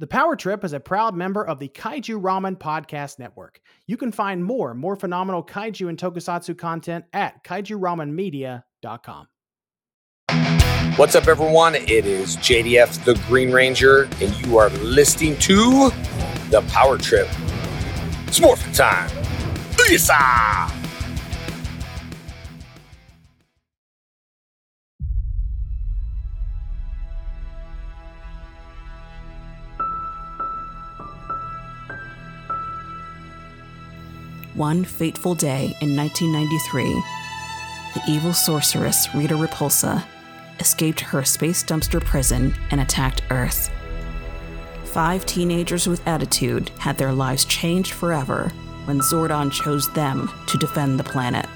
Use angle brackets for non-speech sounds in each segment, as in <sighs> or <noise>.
The Power Trip is a proud member of the Kaiju Ramen Podcast Network. You can find more, more phenomenal kaiju and tokusatsu content at kaijuramenmedia.com. What's up, everyone? It is JDF the Green Ranger, and you are listening to The Power Trip. It's morphin' time. Lisa! One fateful day in 1993, the evil sorceress Rita Repulsa escaped her space dumpster prison and attacked Earth. Five teenagers with attitude had their lives changed forever when Zordon chose them to defend the planet.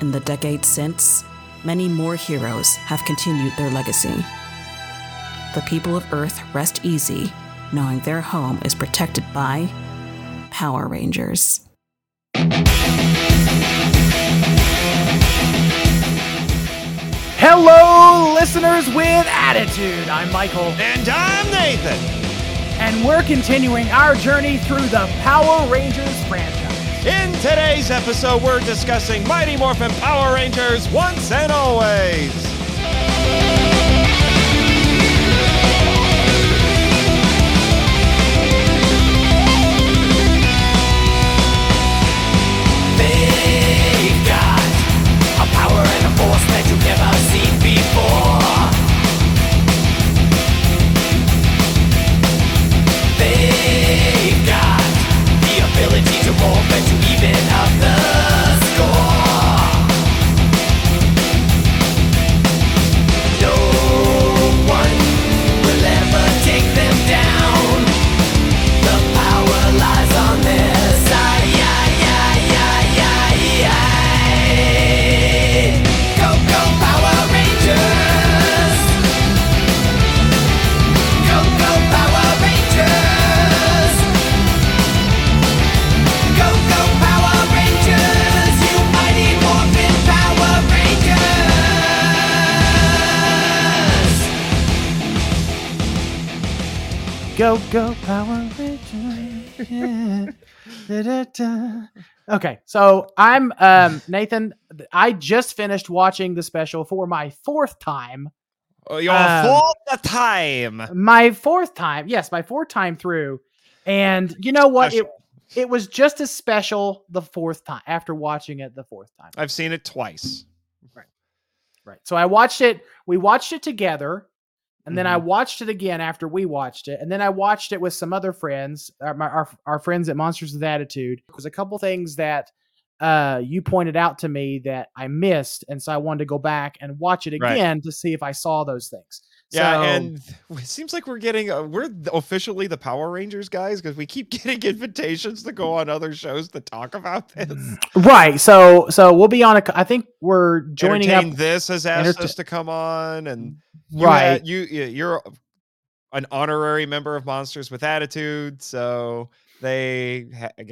In the decades since, many more heroes have continued their legacy. The people of Earth rest easy knowing their home is protected by Power Rangers. Hello, listeners with attitude. I'm Michael, And I'm Nathan. and we're continuing our journey through the Power Rangers franchise. In today's episode, we're discussing Mighty Morphin Power Rangers once and always. They've got the ability to morph and to even up the Go, go, Power Rangers. Yeah. Da-da-da. Okay, so I'm um, Nathan. I just finished watching the special for my fourth time. Oh, You're Um, the time. My fourth time, yes, my fourth time through. And you know what? It it was just as special the fourth time after watching it the fourth time. I've seen it twice. Right. Right. So I watched it. We watched it together, and then I Mm-hmm. watched it again after we watched it, and then I watched it with some other friends, our my, our, our friends at Monsters with Attitude. There's a couple things that uh, you pointed out to me that I missed, and so I wanted to go back and watch it Right. again to see if I saw those things. Yeah, So- and it seems like we're getting uh, we're officially the Power Rangers guys because we keep <laughs> getting invitations to go on other shows to talk about this. right. So so we'll be on a. I think we're joining Entertain up. this has asked us to come on, and you Right. had- you you're an honorary member of Monsters with Attitude, so they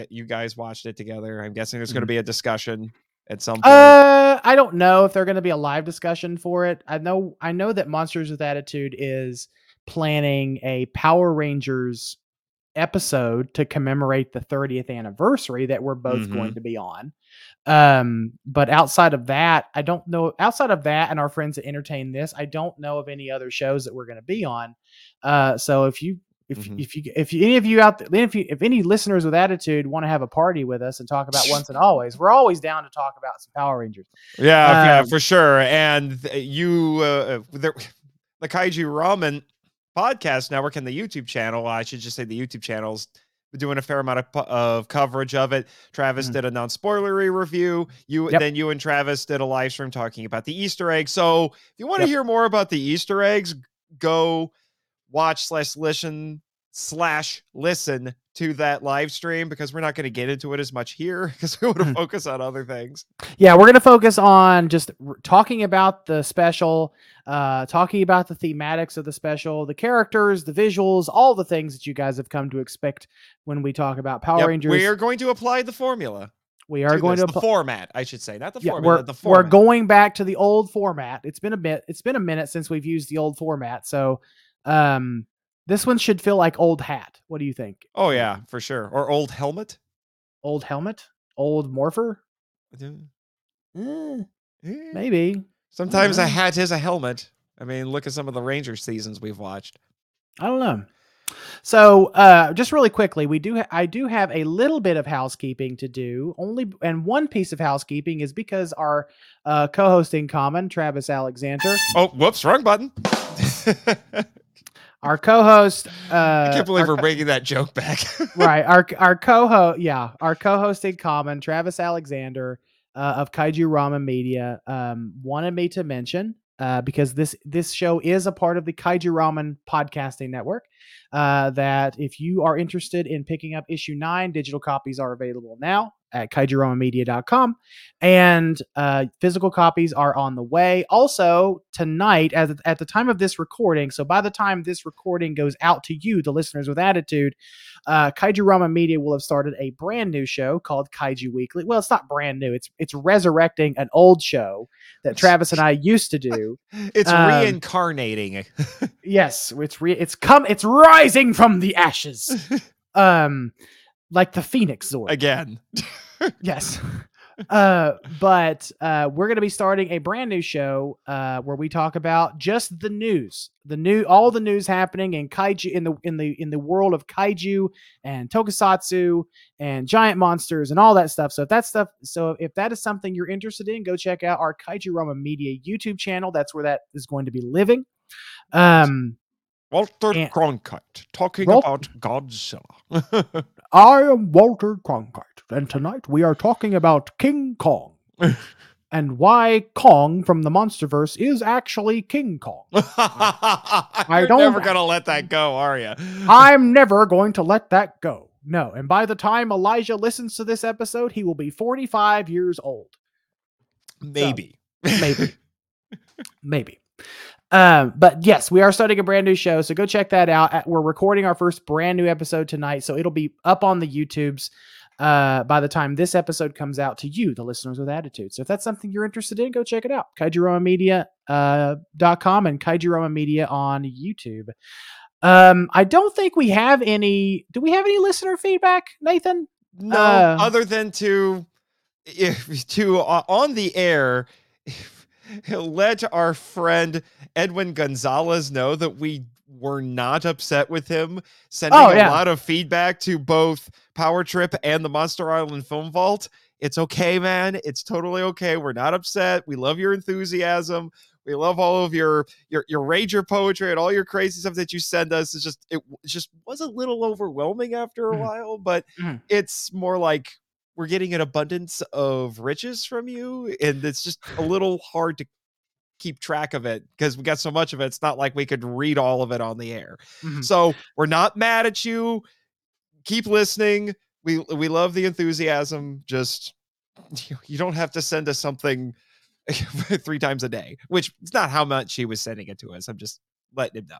you guys watched it together. I'm guessing there's going to be a discussion at some point. Uh, I don't know if they're going to be a live discussion for it. I know, I know that Monsters with Attitude is planning a Power Rangers episode to commemorate the 30th anniversary that we're both going to be on. Um, but outside of that, I don't know. Outside of that, and our friends that entertain this, I don't know of any other shows that we're going to be on. Uh, so if you if Mhm. if you if you, any of you out there, if you if any listeners with attitude want to have a party with us and talk about <laughs> once and always, we're always down to talk about some Power Rangers. Yeah, yeah, Um, for sure. And you, uh, there, the Kaiju Ramen podcast network and the YouTube channel. I should just say the YouTube channel's doing a fair amount of, of coverage of it. Travis Mhm. did a non-spoilery review. You Yep. then you and Travis did a live stream talking about the Easter eggs. So if you want to Yep. hear more about the Easter eggs, go watch slash listen slash listen to that live stream because we're not going to get into it as much here <laughs> because we want to Mhm. focus on other things. Yeah, we're gonna focus on just r- talking about the special, uh, talking about the thematics of the special, the characters, the visuals, all the things that you guys have come to expect when we talk about Power Yep, Rangers. We are going to apply the formula. we are going this, to the format, I should say, not the yeah, formula. we're, the we're going back to the old format. It's been a bit. It's been a minute since we've used the old format. So, um, This one should feel like old hat. What do you think? Oh yeah, for sure. Or old helmet. Old helmet? Old morpher? Eh. maybe. Sometimes a hat is a helmet. I mean, look at some of the Ranger seasons we've watched. I don't know. So, uh, just really quickly, we do. Ha- I do have a little bit of housekeeping to do. Only, and one piece of housekeeping is because our uh, co-hosting common, Travis Alexander, Oh, whoops, wrong button. <laughs> our co-host. Uh, I can't believe our we're bringing that joke back. <laughs> right our our co-host yeah our co-host in common travis alexander uh, of kaiju ramen media um, wanted me to mention uh, because this this show is a part of the kaiju ramen podcasting network uh, that if you are interested in picking up issue 9 digital copies are available now at kaijuramenmedia.com and uh, physical copies are on the way also tonight at, the- at the time of this recording so by the time this recording goes out to you the listeners with attitude uh, Kaiju Ramen Media will have started a brand new show called Kaiju Weekly. Well, it's not brand new; it's it's resurrecting an old show that Travis and I used to do. <laughs> it's Um, reincarnating. <laughs> Yes, it's re- it's come it's rising from the ashes, <laughs> um, like the Phoenix Zord. Again. <laughs> yes. Uh, but uh, we're going to be starting a brand new show uh, where we talk about just the news, the new, all the news happening in kaiju in the in the in the world of kaiju and tokusatsu and giant monsters and all that stuff. So if that stuff, so if that is something you're interested in, go check out our Kaiju Ramen Media YouTube channel. That's where that is going to be living. Um, Walter And- Cronkite talking Wal- about Godzilla. <laughs> I am Walter Cronkite, and tonight we are talking about King Kong <laughs> and why Kong from the MonsterVerse is actually King Kong. <laughs> I don't- never gonna let that go, are you? I'm never going to let that go. No, and by the time Elijah listens to this episode, he will be 45 years old. maybe. Maybe. Maybe. Um, but yes, we are starting a brand new show, so go check that out. Uh, We're recording our first brand new episode tonight, so it'll be up on the YouTubes uh, by the time this episode comes out to you, the listeners with attitude. So if that's something you're interested in, go check it out. KaijuRamenMedia uh, dot com and Kaiju Media on YouTube. Um, I don't think we have any. Do we have any listener feedback, Nathan? No, Uh, other than to <laughs> if to uh, on the air <laughs> let our friend Edwin Gonzalez know that we were not upset with him sending Oh, a lot of feedback to both Power Trip and the Monster Island Film Vault. It's okay, man. It's totally okay. We're not upset. We love your enthusiasm. We love all of your your your rager poetry and all your crazy stuff that you send us. It's just it, just was a little overwhelming after a Mhm. while, but Mhm. it's more like we're getting an abundance of riches from you, and it's just a little hard to keep track of it because we got so much of it. It's not like we could read all of it on the air. Mhm. So we're not mad at you. Keep listening. We we love the enthusiasm. Just you, you don't have to send us something <laughs> three times a day, which is not how much he was sending it to us. I'm just letting him know.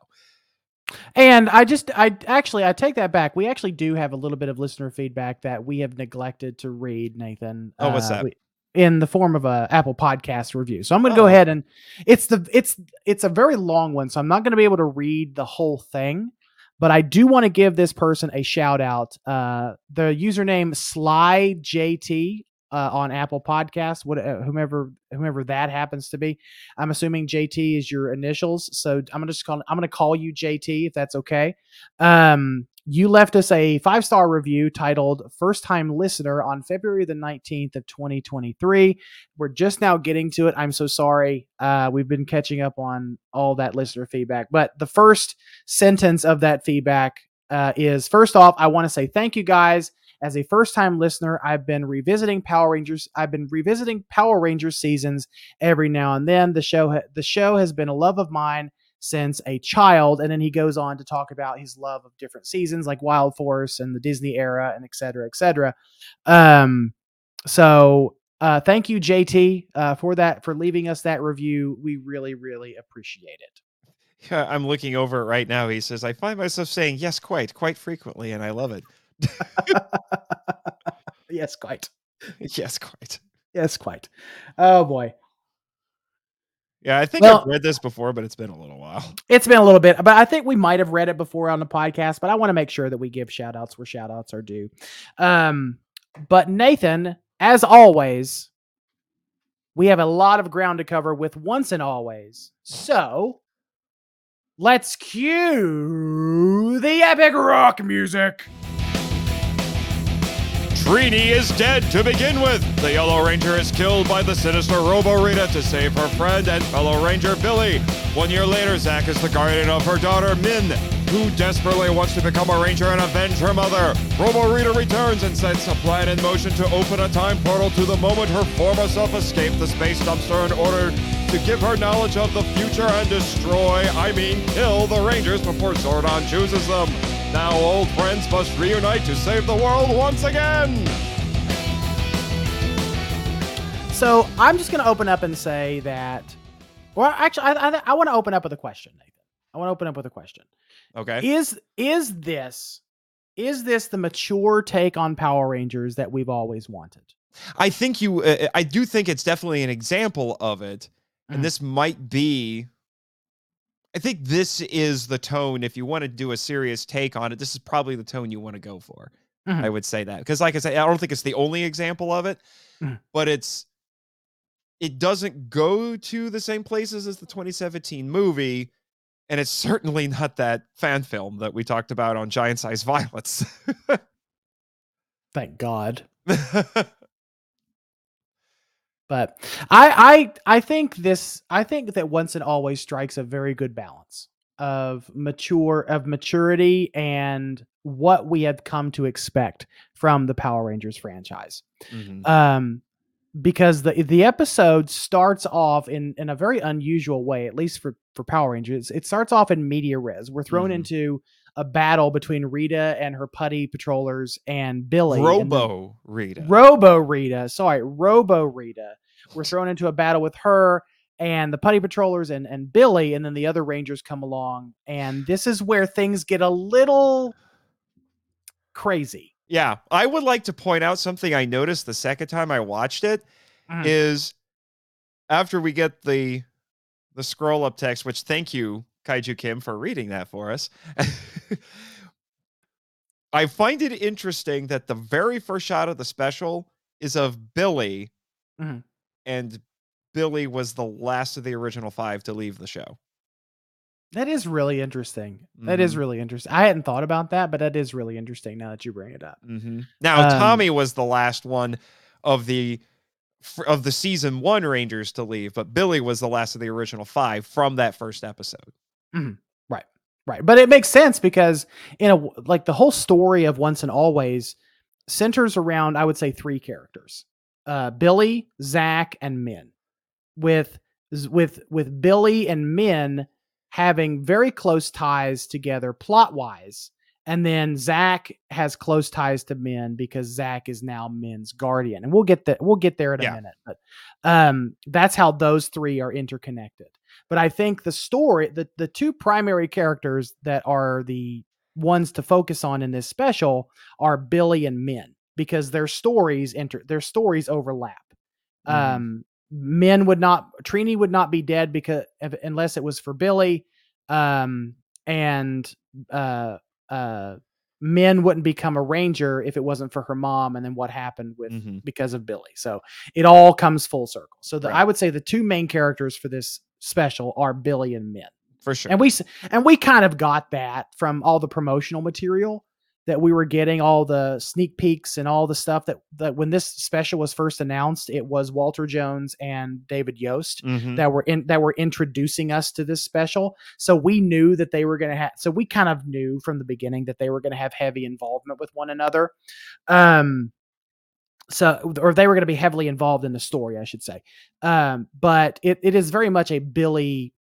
And I just, I actually, I take that back. We actually do have a little bit of listener feedback that we have neglected to read, Nathan. Oh, what's uh, that? in the form of a Apple Podcast review. So I'm going to go Oh. ahead and it's the it's it's a very long one, so I'm not going to be able to read the whole thing. But I do want to give this person a shout out. Uh, the username Sly JT uh, on Apple Podcast, what uh, whomever whomever that happens to be. I'm assuming JT is your initials, so I'm gonna just call I'm gonna call you JT if that's okay. Um, you left us a five star review titled "First Time Listener" on February the 19th of 2023. We're just now getting to it. I'm so sorry. Uh, we've been catching up on all that listener feedback, but the first sentence of that feedback uh, is first off, I want to say thank you guys. As a first time listener, I've been revisiting Power Rangers. I've been revisiting Power Rangers seasons every now and then. The show ha- the show has been a love of mine since a child, and then he goes on to talk about his love of different seasons like Wild Force and the Disney era, and et cetera, et cetera. Um, so uh, thank you, JT, uh, for that for leaving us that review. We really, really appreciate it. Yeah, I'm looking over it right now. He says, I find myself saying yes quite, quite frequently, and I love it. <laughs> yes, quite. yes, quite. Yes, quite. Oh boy. Yeah, I think Well- I've read this before, but it's been a little while. <laughs> It's been a little bit, but I think we might have read it before on the podcast, but I want to make sure that we give shout outs where shout outs are due. Um, but Nathan, as always, we have a lot of ground to cover with once and always. So let's cue the epic rock music. Trini is dead to begin with. The Yellow Ranger is killed by the sinister Robo Rita to save her friend and fellow Ranger Billy. One year later, Zack is the guardian of her daughter Min, who desperately wants to become a Ranger and avenge her mother. Robo Rita returns and sets a plan in motion to open a time portal to the moment her former self escaped the space dumpster in order to give her knowledge of the future and destroy, I mean, kill the Rangers before Zordon chooses them. Now old friends must reunite to save the world once again. So I'm just going to open up and say that, well, actually, I, I, I want to open up with a question, Nathan. I want to open up with a question. Okay. Is is this is this the mature take on Power Rangers that we've always wanted? I think you. Uh, I do think it's definitely an example of it, and this might be. I think this is the tone. If you want to do a serious take on it, this is probably the tone you want to go for. Mhm. I would say that because, like I said, I don't think it's the only example of it, Mhm. but it's. It doesn't go to the same places as the 2017 movie, and it's certainly not that fan film that we talked about on Giant Size Violence. <laughs> Thank God. <laughs> But I I I think this I think that once and always strikes a very good balance of mature of maturity and what we have come to expect from the Power Rangers franchise. Mhm. um because the the episode starts off in in a very unusual way at least for for power rangers it starts off in media res we're thrown Mhm. into a battle between rita and her putty patrollers and billy and Robo Rita. robo rita sorry robo rita we're thrown into a battle with her and the putty patrollers and and billy and then the other rangers come along and this is where things get a little crazy Yeah, I would like to point out something I noticed the second time I watched it is Mhm. after we get the the scroll up text, which thank you, Kaiju Kim, for reading that for us. <laughs> I find it interesting that the very first shot of the special is of Billy, Mhm. and Billy was the last of the original five to leave the show. That is really interesting. That is Mhm. really interesting. I hadn't thought about that, but that is really interesting now that you bring it up. Mm-hmm. Now Um, Tommy was the last one of the of the season one Rangers to leave, but Billy was the last of the original five from that first episode. Right. Right. But it makes sense because in a like the whole story of Once and Always centers around I would say three characters. Uh Billy, Zach, and Min. With with with Billy and Min having very close ties together plot wise. And then Zach has close ties to Min because Zach is now Min's guardian. And we'll get that we'll get there in a Yeah. minute. But um that's how those three are interconnected. But I think the story, the the two primary characters that are the ones to focus on in this special are Billy and Min because their stories enter their stories overlap. Mhm. Um, Min would not Trini would not be dead because if, unless it was for Billy, um, and uh, uh, Min wouldn't become a ranger if it wasn't for her mom, and then what happened with Mhm. because of Billy. So it all comes full circle. So the, Right. I would say the two main characters for this special are Billy and Min. For sure. And we and we kind of got that from all the promotional material that we were getting, all the sneak peeks and all the stuff that that when this special was first announced, it was Walter Jones and David Yost Mhm. that were in that were introducing us to this special. So we knew that they were going to have. So we kind of knew from the beginning that they were going to have heavy involvement with one another. Um. So, or they were going to be heavily involved in the story, I should say. Um, but it, it is very much a Billy,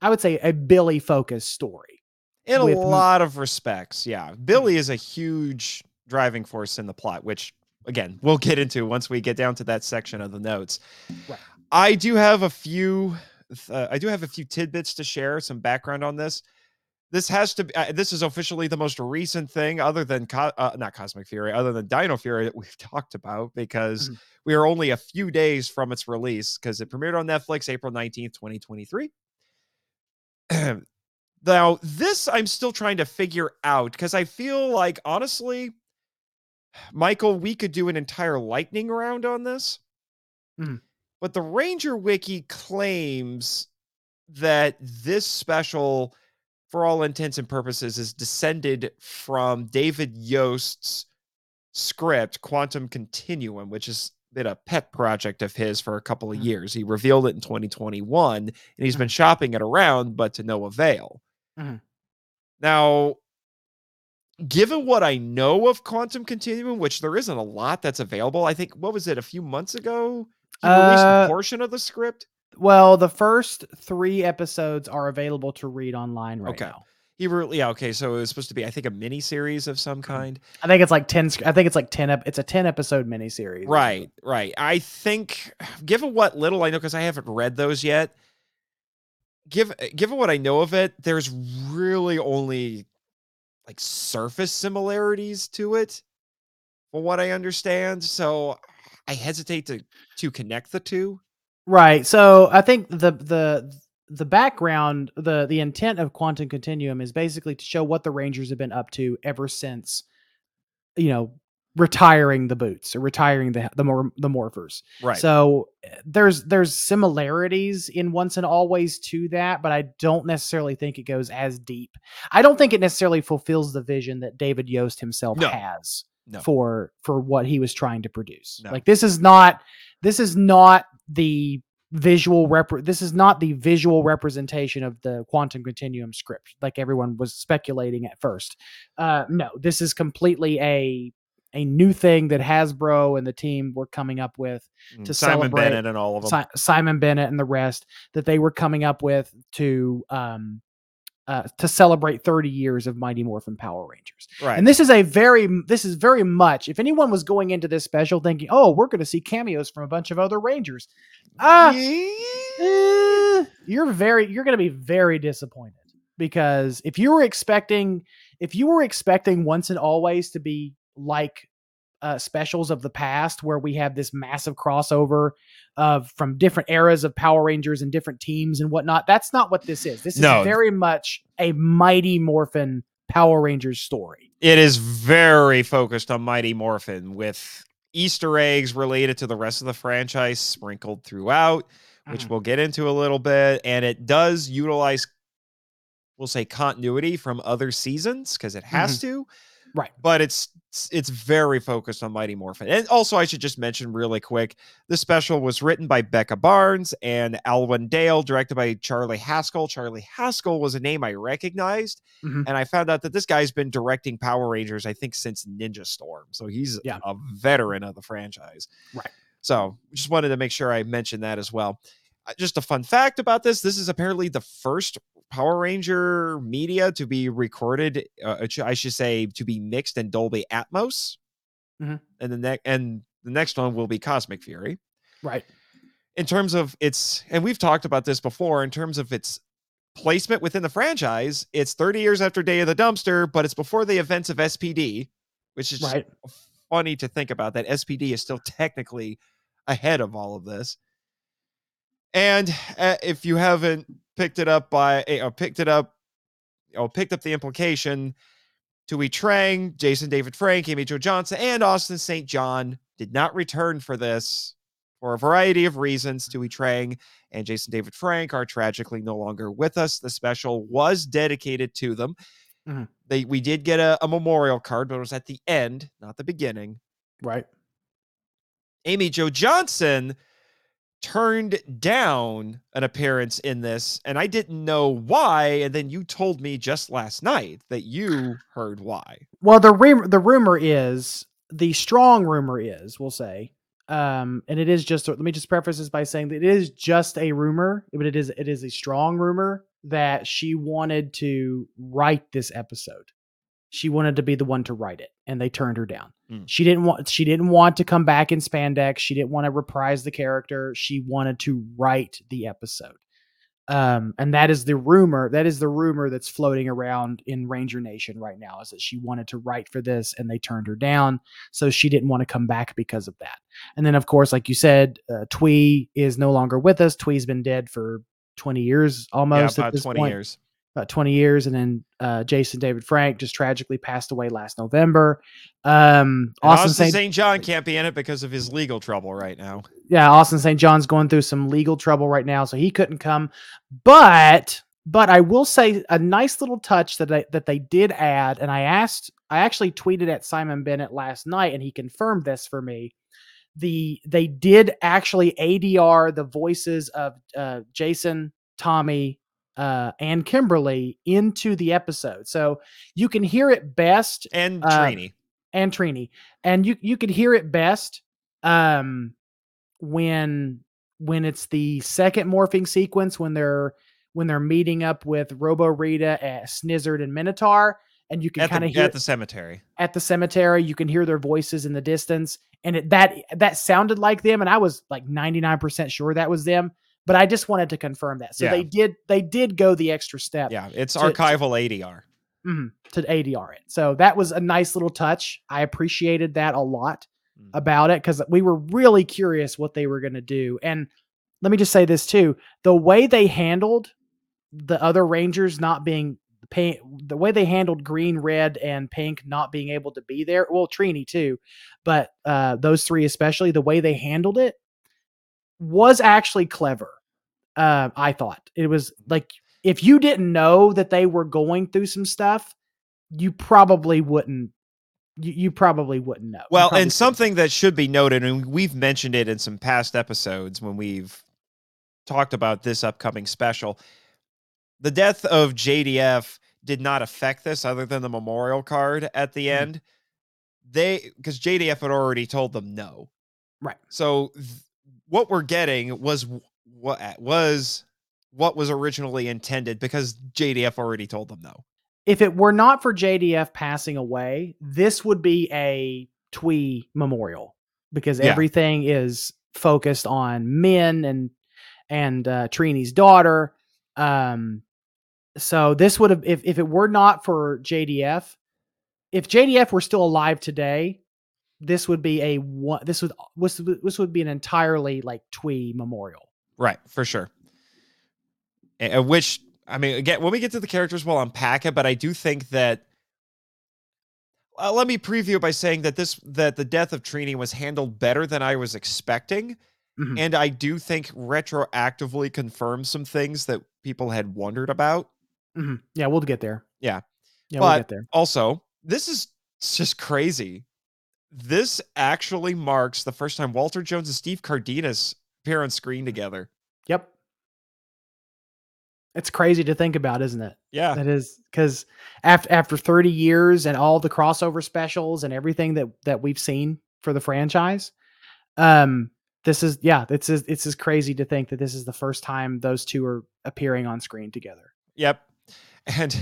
I would say a Billy focused story. in a lot of respects yeah billy is a huge driving force in the plot which again we'll get into once we get down to that section of the notes Right. i do have a few uh, i do have a few tidbits to share some background on this this has to be. Uh, this is officially the most recent thing, other than Co- uh, not Cosmic Fury, other than Dino Fury that we've <laughs> talked about, because Mhm. we are only a few days from its release because it premiered on Netflix April nineteenth, twenty twenty three. <clears throat> Now, this I'm still trying to figure out because I feel like honestly, <sighs> Michael, we could do an entire lightning round on this. Mhm. But the Ranger Wiki claims that this special, for all intents and purposes, is descended from David Yost's script, Quantum Continuum, which has been a pet project of his for a couple of Mhm. years. He revealed it in 2021 and he's been shopping it around, but to no avail. Mhm. Now, given what I know of Quantum Continuum, which there isn't a lot that's available, I think what was it a few months ago? He released a Uh, portion of the script. Well, the first three episodes are available to read online right Okay. now. He really, yeah, okay. So it was supposed to be, I think, a mini series of some mm-hmm. kind. I think it's like ten. I think it's like ten. It's a ten episode mini series. Right, right. I think, given what little I know, because I haven't read those yet, give, given what I know of it, there's really only like surface similarities to it, from what I understand. So I hesitate to to connect the two. Right. So I think the the the background, the the intent of Quantum Continuum is basically to show what the Rangers have been up to ever since, you know, retiring the boots or retiring the the the morphers. Right. So there's there's similarities in once and always to that, but I don't necessarily think it goes as deep. I don't think it necessarily fulfills the vision that David Yost himself No. has No. for for what he was trying to produce. No. Like this is not this is not the visual rep this is not the visual representation of the quantum continuum script like everyone was speculating at first uh no this is completely a a new thing that hasbro and the team were coming up with Mm, to Simon celebrate Bennett and all of them. Si- Simon Bennett and the rest that they were coming up with to um uh to celebrate 30 years of Mighty Morphin Power Rangers. right. And this is a very this is very much if anyone was going into this special thinking, "Oh, we're going to see cameos from a bunch of other Rangers." Ah, eh, you're very you're going to be very disappointed because if you were expecting if you were expecting once and always to be like uh, specials of the past where we have this massive crossover of from different eras of Power Rangers and different teams and whatnot. That's not what this is. This is No. very much a Mighty Morphin Power Rangers story. it is very focused on Mighty Morphin with Easter eggs related to the rest of the franchise sprinkled throughout, which Mhm. we'll get into a little bit. And it does utilize, we'll say, continuity from other seasons because it has to. Right. But it's it's very focused on Mighty Morphin. And also, I should just mention really quick the special was written by Becca Barnes and Alwyn Dale, directed by Charlie Haskell. Charlie Haskell was a name I recognized. Mhm. And I found out that this guy's been directing Power Rangers, I think, since Ninja Storm. So he's Yeah. a veteran of the franchise. Right. So just wanted to make sure I mentioned that as well. Uh, Just a fun fact about this this is apparently the first Power Ranger media to be recorded, uh, I should say, to be mixed in Dolby Atmos. Mhm. And the next and the next one will be Cosmic Fury Right. in terms of its and we've talked about this before in terms of its placement within the franchise it's 30 years after day of the dumpster but it's before the events of spd which is Right. funny to think about that spd is still technically ahead of all of this and uh, if you haven't picked it up by uh, picked it up or picked up the implication Thuy Trang, Jason David Frank, Amy Jo Johnson, and Austin St. John did not return for this for a variety of reasons. Thuy Trang and Jason David Frank are tragically no longer with us. The special was dedicated to them. Mhm. They we did get a, a memorial card, but it was at the end, not the beginning. Right. Amy Jo Johnson turned down an appearance in this, and I didn't know why. And then you told me just last night that you heard why. Well, the rum- the rumor is the strong rumor is we'll say, um, and it is just. Let me just preface this by saying that it is just a rumor, but it is it is a strong rumor that she wanted to write this episode. She wanted to be the one to write it, and they turned her down. Hmm. She didn't want. She didn't want to come back in spandex. She didn't want to reprise the character. She wanted to write the episode. Um, and that is the rumor. That is the rumor that's floating around in Ranger Nation right now. Is that she wanted to write for this and they turned her down, so she didn't want to come back because of that. And then, of course, like you said, uh, Thuy is no longer with us. Thuy's been dead for twenty years Yeah, almost. at about this 20 point years. About 20 years and then uh, jason david frank just tragically passed away last november um, And austin Austin st. John can't be in it because of his legal trouble right now. yeah austin st john's going through some legal trouble right now so he couldn't come but but i will say a nice little touch that they, that they did add and i asked i actually tweeted at simon bennett last night and he confirmed this for me the they did actually adr the voices of uh, jason tommy uh, and kimberly into the episode so you can hear it best And Uh, Trini. and Trini, and you you could hear it best um, when when it's the second morphing sequence when they're when they're meeting up with Robo Rita, uh, Snizzard, and Minotaur, and you can kind of hear at the cemetery. at the cemetery. You can hear their voices in the distance, and it, that that sounded like them, and I was like ninety nine percent sure that was them. But I just wanted to confirm that. So Yeah. they did they did go the extra step Yeah, it's to- archival ADR. mhm, to ADR it. So that was a nice little touch. I appreciated that a lot Mhm. about it because we were really curious what they were going to do. And let me just say this too: the way they handled the other Rangers not being the way they handled green, red, and pink not being able to be there. Well, Trini too, but uh, those three especially, the way they handled it was actually clever. Uh, I thought it was like if you didn't know that they were going through some stuff, you probably wouldn't. You, you probably wouldn't know. Well, and something that should be noted, and we've mentioned it in some past episodes when we've talked about this upcoming special. The death of JDF did not affect this other than the memorial card at the Mhm. end. They, because JDF had already told them no. Right. So th- what we're getting was what was what was originally intended because JDF already told them no. if it were not for JDF passing away, this would be a Thuy memorial because Yeah. everything is focused on Min and and uh, Trini's daughter. Um, so this would have if if it were not for JDF, if JDF were still alive today, this would be a one. This would this, would- this would be an entirely like Thuy memorial. Right, for sure. A- uh, which I mean, again, when we get to the characters, we'll unpack it. But I do think that. Uh, let me preview by saying that this that the death of Trini was handled better than I was expecting, Mhm. and I do think retroactively confirms some things that people had wondered about. Mhm. Yeah, we'll get there. Yeah. yeah, we'll get there. Also, this is just crazy. This actually marks the first time Walter Jones and Steve Cardenas appear on screen together. Yep. It's crazy to think about, isn't it? Yeah. That is because after after 30 years and all the crossover specials and everything that that we've seen for the franchise, um, this is yeah, it's is it's just crazy to think that this is the first time those two are appearing on screen together. Yep. And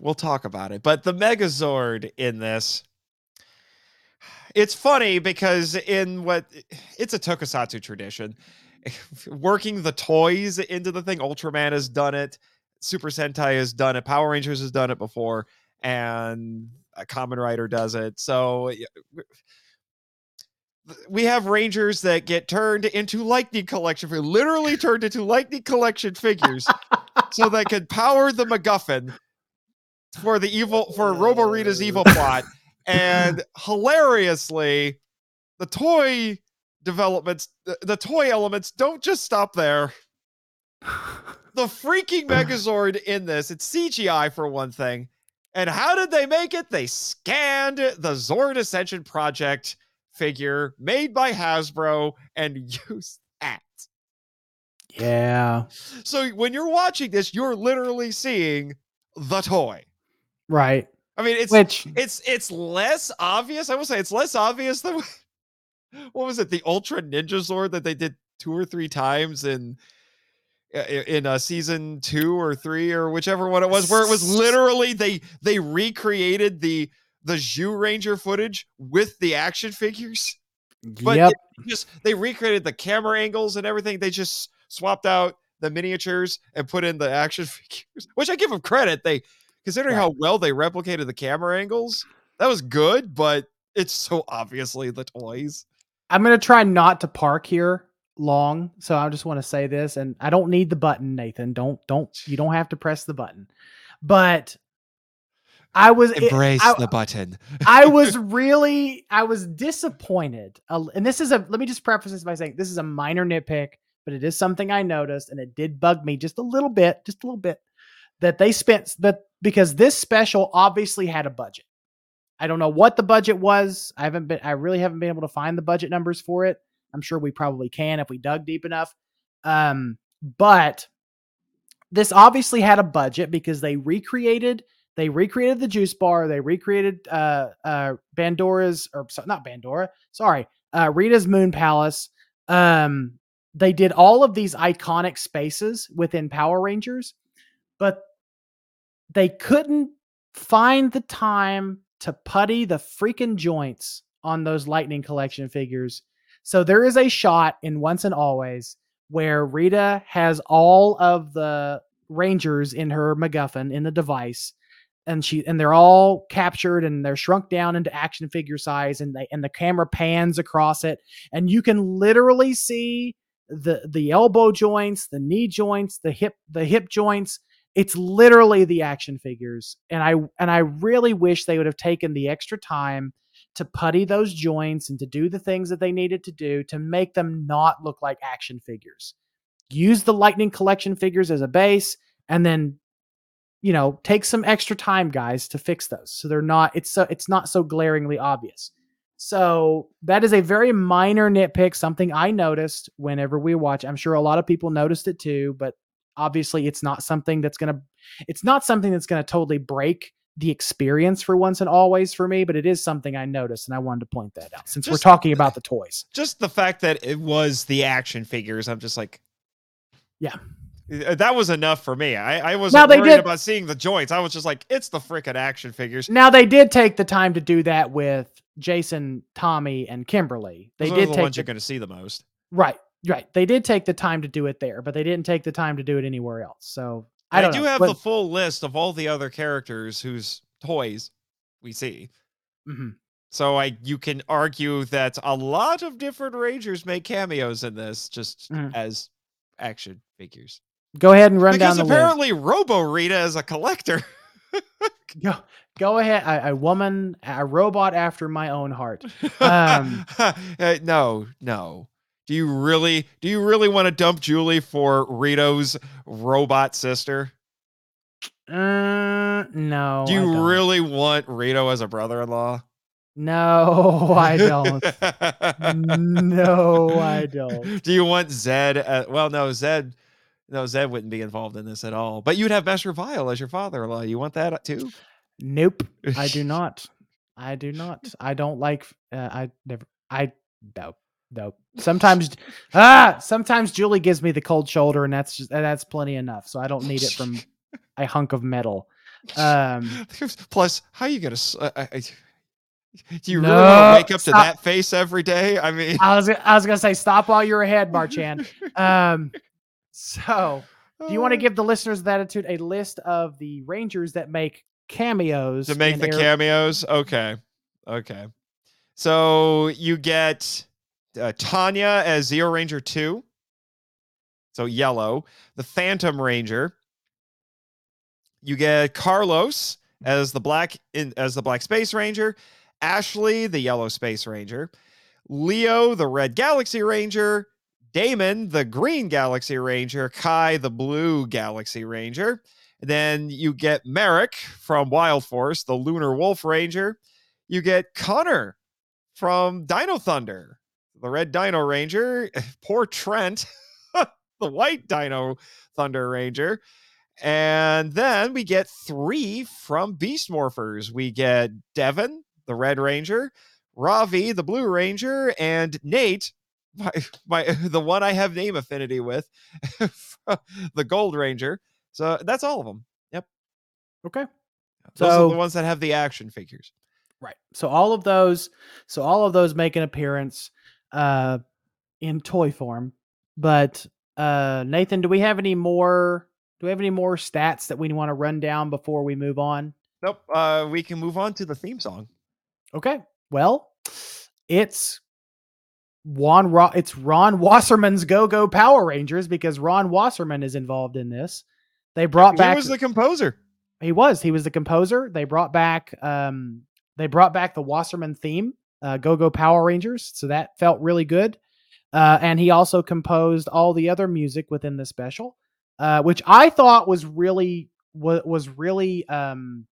we'll talk about it. But the Megazord in this, it's funny because in what it's a tokusatsu tradition, <laughs> working the toys into the thing, Ultraman has done it, Super Sentai has done it, Power Rangers has done it before, and a Kamen Rider does it. So we have Rangers that get turned into Lightning Collection, literally turned into Lightning Collection figures <laughs> <laughs> so they could power the MacGuffin for the evil for Robo Rita's evil plot. And <laughs> hilariously, the toy developments, the, the toy elements don't just stop there. The freaking <laughs> Megazord in this, it's CGI for one thing. And how did they make it? They scanned the Zord Ascension Project figure made by Hasbro and used. Yeah. So when you're watching this, you're literally seeing the toy. Right. I mean, it's Which it's it's less obvious. I will say it's less obvious than what <laughs> was it? The Ultra Ninja Zord that they did two or three times in in uh, season two or three or whichever one it was, where it was literally they they recreated the the Zyuranger footage with the action figures. But yep. just they recreated the camera angles and everything. They just swapped out the miniatures and put in the action <laughs> figures, which I give them credit. They considering how well they replicated the camera angles, that was good, but it's so obviously the toys. I'm gonna try not to park here long, so I just want to say this, and I don't need the button, Nathan. Don't don't you don't have to press the button, but I was Embrace I- the button. <laughs> I was really I was disappointed. And this is a let me just preface this by saying this is a minor nitpick, but it is something I noticed and it did bug me just a little bit, just a little bit that they spent that because this special obviously had a budget. I don't know what the budget was. I haven't been I really haven't been able to find the budget numbers for it. I'm sure we probably can if we dug deep enough. Um but this obviously had a budget because they recreated they recreated the juice bar. They recreated uh uh Bandora's or not Bandora, sorry, uh Rita's Moon Palace. Um they did all of these iconic spaces within Power Rangers, but they couldn't find the time to putty the freaking joints on those Lightning Collection figures. So there is a shot in Once and Always where Rita has all of the Rangers in her MacGuffin in the device, and she and they're all captured and they're shrunk down into action figure size, and they and the camera pans across it, and you can literally see the the elbow joints, the knee joints, the hip the hip joints. It's literally the action figures, and I and I really wish they would have taken the extra time to putty those joints and to do the things that they needed to do to make them not look like action figures. Use the Lightning Collection figures as a base, and then you know take some extra time, guys, to fix those so they're not it's so it's not so glaringly obvious. So that is a very minor nitpick, something I noticed whenever we watch. I'm sure a lot of people noticed it too, but obviously it's not something that's gonna it's not something that's gonna totally break the experience for once and always for me, but it is something I noticed and I wanted to point that out since we're talking about the toys. Just the fact that it was the action figures, I'm just like, Yeah. Uh, That was enough for me. I, I wasn't worried did- about seeing the joints. I was just like, it's the freaking action figures. Now they did take the time to do that with Jason, Tommy, and Kimberly. They Those are did the take ones the, you're going to see the most. right, right. They did take the time to do it there, but they didn't take the time to do it anywhere else. So I I, do know. have but- the full list of all the other characters whose toys we see. Mhm. So I you can argue that a lot of different Rangers make cameos in this just Mhm. as action figures. Go ahead and run because down the list. apparently Robo Rita is a collector. <laughs> Go, go ahead. A, a woman, a robot after my own heart. Um, <laughs> Uh, no, no. Do you really do you really want to dump Julie for Rito's robot sister? Uh, no. Do you really want Rito as a brother-in-law? No, <laughs> I don't. no, I don't. Do you want Zedd? Uh, well, no, Zedd. No, Zedd wouldn't be involved in this at all. But you'd have Master Vile as your father-in-law. You want that too? Nope, <laughs> I do not. I do not. I don't like. Uh, I never. I no no. Sometimes <laughs> ah. Sometimes Julie gives me the cold shoulder, and that's just that's plenty enough. So I don't need it from <laughs> a hunk of metal. Um. Plus, how you gonna? Uh, uh, uh, do you really want to wake up to that face every day? I mean, I was I was gonna say stop while you're ahead, Marchand. Um. So. Do you want to Uh, give the listeners of the attitude a list of the Rangers that make cameos to make the cameos? Okay, okay. So you get uh, Tanya as Zeo Ranger Two. So yellow, the Phantom Ranger. You get Carlos as the black in as the Black Space Ranger, Ashley the Yellow Space Ranger, Leo the Red Galaxy Ranger, Damon the Green Galaxy Ranger, Kai the Blue Galaxy Ranger. Then you get Merrick from Wild Force, the Lunar Wolf Ranger. You get Connor from Dino Thunder, the Red Dino Ranger. <laughs> Poor Trent, <laughs> the White Dino Thunder Ranger. And then we get three from Beast Morphers. We get Devon, the Red Ranger, Ravi, the Blue Ranger, and Nate, my, my <laughs> the one I have name affinity with, <laughs> the Gold Ranger. So that's all of them. Yep. Okay. Those are So- the ones that have the action figures. Right. So all of those, so all of those make an appearance uh in toy form, but Uh, Nathan, do we have any more? Do we have any more stats that we want to run down before we move on? Nope. Uh, we can move on to the theme song. Okay. Well, it's Ron. Ro- it's Ron Wasserman's Go Go Power Rangers because Ron Wasserman is involved in this. They brought he back. was the composer. he was. He was the composer. They brought back. Um, they brought back the Wasserman theme, uh, Go Go Power Rangers. So that felt really good. Uh, and he also composed all the other music within the special, uh, which I thought was really was was really. Um,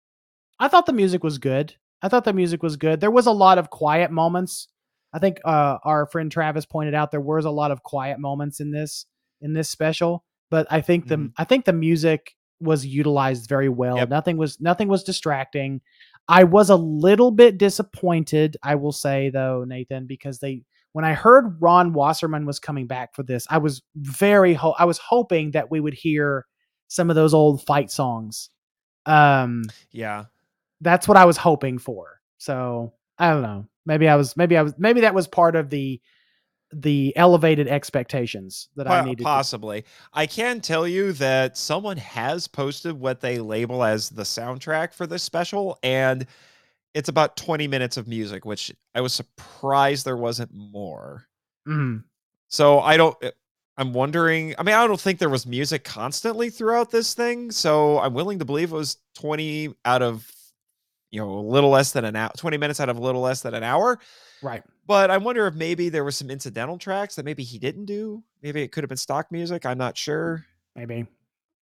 I thought the music was good. I thought the music was good. There was a lot of quiet moments. I think uh, our friend Travis pointed out there was a lot of quiet moments in this in this special, but I think the Mhm. I think the music was utilized very well. Yep. Nothing was nothing was distracting. I was a little bit disappointed, I will say though, Nathan, because they when I heard Ron Wasserman was coming back for this, I was very ho- I was hoping that we would hear some of those old fight songs. Um Yeah. that's what I was hoping for. So I don't know. Maybe I was maybe I was maybe that was part of the the elevated expectations that I needed. to- Possibly. I can tell you that someone has posted what they label as the soundtrack for this special, and it's about 20 minutes of music, which I was surprised there wasn't more. Mhm. So I don't. uh, I'm wondering. I mean, I don't think there was music constantly throughout this thing. So I'm willing to believe it was 20 out of, you know, a little less than an hour, 20 minutes out of a little less than an hour. Right. But I wonder if maybe there was some incidental tracks that maybe he didn't do. Maybe it could have been stock music. I'm not sure. Maybe.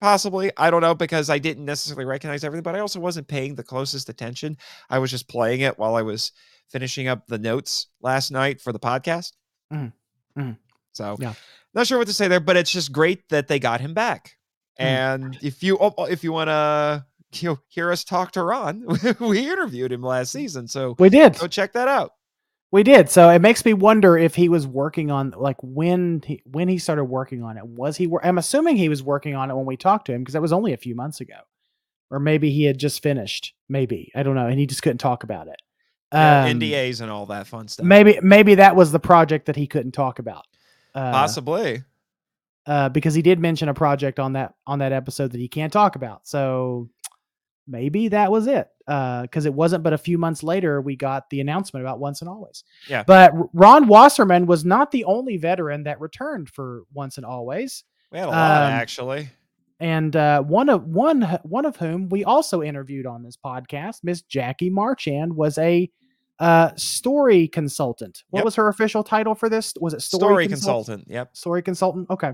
Possibly. I don't know because I didn't necessarily recognize everything, but I also wasn't paying the closest attention. I was just playing it while I was finishing up the notes last night for the podcast. Mhm. Mhm. So, Yeah. not sure what to say there, but it's just great that they got him back. Mhm. And if you oh, if you want to you know, hear us talk to Ron, <laughs> we interviewed him last season, so We did. go check that out. We did. So it makes me wonder if he was working on like when he when he started working on it. Was he I'm assuming he was working on it when we talked to him because that was only a few months ago. Or maybe he had just finished. Maybe. I don't know and he just couldn't talk about it. Yeah, Um, NDAs and all that fun stuff. Maybe maybe that was the project that he couldn't talk about. Uh, Possibly. uh, because he did mention a project on that on that episode that he can't talk about. So maybe that was it. Because it wasn't but a few months later we got the announcement about Once and Always. Yeah. But Ron Wasserman was not the only veteran that returned for Once and Always, We had a lot Um, actually. and uh, one of one one of whom we also interviewed on this podcast, Miss Jackie Marchand, was a uh, story consultant. What Yep. was her official title for this? Was it story, Story consult- consultant. Yep. story consultant okay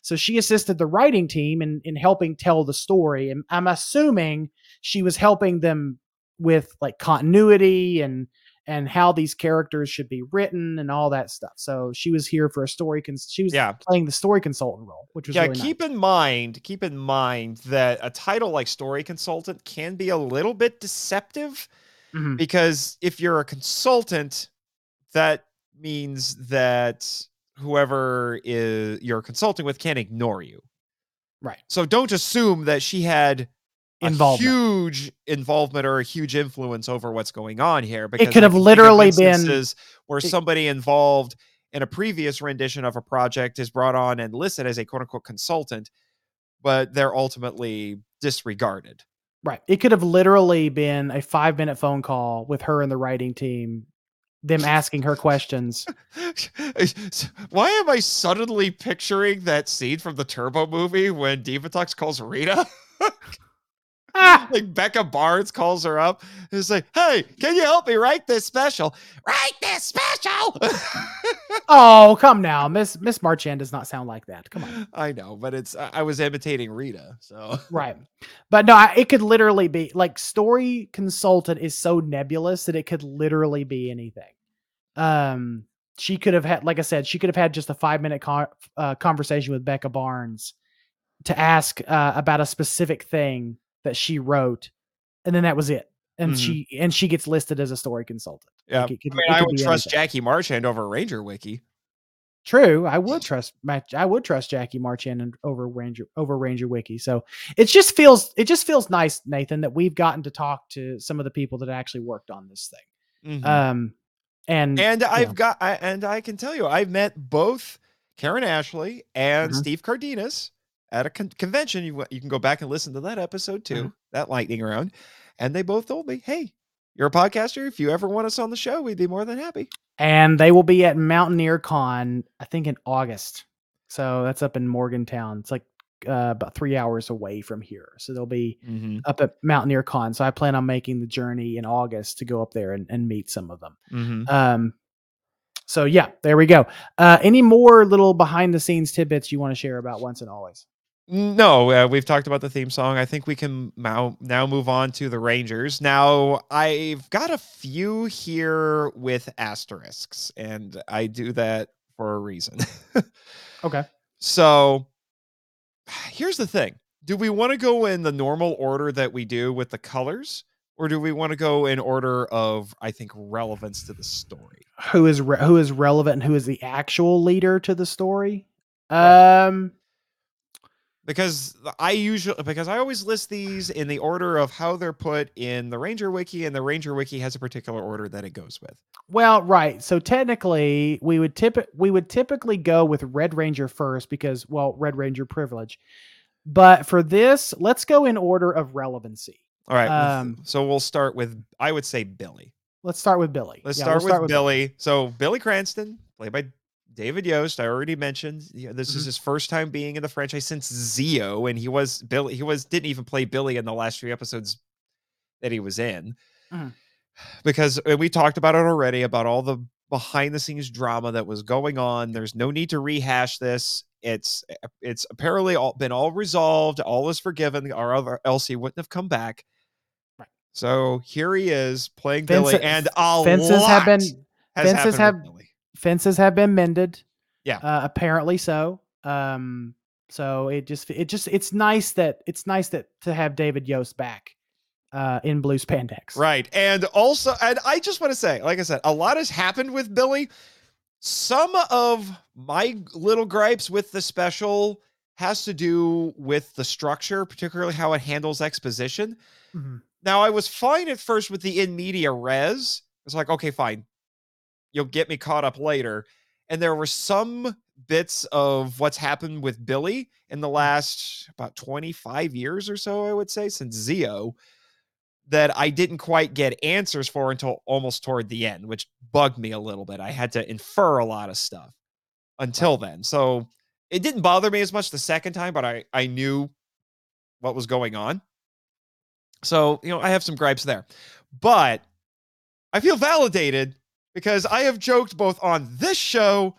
so she assisted the writing team in in helping tell the story and i'm assuming she was helping them with like continuity and and how these characters should be written and all that stuff so she was here for a story cons- she was Yeah. playing the story consultant role which was yeah really keep in mind keep in mind that a title like story consultant can be a little bit deceptive nice. Mhm. because if you're a consultant that means that whoever is you're consulting with can't ignore you Right. so don't assume that she had Involvement. huge involvement or a huge influence over what's going on here because it could have can think of literally been- where it- somebody involved in a previous rendition of a project is brought on and listed as a quote unquote consultant but they're ultimately disregarded right it could have literally been a five minute phone call with her and the writing team them asking her questions <laughs> Why am I suddenly picturing that scene from the Turbo movie when Divatox calls Rita? <laughs> ah, like Becca Barnes calls her up. and It's like, hey, can you help me write this special? Write this special. <laughs> oh come now miss miss marchand does not sound like that come on I know, but it's I I was imitating Rita, so Right. But no, I- it could literally be like story consultant is so nebulous that it could literally be anything. Um, she could have had, like I said, she could have had just a five minute con- uh, conversation with Becca Barnes to ask uh, about a specific thing that she wrote, and then that was it. And Mhm. she and she gets listed as a story consultant. yeah. Like, could- I mean, I would trust anything. Jackie Marchand over Ranger Wiki. True, I would <laughs> trust I would trust Jackie Marchand over Ranger over Ranger Wiki. So it just feels it just feels nice, Nathan, that we've gotten to talk to some of the people that actually worked on this thing. Mhm. Um, and and. I've got I, and I can tell you I've met both Karen Ashley and Mhm. Steve Cardenas at a con- convention. You, you can go back and listen to that episode too, Mhm. that lightning round. And they both told me, hey, you're a podcaster. If you ever want us on the show, we'd be more than happy. and they will be at Mountaineer Con, I think in August. So that's up in Morgantown. It's like uh, about three hours away from here. So they'll be Mm-hmm. up at Mountaineer Con. So I plan on making the journey in August to go up there and, and meet some of them. Mm-hmm. Um, so yeah, there we go. Uh, any more little behind the scenes tidbits you want to share about Once and Always? No, uh, we've talked about the theme song. I think we can now now move on to the Rangers. Now, I've got a few here with asterisks, and I do that for a reason. <laughs> Okay. So, here's the thing: Do we want to go in the normal order that we do with the colors, or do we want to go in order of, I think, relevance to the story? Who is re- who is relevant and who is the actual leader to the story? Um, because I usually because I always list these in the order of how they're put in the Ranger Wiki, and the Ranger Wiki has a particular order that it goes with. Well, right. So technically, we would tip we would typically go with Red Ranger first because, well, Red Ranger privilege. But for this, let's go in order of relevancy. All right, Um, so we'll start with I would say Billy. Let's start with Billy. Let's Yeah, start, we'll with Billy. So Billy Cranston, played by David Yost. I already mentioned yeah, this is Mhm. his first time being in the franchise since Zeo, and he was Billy. He was didn't even play Billy in the last three episodes that he was in, Mhm. because we talked about it already about all the behind the scenes drama that was going on. There's no need to rehash this. It's it's apparently all been all resolved. All is forgiven, or other else he wouldn't have come back. Right. So here he is playing Fence- Billy, and a Fences lot have been has fences have- Billy. Fences have been mended. Yeah. Uh, apparently so. Um, so it just it just it's nice that it's nice that to have David Yost back uh, in blue spandex. Right. And also, and I just want to say, like I said, a lot has happened with Billy. Some of my little gripes with the special has to do with the structure, particularly how it handles exposition. Mhm. Now, I was fine at first with the in media res. It's like, okay, fine. You'll get me caught up later. And there were some bits of what's happened with Billy in the mm. last about 25 years or so, I would say, since Zeo, that I didn't quite get answers for until almost toward the end, which bugged me a little bit. I had to infer a lot of stuff until then. So it didn't bother me as much the second time, but I, I knew what was going on. So, you know, I have some gripes there. But I feel validated because I have joked both on this show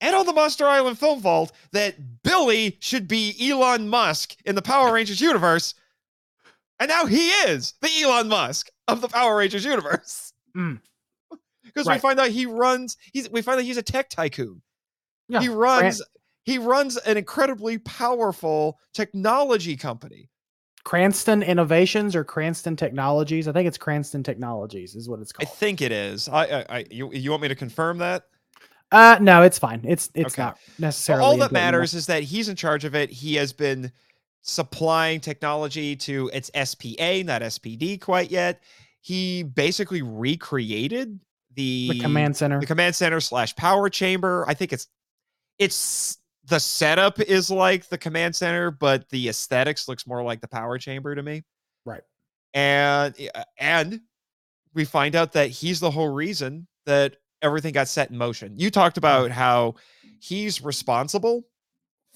and on the Monster Island Film Vault that Billy should be Elon Musk in the Power Rangers universe. And now he is the Elon Musk of the Power Rangers universe. Mm. <laughs> Because we find out he runs, he's we find out he's a tech tycoon. Yeah. he runs he runs an incredibly powerful technology company. Cranston Innovations or Cranston Technologies. I think it's Cranston Technologies is what it's called. I think it is. I, I, I you, you want me to confirm that? uh no, it's fine. It's it's Okay. not So necessarily all that matters is that he's in charge of it. He has been supplying technology to its SPA, not SPD quite yet. He basically recreated the, the command center. the command center slash power chamber. I think it's it's the setup is like the command center, but the aesthetics looks more like the power chamber to me. Right. And uh, and we find out that he's the whole reason that everything got set in motion. You talked about how he's responsible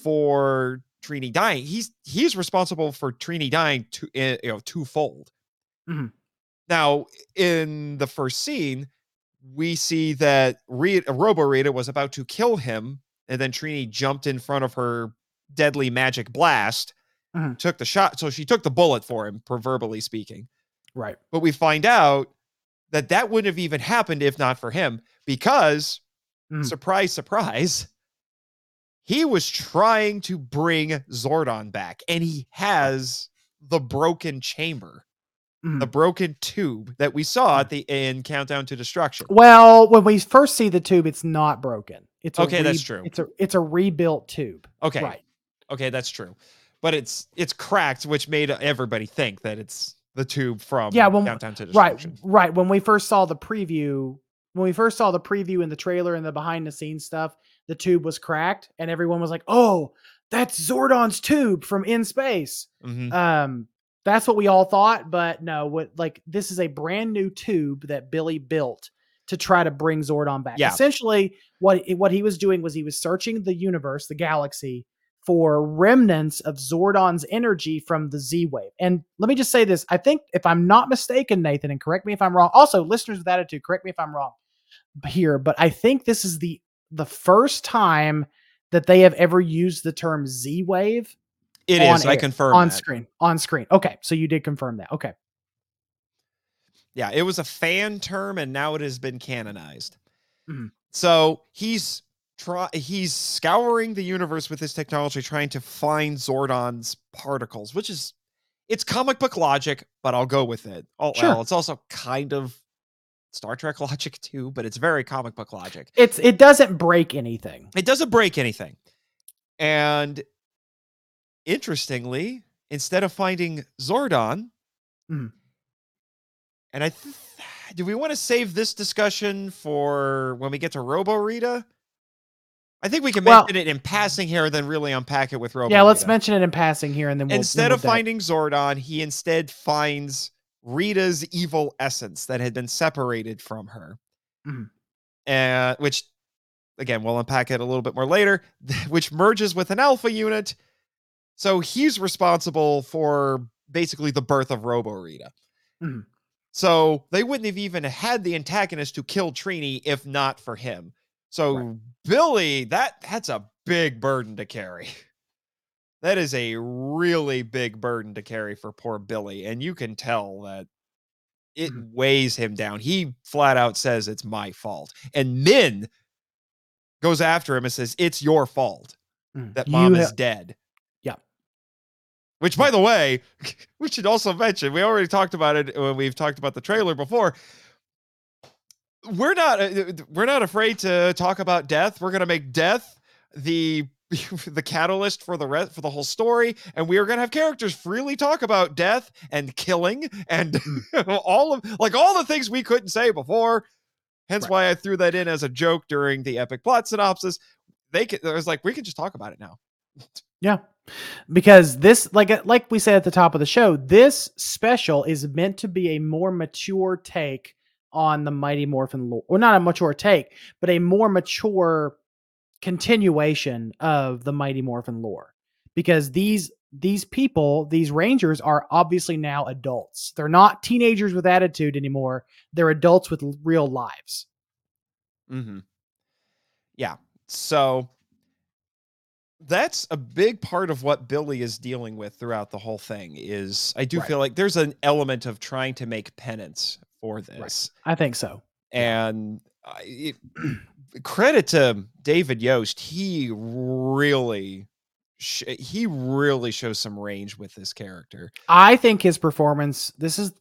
for Trini dying. He's he's responsible for Trini dying to you know twofold. Mhm. Now, in the first scene, we see that Rita, Robo Rita was about to kill him, and then Trini jumped in front of her deadly magic blast, Mhm. took the shot. So she took the bullet for him, proverbially speaking. right. But we find out that that wouldn't have even happened if not for him, because Mm. surprise, surprise, he was trying to bring Zordon back, and he has the broken chamber, Mhm. the broken tube that we saw at the in Countdown to Destruction. Well, when we first see the tube, it's not broken. It's Okay, that's true. It's a it's a rebuilt tube. Okay, Right. okay, that's true, but it's it's cracked, which made everybody think that it's the tube from Yeah, well, Countdown to Right. Destruction. Right. When we first saw the preview, when we first saw the preview and the trailer and the behind the scenes stuff, the tube was cracked and everyone was like, "Oh, that's Zordon's tube from in space." Mhm. Um, that's what we all thought, but no, what like this is a brand new tube that Billy built to try to bring Zordon back. Yeah. Essentially, what what he was doing was he was searching the universe, the galaxy, for remnants of Zordon's energy from the Z wave. And let me just say this: I think, if I'm not mistaken, Nathan, and correct me if I'm wrong. Also, listeners with attitude, correct me if I'm wrong here, but I think this is the the first time that they have ever used the term Z wave It is. is. I confirm on that. screen. On screen. Okay, so you did confirm that. Okay. Yeah, it was a fan term, and now it has been canonized. Mhm. So he's try he's scouring the universe with his technology, trying to find Zordon's particles, which is it's comic book logic, but I'll go with it. Oh, Sure. well, it's also kind of Star Trek <laughs> logic too, but it's very comic book logic. It's it doesn't break anything. It doesn't break anything. And interestingly, instead of finding Zordon, Mhm. And I th- <sighs> do we want to save this discussion for when we get to Robo Rita? I think we can Well- mention it in passing here, and then really unpack it with Robo. yeah, let's mention it in passing here, and then we'll, Instead of we'll dive- finding Zordon, he instead finds Rita's evil essence that had been separated from her. Mhm. And which again, we'll unpack it a little bit more later, <laughs> which merges with an alpha unit. So he's responsible for basically the birth of Robo Rita. Mhm. So they wouldn't have even had the antagonist to kill Trini if not for him. So Right. Billy, that that's a big burden to carry. <laughs> That is a really big burden to carry for poor Billy. And you can tell that it Mhm. weighs him down. He flat out says it's my fault. And Min goes after him and says, It's your fault Mm. that You mom ha- is dead. Which, by the way, <laughs> we should also mention, we already talked about it when we've talked about the trailer before. We're not uh, we're not afraid to talk about death. We're gonna make death the <laughs> the catalyst for the rest for the whole story, and we are gonna have characters freely talk about death and killing and <laughs> all of like all the things we couldn't say before. Hence Right. why I threw that in as a joke during the epic plot synopsis. They could, I was like, we can just talk about it now. Yeah. Because this like uh, like we said at the top of the show, this special is meant to be a more mature take on the Mighty Morphin lore. Or not a mature take, but a more mature continuation of the Mighty Morphin lore. Because these these people, these rangers are obviously now adults. They're not teenagers with attitude anymore. They're adults with real lives. Mm-hmm. Yeah. So that's a big part of what Billy is dealing with throughout the whole thing. Is I do Right. feel like there's an element of trying to make penance for this, I think so. and I, it, credit to David Yost. He really, sh- he really shows some range with this character. I think his performance. This is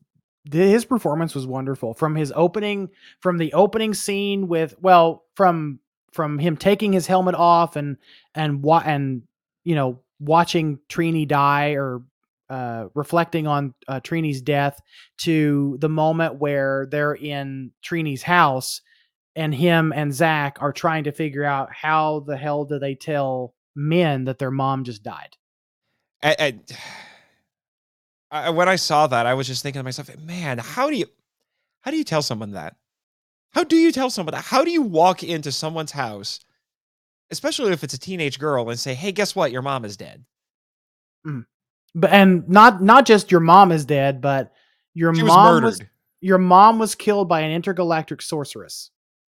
his performance was wonderful from his opening, from the opening scene with well, from from him taking his helmet off and and what and you know watching Trini die or uh, reflecting on uh, Trini's death to the moment where they're in Trini's house and him and Zach are trying to figure out how the hell do they tell Min that their mom just died. I, <sighs> I, I when I saw that, I was just thinking to myself, man, how do you how do you tell someone that? How do you tell someone that? How do you walk into someone's house, especially if it's a teenage girl, and say, "Hey, guess what? Your mom is dead." Mm. but and not not just your mom is dead, but your She mom murdered. was, your mom was killed by an intergalactic sorceress,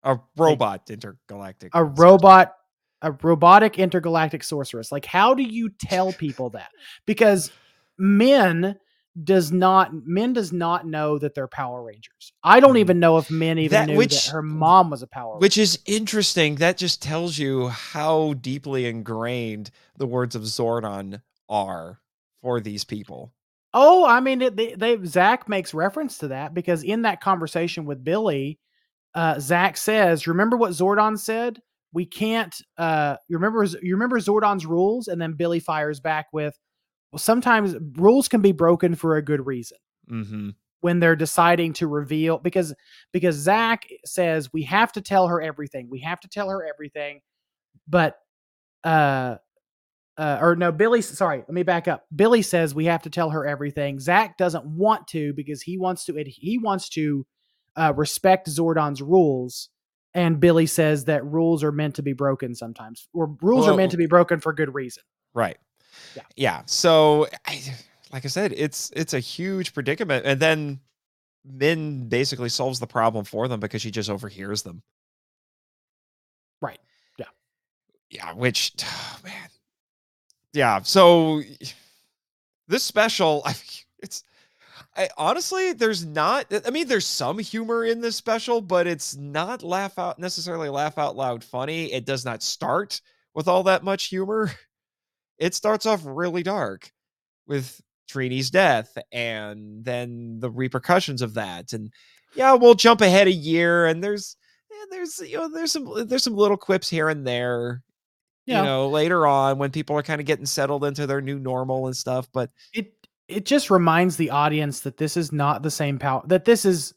a robot intergalactic. a sorcerer. robot, a robotic intergalactic sorceress. Like, how do you tell people that? Because Min does not Min does not know that they're Power Rangers. I don't Mhm. even know if Min even That- knew which- that her mom was a Power Which is interesting. That just tells you how deeply ingrained the words of Zordon are for these people. Oh, I mean, it, they, they Zach makes reference to that because in that conversation with Billy, uh, Zach says, "Remember what Zordon said? We can't. Uh, you remember? You remember Zordon's rules?" And then Billy fires back with, "Well, sometimes rules can be broken for a good reason." Mm-hmm. when they're deciding to reveal because because Zach says we have to tell her everything. We have to tell her everything. But uh uh, or no, Billy. Sorry, let me back up. Billy says we have to tell her everything. Zach doesn't want to because he wants to. He wants to uh, respect Zordon's rules, and Billy says that rules are meant to be broken sometimes, or rules are meant to be broken for good reason. Right. Yeah. Yeah. So, I, like I said, it's it's a huge predicament, and then Min basically solves the problem for them because she just overhears them. Right. Yeah. Yeah. Which, <sighs> man. Yeah. So, this special, <laughs> I, it's. I, honestly, there's not. I mean, there's some humor in this special, but it's not laugh out necessarily laugh out loud funny. It does not start with all that much humor. <laughs> It starts off really dark with Trini's death and then the repercussions of that. And yeah, we'll jump ahead a year and there's eh, there's you know there's some there's some little quips here and there. Yeah. You know, later on when people are kind of getting settled into their new normal and stuff, but It it just reminds the audience that this is not the same power. That this is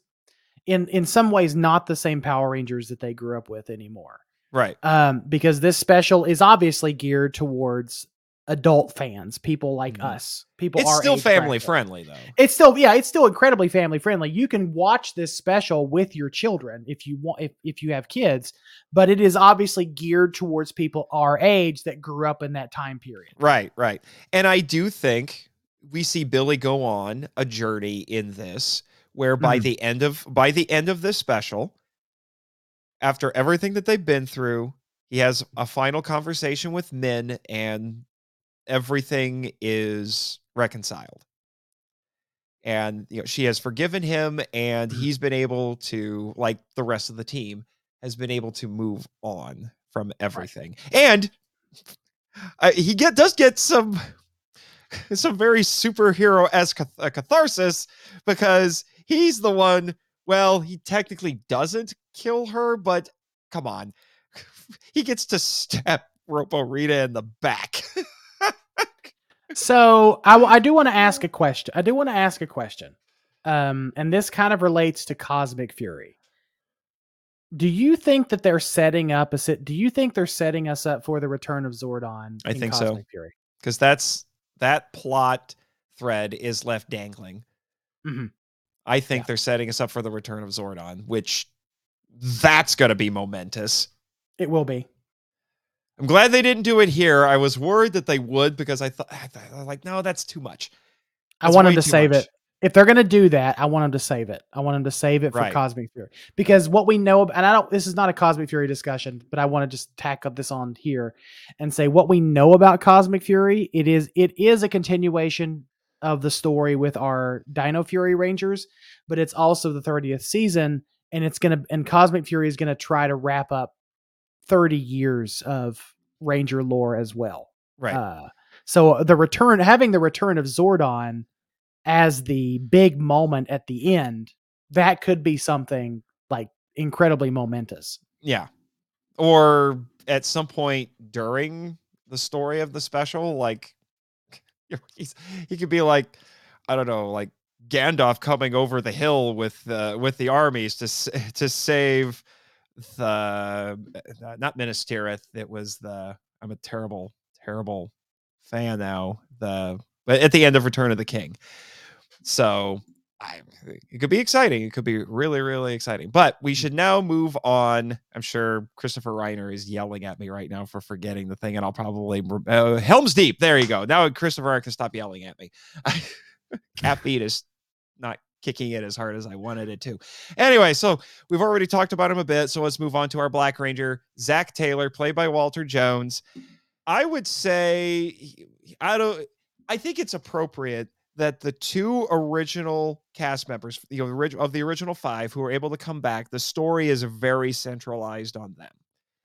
in in some ways not the same Power Rangers that they grew up with anymore. right. um, because this special is obviously geared towards adult fans, people like Mhm. us. People It's still family bracket. friendly though. It's still yeah, it's still incredibly family friendly. You can watch this special with your children if you want if, if you have kids, but it is obviously geared towards people our age that grew up in that time period. Right, right. And I do think we see Billy go on a journey in this where by Mhm. the end of by the end of this special after everything that they've been through, he has a final conversation with Min and everything is reconciled. And you know, she has forgiven him and Mhm. he's been able to like the rest of the team has been able to move on from everything. And uh, he get does get some <laughs> some very superhero esque catharsis because he's the one. Well, he technically doesn't kill her, but come on, <laughs> he gets to step <laughs> Robo Rita in the back. So I, I do want to ask a question. I do want to ask a question. Um, and this kind of relates to Cosmic Fury. Do you think that they're setting up a sit? Do you think they're setting us up for the return of Zordon? I in think so. Cosmic Fury. because that's that plot thread is left dangling. Mhm. I think Yeah. they're setting us up for the return of Zordon, which that's going to be momentous. It will be. I'm glad they didn't do it here. I was worried that they would because I thought I thought- like, no, that's too much. I That's want them to save much. it. If they're going to do that, I want them to save it. I want them to save it for Right. Cosmic Fury because what we know, and I don't. This is not a Cosmic Fury discussion, but I want to just tack up this on here and say what we know about Cosmic Fury. It is it is a continuation of the story with our Dino Fury Rangers, but it's also the 30th season, and it's gonna and Cosmic Fury is gonna try to wrap up 30 years of Ranger lore as well. Right. Uh, so the return, having the return of Zordon as the big moment at the end, that could be something like incredibly momentous. yeah. Or at some point during the story of the special, like <laughs> he's, he could be like, I don't know, like Gandalf coming over the hill with uh, with the armies to <laughs> to save the not Minas Tirith. It was the I'm a terrible terrible fan now. The but at the end of Return of the King, so I it could be exciting. It could be really really exciting. But we should now move on. I'm sure Christopher Reiner is yelling at me right now for forgetting the thing, and I'll probably uh, Helm's Deep. There you go. Now Christopher I can stop yelling at me. <laughs> Caffeine is not kicking it as hard as I wanted it to. Anyway, so we've already talked about him a bit. So let's move on to our Black Ranger, Zach Taylor, played by Walter Jones. I would say I don't. I think it's appropriate that the two original cast members, the original of the original five, who were able to come back, the story is very centralized on them.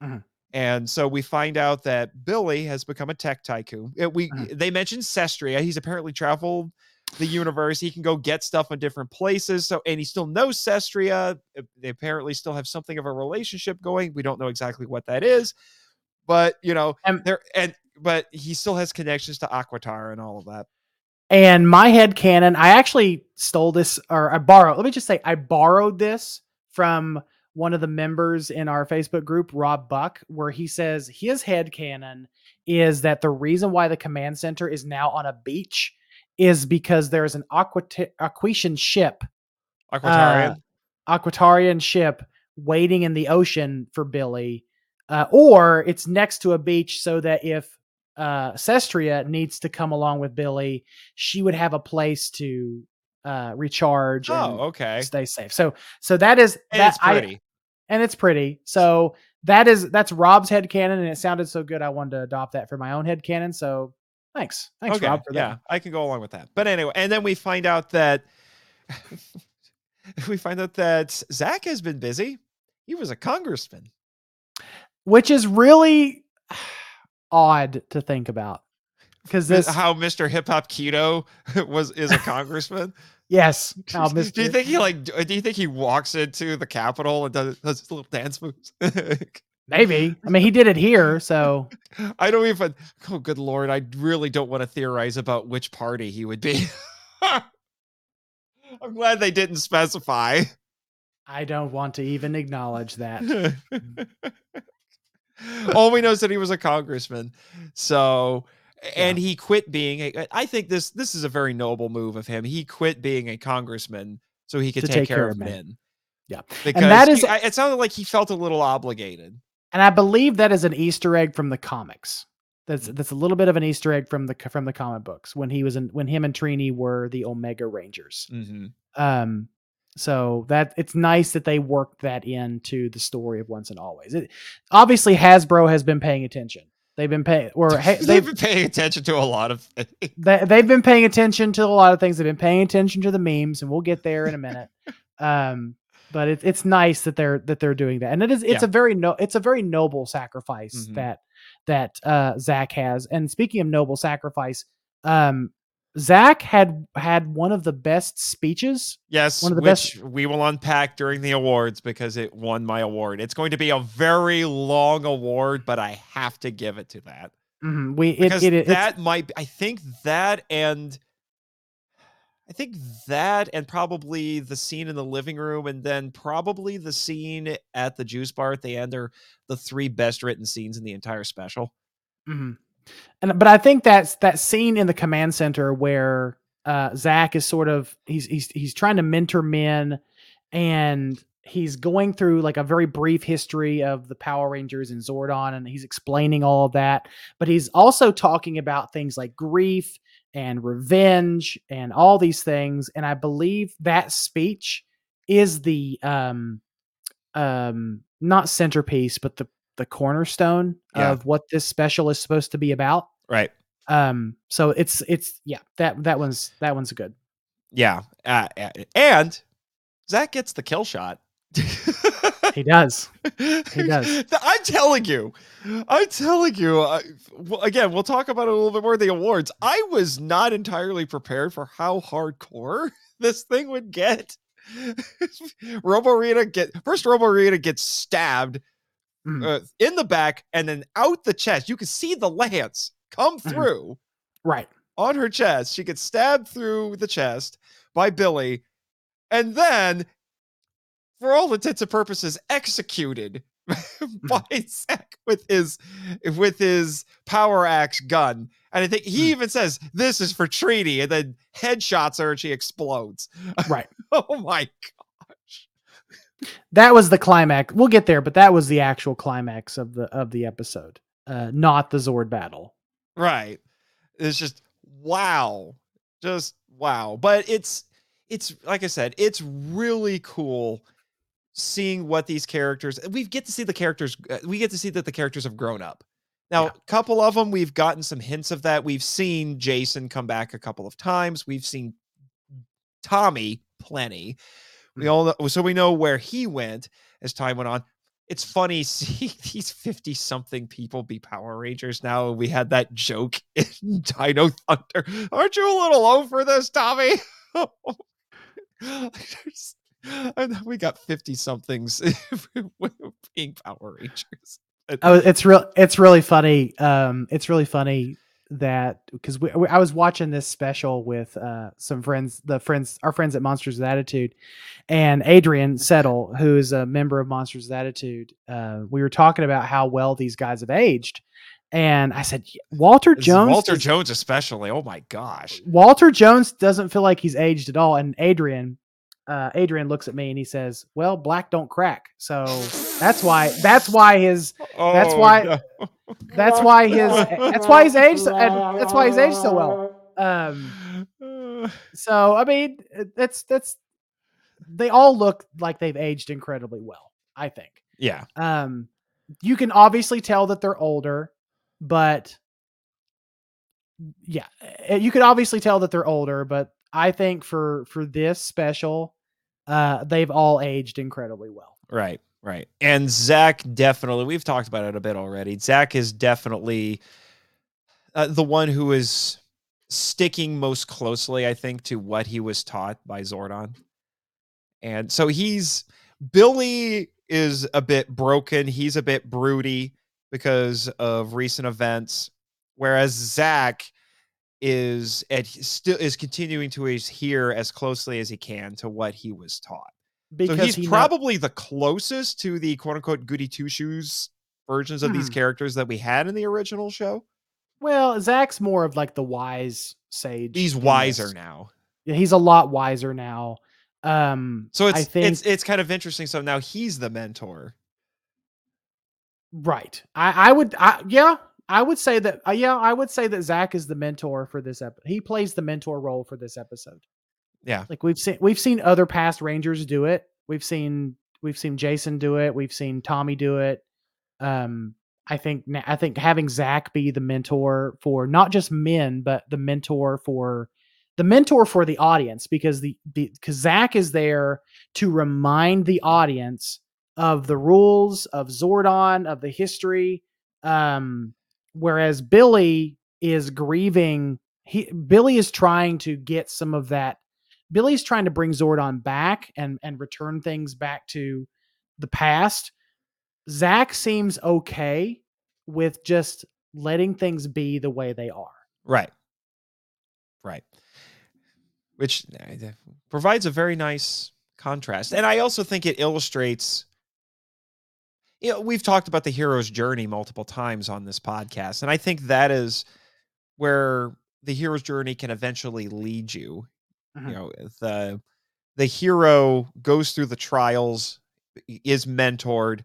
Mhm. And so we find out that Billy has become a tech tycoon. We Mhm. they mentioned Cestria. He's apparently traveled the universe. He can go get stuff in different places. So and he still knows Cestria. They apparently still have something of a relationship going. We don't know exactly what that is, but you know, And- there and but he still has connections to Aquitar and all of that. And my head canon, I actually stole this or I borrowed. Let me just say, I borrowed this from one of the members in our Facebook group, Rob Buck, where he says his head canon is that the reason why the command center is now on a beach is because there's an Aquat- Aquitian ship, Aquatarian. uh, Aquatarian ship waiting in the ocean for Billy, uh, or it's next to a beach so that if uh, Cestria needs to come along with Billy, she would have a place to uh, recharge and oh, okay. stay safe. So, so that is And that it's I- pretty. and it's pretty. So that is that's Rob's head cannon, and it sounded so good. I wanted to adopt that for my own head cannon. So thanks, thanks okay, Rob for yeah, that. I can go along with that. But anyway, and then we find out that <laughs> we find out that Zach has been busy. He was a congressman. Which is really <sighs> odd to think about because This, how Mr. Hip Hop Kido <laughs> was is a congressman. <laughs> yes, how do you think he like? Do you think he walks into the Capitol and does, does his little dance moves? Maybe. I mean, he did it here, so <laughs> I don't even. Oh, good lord! I really don't want to theorize about which party he would be. <laughs> I'm glad they didn't specify. I don't want to even acknowledge that. <laughs> All we know is that he was a congressman. So, and he quit being a. I think this this is a very noble move of him. He quit being a congressman so he could To take, care, of Min. Yeah. because that is- he- I- it sounded like he felt a little obligated. And I believe that is an Easter egg from the comics. That's Mm. that's a little bit of an Easter egg from the from the comic books when he was in when him and Trini were the Omega Rangers. Mm-hmm. Um, so that it's nice that they worked that into the story of Once and Always. It, obviously, Hasbro has been paying attention. They've been paying, or <laughs> hey, They've they've been paying attention to a lot of <laughs> they, they've been paying attention to a lot of things. They've been paying attention to the memes, and we'll get there in a minute. <laughs> um, but it's it's nice that they're that they're doing that, and it is it's Yeah. a very no it's a very noble sacrifice Mhm. that that uh Zach has. And speaking of noble sacrifice, um, Zach had had one of the best speeches. Yes, One of the which best- we will unpack during the awards because it won my award. It's going to be a very long award, but I have to give it to that Mhm, We it, because it, it's- that might. Be, I think that and I think that and probably the scene in the living room, and then probably the scene at the juice bar at the end are the three best written scenes in the entire special. Mhm. And but I think that's that scene in the command center where uh Zach is sort of he's he's he's trying to mentor Min and he's going through like a very brief history of the Power Rangers and Zordon and he's explaining all of that, but he's also talking about things like grief and revenge and all these things and I believe that speech is the um um not centerpiece but the the cornerstone Yeah. of what this special is supposed to be about. Right. Um, so it's it's yeah that that one's that one's good. Yeah. Uh, and Zach gets the kill shot. <laughs> He does. He <laughs> does. I'm telling you. I'm telling you. I, well, again, we'll talk about it a little bit more the awards. I was not entirely prepared for how hardcore <laughs> this thing would get. <laughs> Robo Rita get first. Robo Rita gets stabbed Mhm. uh, in the back and then out the chest. You can see the lance come Mhm. through Right. on her chest. She gets stabbed through the chest by Billy, and then, for all intents and purposes, executed <laughs> by Zack with his with his power axe gun. And I think he even says, "This is for Trini, and then headshots her and she explodes. Right. <laughs> oh my! Gosh. That was the climax. We'll get there, but that was the actual climax of the of the episode, uh, not the Zord battle. Right. It's just wow. Just wow. But it's it's like I said, it's really cool seeing what these characters we get to see the characters uh, we get to see that the characters have grown up. Now, Yeah. a couple of them we've gotten some hints of that. We've seen Jason come back a couple of times. We've seen Tommy plenty. We all know, so we know where he went as time went on. It's funny <laughs> seeing these 50 something people be Power Rangers now. We had that joke <laughs> in Dino Thunder. Aren't you a little old for this, Tommy? <laughs> And we got 50 somethings <laughs> being Power Rangers. Oh, it's real. It's really funny. Um, it's really funny that because we, we- I was watching this special with uh, some friends, the friends, our friends at Monsters with Attitude, and Adrian Settle, who is a member of Monsters with Attitude. Uh, we were talking about how well these guys have aged, and I said Walter This Jones. Walter is- Jones, especially. Oh my gosh. Walter Jones doesn't feel like he's aged at all, and Adrian. Uh, Adrian looks at me and he says, "Well, black don't crack, so that's why. That's why his That's Oh, why- no. that's why his that's why he's aged so- and that's why he's aged so well. Um, <sighs> so I mean, that's that's they all look like they've aged incredibly well. I think. yeah. Um, you can obviously tell that they're older, but yeah, eh, you could obviously tell that they're older. But I think for for this special, uh, they've all aged incredibly well. Right, right. And Zach definitely, we've talked about it a bit already. Zach is definitely uh, the one who is sticking most closely, I think, to what he was taught by Zordon. And so he's, Billy is a bit broken. He's a bit broody because of recent events. Whereas Zach is at still is continuing to adhere as closely as he can to what he was taught Because so he's he probably the closest to the quote unquote goody two shoes versions of these Mhm. characters that we had in the original show. well, Zach's more of like the wise sage. He's wiser this. now. Yeah, he's a lot wiser now. Um, So it's I think it's it's kind of interesting. So now he's the mentor. Right. I, I would. I, yeah, I would say that. Uh, yeah, I would say that Zach is the mentor for this episode. He plays the mentor role for this episode. Yeah. Like we've seen, we've seen other past Rangers do it. We've seen, we've seen Jason do it. We've seen Tommy do it. Um, I think, I think having Zach be the mentor for not just Min, but the mentor for the mentor for the audience, because the because Zach is there to remind the audience of the rules of Zordon, of the history. Um, whereas Billy is grieving. He Billy is trying to get some of that. Billy's trying to bring Zordon back and and return things back to the past. Zach seems okay with just letting things be the way they are. Right. Right. Which uh, provides a very nice contrast. And I also think it illustrates you know, we've talked about the hero's journey multiple times on this podcast, and I think that is where the hero's journey can eventually lead you. Mhm. You know, the the hero goes through the trials, is mentored,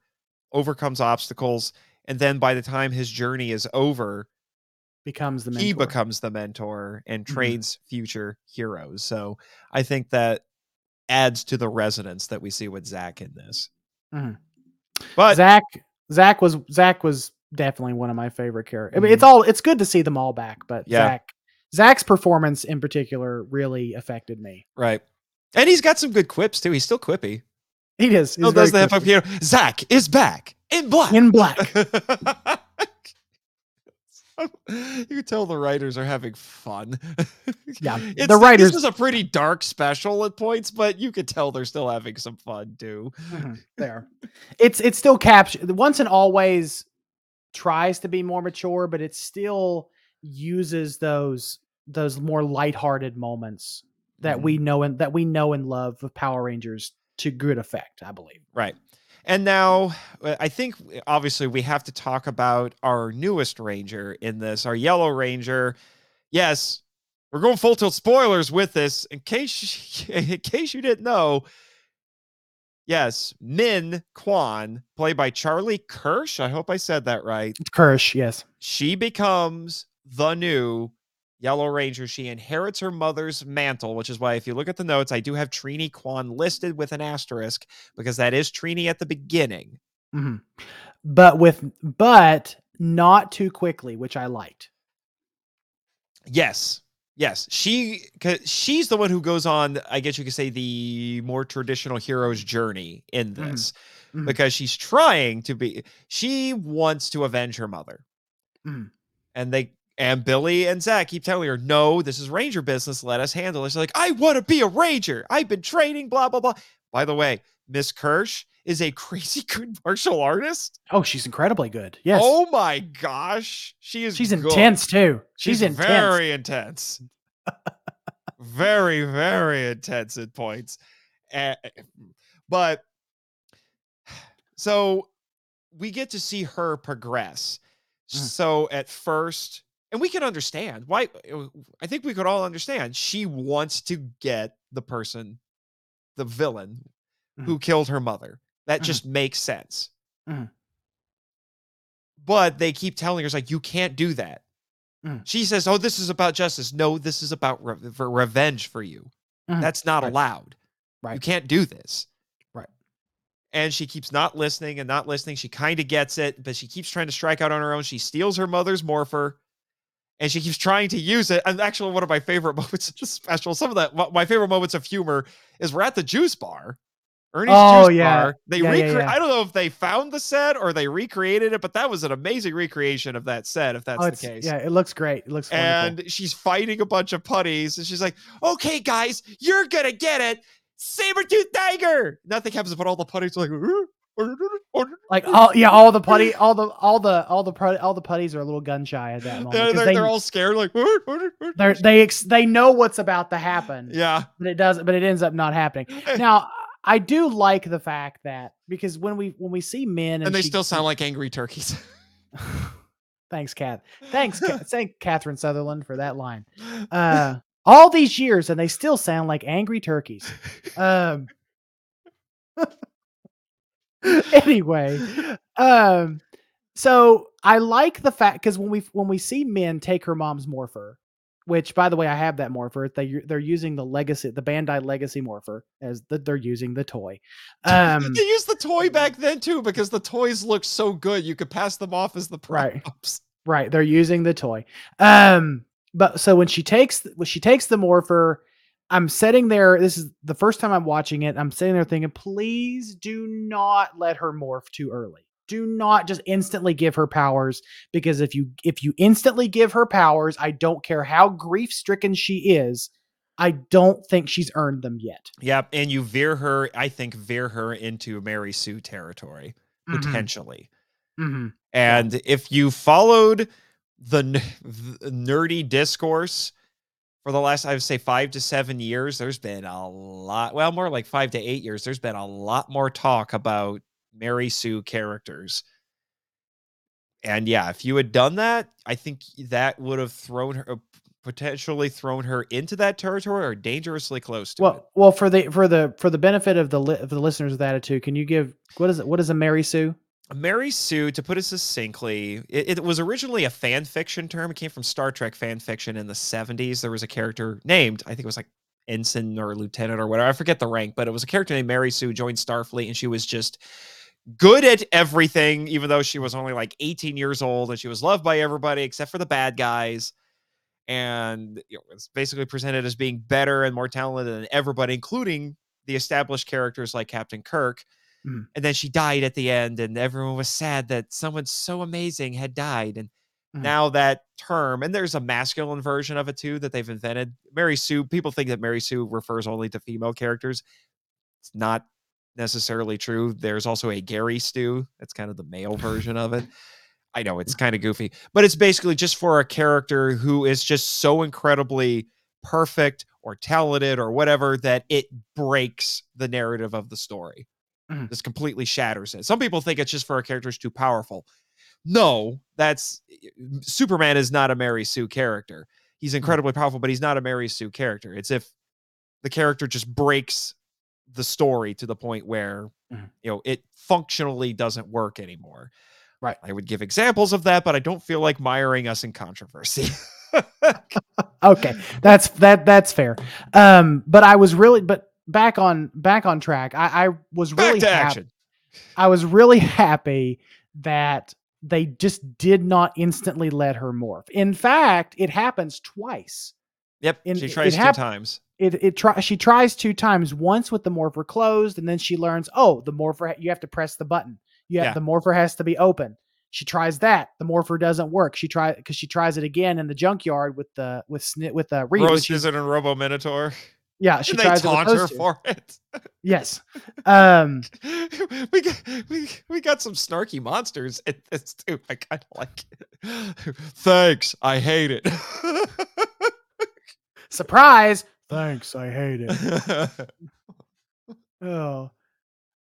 overcomes obstacles, and then by the time his journey is over, Becomes the mentor. he becomes the mentor and Mhm. trains future heroes. So I think that adds to the resonance that we see with Zach in this. Mhm. But Zach Zach was Zach was definitely one of my favorite characters. I mean, it's mm-hmm. all it's good to see them all back, but Yeah. Zach Zach's performance in particular really affected me. right, and he's got some good quips too. He's still quippy. He does. Still he's oh, does the very hip hop hero. Zach is back in black. in black. <laughs> <laughs> you can tell the writers are having fun. <laughs> Yeah, It's- the writers- This is a pretty dark special at points, but you could tell they're still having some fun too. Mhm, there. <laughs> It's it's still captured. Once and always tries to be more mature, but it still uses those those more lighthearted moments that Mhm. we know and that we know and love of Power Rangers to good effect, I believe. Right. And now uh, I think obviously we have to talk about our newest ranger in this, our yellow ranger. Yes, we're going full tilt spoilers with this. In case <laughs> in case you didn't know, yes, Min Kwan, played by Charlie Kersh. I hope I said that right. Kersh, yes. She becomes the new Yellow Ranger. She inherits her mother's mantle, which is why, if you look at the notes, I do have Trini Kwan listed with an asterisk because that is Trini at the beginning. Mhm. But with but not too quickly, which I liked. Yes. Yes, she 'cause she's the one who goes on, I guess you could say, the more traditional hero's journey in Mhm. this Mhm. because she's trying to be. She wants to avenge her mother, Mhm. and they and Billy and Zach keep telling her, "No, this is Ranger business. Let us handle it." She's like, "I want to be a Ranger. I've been training." Blah blah blah. By the way, Miss Kersh is a <laughs> crazy good martial artist. Oh, she's incredibly good. Yes. Oh my gosh, she is. she's good. intense too. She's, She's, intense. very intense. <laughs> very, very intense at points. Eh, but <sighs> so we get to see her progress. Mm. So at first, and we can understand why. I think we could all understand she wants to get the person, the villain who killed her mother. That Mhm. just makes sense. Mhm. But they keep telling her, it's like, you can't do that. Mhm. She says, Oh, this is about justice. No, this is about re- for revenge for you. Mhm. That's not allowed. Right. You can't do this. Right. And she keeps not listening and not listening. She kind of gets it, but she keeps trying to strike out on her own. She steals her mother's morpher and she keeps trying to use it. And actually, one of my favorite <laughs> moments of the special, some of that, my favorite moments of humor is we're at the juice bar. Ernie's Oh, juice yeah. bar. They Yeah, yeah, recreate. yeah. I don't know if they found the set or they recreated it, but that was an amazing recreation of that set. If that's Oh, the case. yeah, it looks great. It looks wonderful. and she's fighting a bunch of putties, and she's like, "Okay, guys, you're gonna get it, saber tooth tiger." Nothing happens, but all the putties are like, like all yeah, all the putty, all the all the all the putty, all the putties are a little gun shy at that moment. they're, they're, they, they're all scared, like, <laughs> they're, they ex- they know what's about to happen, yeah. but it doesn't. But it ends up not happening. <laughs> Now, I do like the fact that because when we when we see men and, and they she- still sound like angry turkeys. <laughs> Thanks, Kath. Thanks, Ca- thank Catherine Sutherland for that line. Uh, all these years, and they still sound like angry turkeys. Um. <laughs> anyway, um, so I like the fact because when we when we see Min take her mom's morpher, which by the way I have that morpher. They they're using the legacy, the Bandai Legacy morpher as the, they're using the toy. Um, they used the toy back then too because the toys looked so good. You could pass them off as the Right. Right, they're using the toy. Um, but so when she takes when she takes the morpher, I'm sitting there. This is the first time I'm watching it. I'm sitting there thinking, please do not let her morph too early. Do not just instantly give her powers because if you if you instantly give her powers, I don't care how grief stricken she is. I don't think she's earned them yet. Yep, and you veer her. I think veer her into Mary Sue territory Mhm, potentially. mhm. And if you followed the, n- the nerdy discourse for the last, I would say, five to seven years, there's been a lot, well, more like five to eight years, there's been a lot more talk about Mary Sue characters. And yeah, if you had done that, I think that would have thrown her, uh, potentially thrown her into that territory or dangerously close to it. Well, well, for the for the for the benefit of the li- of the listeners with attitude, can you give what is it? What is a Mary Sue? Mary Sue, to put it succinctly, it, it was originally a fan fiction term. It came from Star Trek fan fiction in the 70s. There was a character named, I think it was like ensign or lieutenant or whatever. I forget the rank, but it was a character named Mary Sue, joined Starfleet, and she was just good at everything, even though she was only like 18 years old and she was loved by everybody except for the bad guys. And you know, basically presented as being better and more talented than everybody, including the established characters like Captain Kirk Mm. and then she died at the end and everyone was sad that someone so amazing had died and Mm. now that term and there's a masculine version of it too that they've invented. Mary sue people think that mary sue refers only to female characters. It's not necessarily true. There's also a gary stew that's kind of the male version of it. <laughs> I know it's kind of goofy but it's basically just for a character who is just so incredibly perfect or talented or whatever that it breaks the narrative of the story Mhm. this completely shatters it. Some people think it's just for a character is too powerful. No that's superman is not a mary sue character. He's incredibly powerful but he's not a mary sue character. It's if the character just breaks the story to the point where Mhm. you know it functionally doesn't work anymore. Right. i would give examples of that but i don't feel like miring us in controversy. <laughs> Okay. That's that that's fair. Um but i was really but back on back on track. I i was back really to hap- action. I was really happy that they just did not instantly let her morph. In fact it happens twice. Yep in- she it tries two hap- times. it it try she tries two times once with the morpher closed and then she learns oh the morpher you have to press the button. You have Yeah. the morpher has to be open. She tries that. The morpher doesn't work. She try because she tries it again in the junkyard with the with snit with the Reed when Rose she's- Visit and Robo Minotaur. Yeah, she and they tries to taunt her for it. Yes. <laughs> Um, we got we, we got some snarky monsters in this too. I kind of like it. Thanks. I hate it. <laughs> surprise. Thanks. I hate it. <laughs> Oh.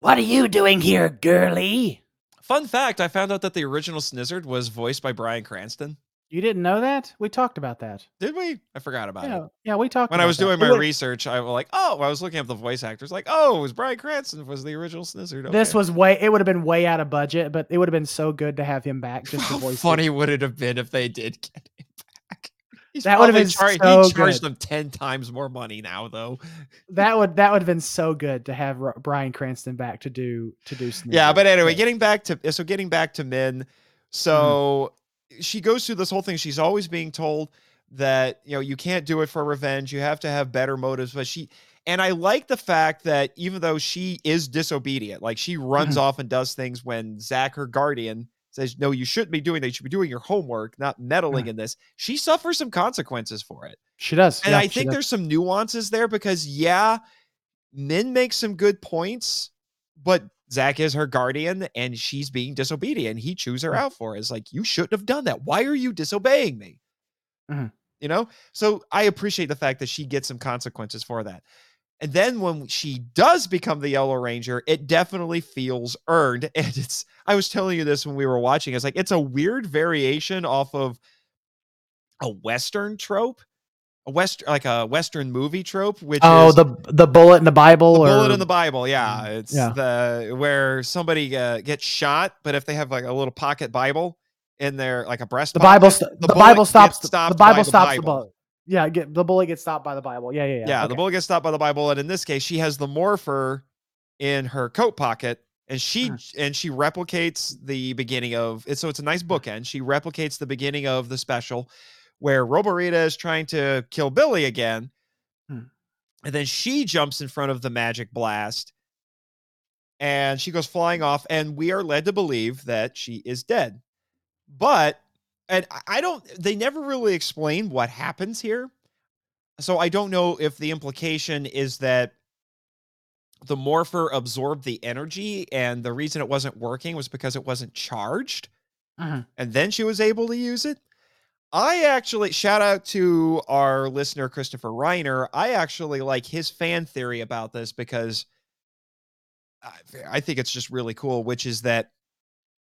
What are you doing here, girly? Fun fact: I found out that the original Snizzard was voiced by Bryan Cranston. You didn't know that? We talked about that. Did we? I forgot about Yeah, it. yeah, we talked When I was doing my research, I was like, "Oh!" I was looking up the voice actors. Like, "Oh, it was Bryan Cranston was the original Snizzard." This was way. It would have been way out of budget, but it would have been so good to have him back <laughs> just How it. funny would it have been if they did get him back? <laughs> He's That would have been char- so He charged good. them ten times more money now, though. That <laughs> would that would have been so good to have Ro- Bryan Cranston back to do to do. Yeah, but anyway, getting back to so getting back to Min. Mm-hmm. so she goes through this whole thing. She's always being told that you know you can't do it for revenge. You have to have better motives. But she and I like the fact that even though she is disobedient, like she runs mm-hmm. off and does things when Zach, her guardian, says, "No, you shouldn't be doing that. You should be doing your homework, not meddling in this." She suffers some consequences for it. she does, And yeah, I think does. there's some nuances there because yeah, Min makes some good points, but Zach is her guardian and she's being disobedient. He chews her Mhm. out for it. It's like you shouldn't have done that. Why are you disobeying me? Mhm. You know? So I appreciate the fact that she gets some consequences for that. And then when she does become the Yellow Ranger, it definitely feels earned. <laughs> And it's I was telling you this when we were watching. It's like it's a weird variation off of a Western trope, a West like a Western movie trope, which Oh, is the the bullet in the Bible, the or bullet in the Bible. Yeah, it's Yeah. the where somebody uh, gets shot, but if they have like a little pocket Bible in their like a breast, the Bible. st- the, bullet Bible stops. The, the Bible stops the bullet. Yeah, get, the bullet gets stopped by the Bible. Yeah, yeah, yeah. Yeah, the bullet gets stopped by the Bible, and in this case, she has the morpher in her coat pocket, and she Mhm. and she replicates the beginning of it. So it's a nice bookend. She replicates the beginning of the special, where Robo Rita is trying to kill Billy again, Hmm. and then she jumps in front of the magic blast, and she goes flying off, and we are led to believe that she is dead, but. And I- don't, they never really explain what happens here. So I don't know if the implication is that the morpher absorbed the energy and the reason it wasn't working was because it wasn't charged Mhm. and then she was able to use it. I actually shout out to our listener Christopher Reiner. I actually like his fan theory about this because I, I think it's just really cool, which is that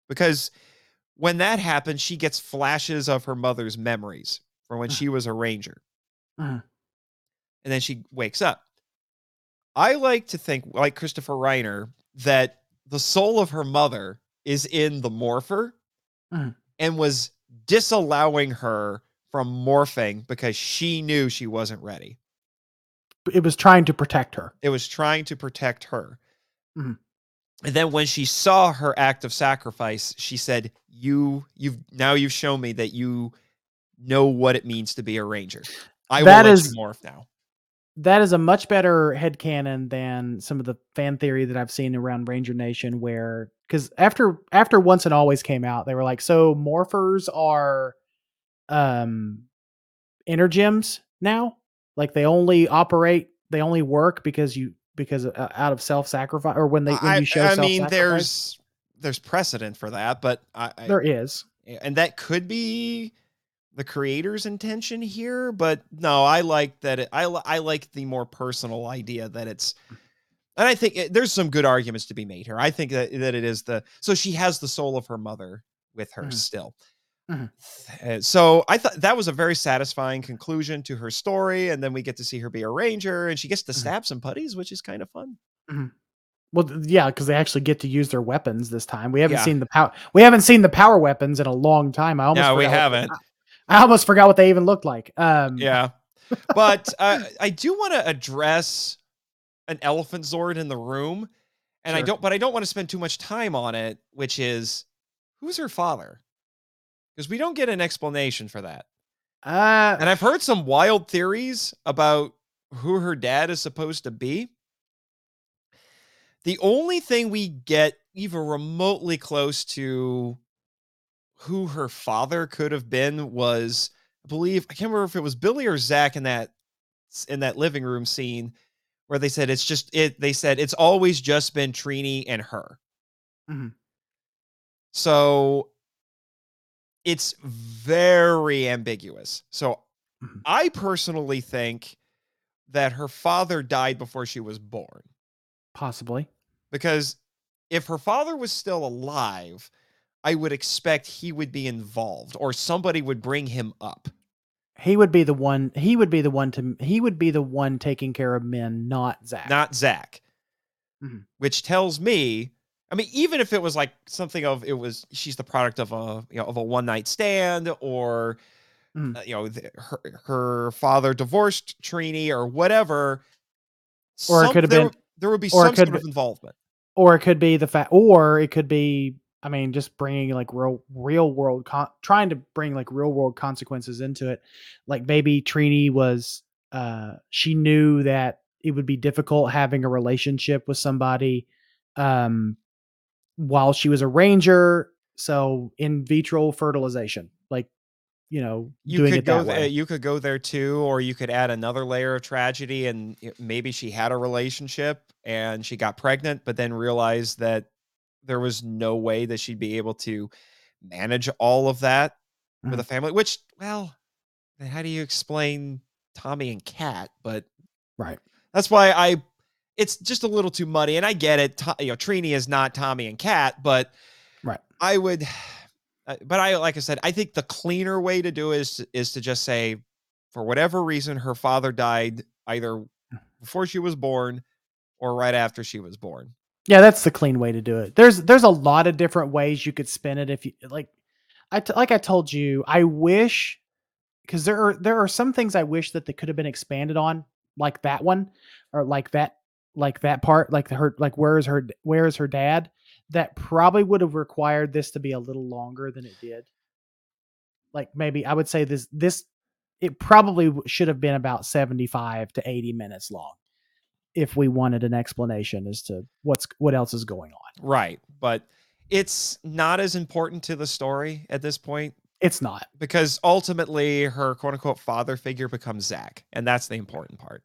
because when that happens, she gets flashes of her mother's memories from when Mhm. she was a ranger Mhm. and then she wakes up. I like to think, like Christopher Reiner, that the soul of her mother is in the morpher Mhm. and was disallowing her from morphing because she knew she wasn't ready. It was trying to protect her. It was trying to protect her. Mhm. And then when she saw her act of sacrifice, she said, "You, you've now you've shown me that you know what it means to be a ranger. I That will is- morph now." That is a much better headcanon than some of the fan theory that I've seen around Ranger Nation where because after after once and always came out, they were like, so morphers are um energems now. Like they only operate, they only work because you because uh, out of self sacrifice or when they when I, you show I self mean, there's there's precedent for that, but I, I- there is. and that could be the creator's intention here. But no, I like that. It, I I like the more personal idea that it's. And I think it, there's some good arguments to be made here. I think that that it is the so she has the soul of her mother with her Mhm. still. Mhm. Uh, So I thought that was a very satisfying conclusion to her story, and then we get to see her be a ranger, and she gets to Mhm. stab some putties, which is kind of fun. Well, yeah, because they actually get to use their weapons this time. We haven't Yeah. seen the power. We haven't seen the power weapons in a long time. I almost No, we what- haven't. I almost forgot what they even looked like. Um, Yeah. But uh, I do want to address an elephant Zord in the room. And I don't, but I don't want to spend too much time on it, which is who's her father? Because we don't get an explanation for that. Uh, And I've heard some wild theories about who her dad is supposed to be. The only thing we get even remotely close to who her father could have been was, I believe, I can't remember if it was Billy or Zach in that in that living room scene where they said it's just it. They said it's always just been Trini and her. Mhm. So it's very ambiguous. So Mhm. I personally think that her father died before she was born Possibly. because if her father was still alive, I would expect he would be involved or somebody would bring him up. He would be the one. He would be the one to. He would be the one taking care of Min, not Zach. not Zach. Mhm. Which tells me, I mean, even if it was like something of it was she's the product of a you know of a one night stand or Mhm. uh, you know th- her her father divorced Trini or whatever, Or it could have there, been- there would be some sort of involvement. or it could be the fact, or it could be. I mean, just bringing like real, real world, con- trying to bring like real world consequences into it. Like maybe Trini was, uh, she knew that it would be difficult having a relationship with somebody, um, while she was a ranger. So in vitro fertilization, like, you know, You doing could it go there, way. you could go there too, or you could add another layer of tragedy and maybe she had a relationship and she got pregnant, but then realized that there was no way that she'd be able to manage all of that with a Mhm. family. Which, well, how do you explain Tommy and Kat? But right. that's why I, it's just a little too muddy. And I get it. To, you know, Trini is not Tommy and Kat, but Right. I would, but I like I said, I think the cleaner way to do it is is to just say, for whatever reason, her father died either before she was born or right after she was born. Yeah, that's the clean way to do it. There's there's a lot of different ways you could spin it if you like I t- like I told you, I wish cuz there are there are some things I wish that they could have been expanded on like that one or like that like that part like the her like where is her where is her dad that probably would have required this to be a little longer than it did. Like maybe I would say this this it probably should have been about 75 to 80 minutes long if we wanted an explanation as to what's what else is going on. Right. But it's not as important to the story at this point It's not. because ultimately her quote unquote father figure becomes Zach. And that's the important part.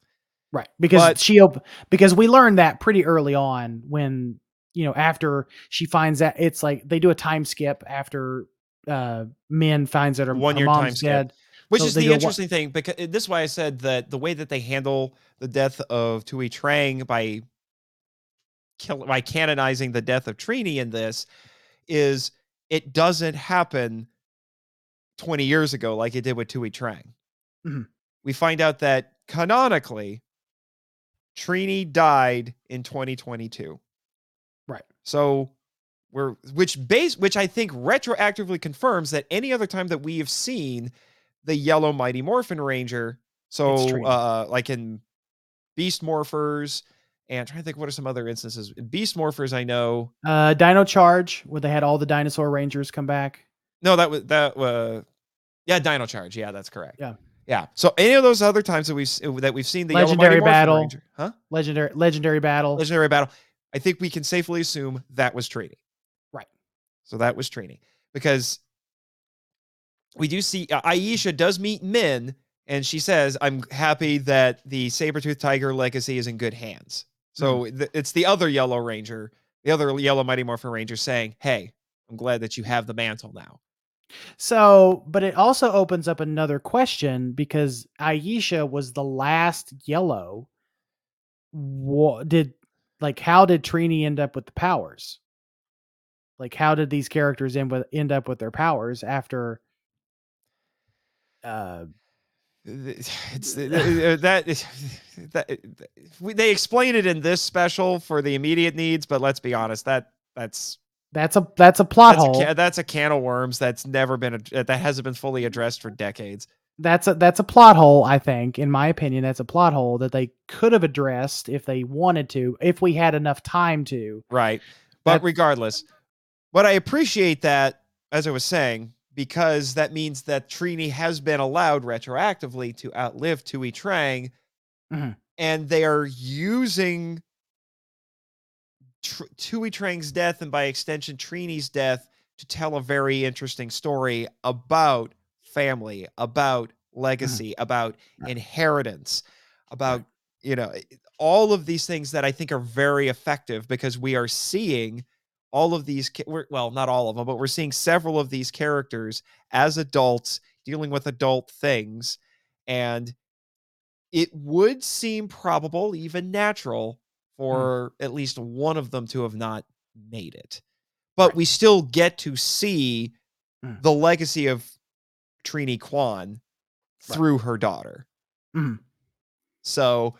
Right. Because But- she op- because we learned that pretty early on when, you know, after she finds that it's like they do a time skip after uh Min finds that her, her One-year time mom's skip. Which So is the do a one- interesting thing because uh, this is why I said that the way that they handle the death of Thuy Trang by kill by canonizing the death of Trini in this is it doesn't happen 20 years ago like it did with Thuy Trang. Mhm. We find out that canonically Trini died in 2022. Right. So we're which base which I think retroactively confirms that any other time that we have seen the yellow mighty morphin ranger, so uh like in Beast Morphers and I'm trying to think what are some other instances. In Beast Morphers I know. Uh Dino Charge where they had all the dinosaur rangers come back. No, that was that uh yeah, Dino Charge. Yeah, that's correct. Yeah. Yeah. So any of those other times that we've that we've seen the yellow mighty Legendary morphin battle. ranger, huh? Legendary legendary battle. Legendary battle. I think we can safely assume that was Trini. Right. So that was Trini because we do see uh, Aisha does meet Min and she says, I'm happy that the saber-toothed tiger legacy is in good hands. So th- it's the other yellow ranger, the other yellow mighty morphin ranger saying, Hey, I'm glad that you have the mantle now. So, but it also opens up another question because Aisha was the last yellow. What did like how did Trini end up with the powers? Like how did these characters end with end up with their powers after uh It's that, that we- they explain it in this special for the immediate needs, but let's be honest, that that's that's a that's a plot that's a, hole. ca- that's a can of worms that's never been that hasn't been fully addressed for decades. that's a that's a plot hole i think in my opinion that's a plot hole that they could have addressed if they wanted to if we had enough time to Right. But That- regardless, but I appreciate that, as I was saying, because that means that Trini has been allowed retroactively to outlive Thuy Trang, Mhm. and they are using Tr- Thuy Trang's death and by extension Trini's death to tell a very interesting story about family, about legacy, about Right. inheritance, about you know all of these things that I think are very effective because we are seeing all of these well not all of them but we're seeing several of these characters as adults dealing with adult things and it would seem probable even natural for at least one of them to have not made it but Right. we still get to see Mm. the legacy of Trini Kwan Right. through her daughter Mhm. so,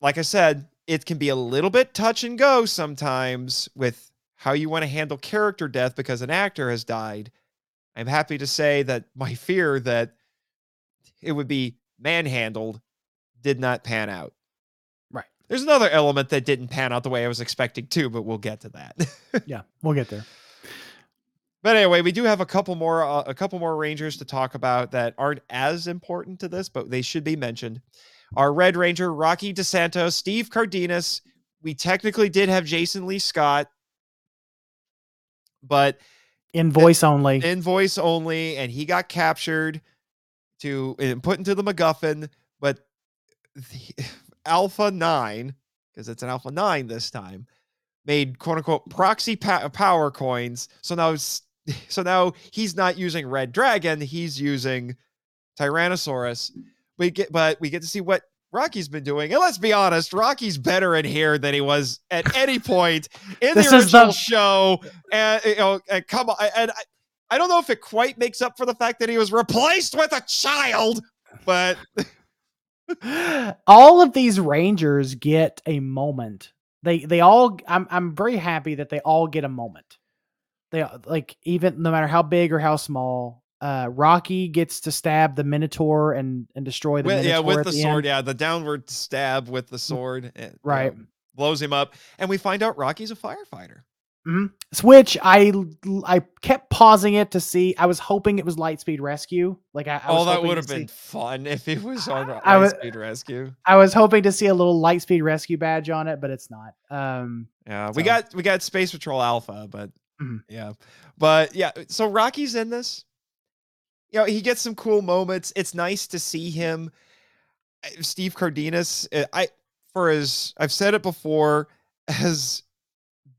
like I said, it can be a little bit touch and go sometimes with how you want to handle character death because an actor has died. I'm happy to say that my <laughs> fear that it would be manhandled did not pan out. Right. There's another element that didn't pan out the way I was expecting to, but we'll get to that. <laughs> Yeah, we'll get there. But anyway, we do have a couple more uh, a couple more rangers to talk about that aren't as important to this, but they should be mentioned. Our Red Ranger, Rocky DeSanto, Steve Cardenas. We technically did have Jason Lee Scott, but In voice only. in voice only, and he got captured to and put into the MacGuffin. But the, <laughs> Alpha Nine, because it's an Alpha Nine this time, made quote unquote proxy pa- power coins. So now, <laughs> so now he's not using Red Dragon; he's using Tyrannosaurus. We get, but we get to see what Rocky's been doing, and let's be honest, Rocky's better in here than he was at any point in the is the- original show. And you know, and come on, and I, I don't know if it quite makes up for the fact that he was replaced with a child, but <laughs> all of these rangers get a moment. They they all I'm I'm very happy that they all get a moment. They like even no matter how big or how small. Uh, Rocky gets to stab the Minotaur and and destroy the with, Minotaur yeah, with the the sword, end. yeah, the downward stab with the sword, eh, Right. blows him up, and we find out Rocky's a firefighter. Which I I kept pausing it to see. I was hoping it was Lightspeed Rescue. Like I, I was oh, that would have been see- fun <laughs> if it was on I Lightspeed Rescue. I was hoping to see a little Lightspeed Rescue badge on it, but it's not. Um, Yeah, we So- got we got Space Patrol Alpha, but Mhm. yeah, but yeah. So Rocky's in this. You know, he gets some cool moments. It's nice to see him. Uh, Steve Cardenas. uh, I for as I've said it before, <laughs> as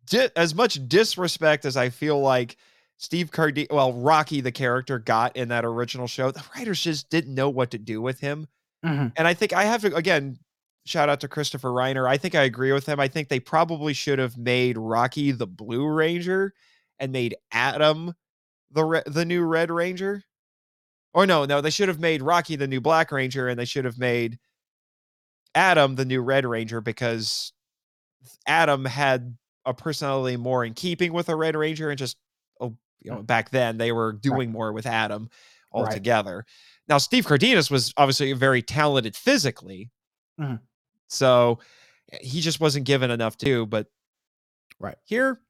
di- as much disrespect as I feel like Steve Cardenas, well, Rocky the character got in that original show, the writers just didn't know what to do with him. mhm. And I think I have to again shout out to Christopher Reiner. I think I agree with him. I think they probably should have made Rocky the Blue Ranger and made Adam the re- the new Red Ranger. Or no, no, they should have made Rocky the new Black Ranger and they should have made Adam the new Red Ranger because Adam had a personality more in keeping with a Red Ranger and just oh, you know, back then they were doing more with Adam Right. altogether. Now, Steve Cardenas was obviously very talented physically. Mhm. So eh, he just wasn't given enough to do. But Right. here,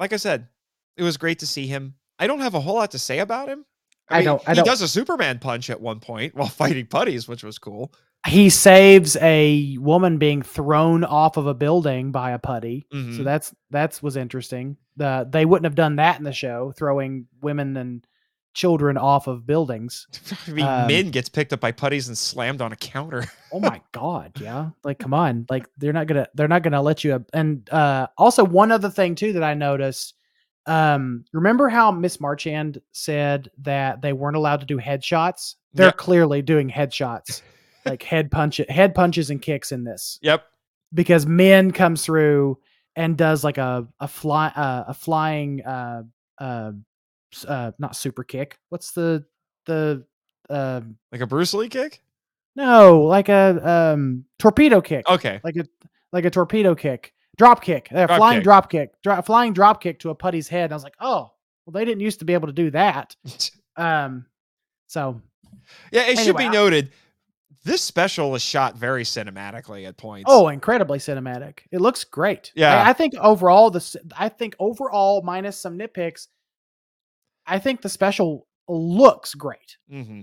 like I said, it was great to see him. I don't have a whole lot to say about him. I don't- I he don't- does a Superman punch at one point <laughs> while fighting putties, which was cool. he saves a woman being thrown off of a building by a putty. So Mhm. that's that's was interesting. The they wouldn't have done that in the show, throwing women and children off of buildings. <laughs> I mean, Um, Min gets picked up by putties and slammed on a counter. Oh my <laughs> god, yeah. Like come on. Like they're not going to they're not going to let you up. And uh also one other thing too that I noticed um remember how Miss Marchand said that they weren't allowed to do headshots? They're Yeah. clearly doing headshots. <laughs> like head punch head punches and kicks in this. yep. because Min comes through and does like a a fly uh, a flying uh uh uh not super kick. What's the the uh Like a Bruce Lee kick? no like a um torpedo kick Okay. like a like a torpedo kick drop kick uh, Drop flying kick. drop kick dro- flying drop kick to a putty's head. And I was like oh well they didn't used to be able to do that <laughs> um so Yeah, it should be I- noted. This special is shot very cinematically at points. Oh, incredibly cinematic. It looks great. Yeah. I, think overall this. I think overall minus some nitpicks, I think the special looks great. hmm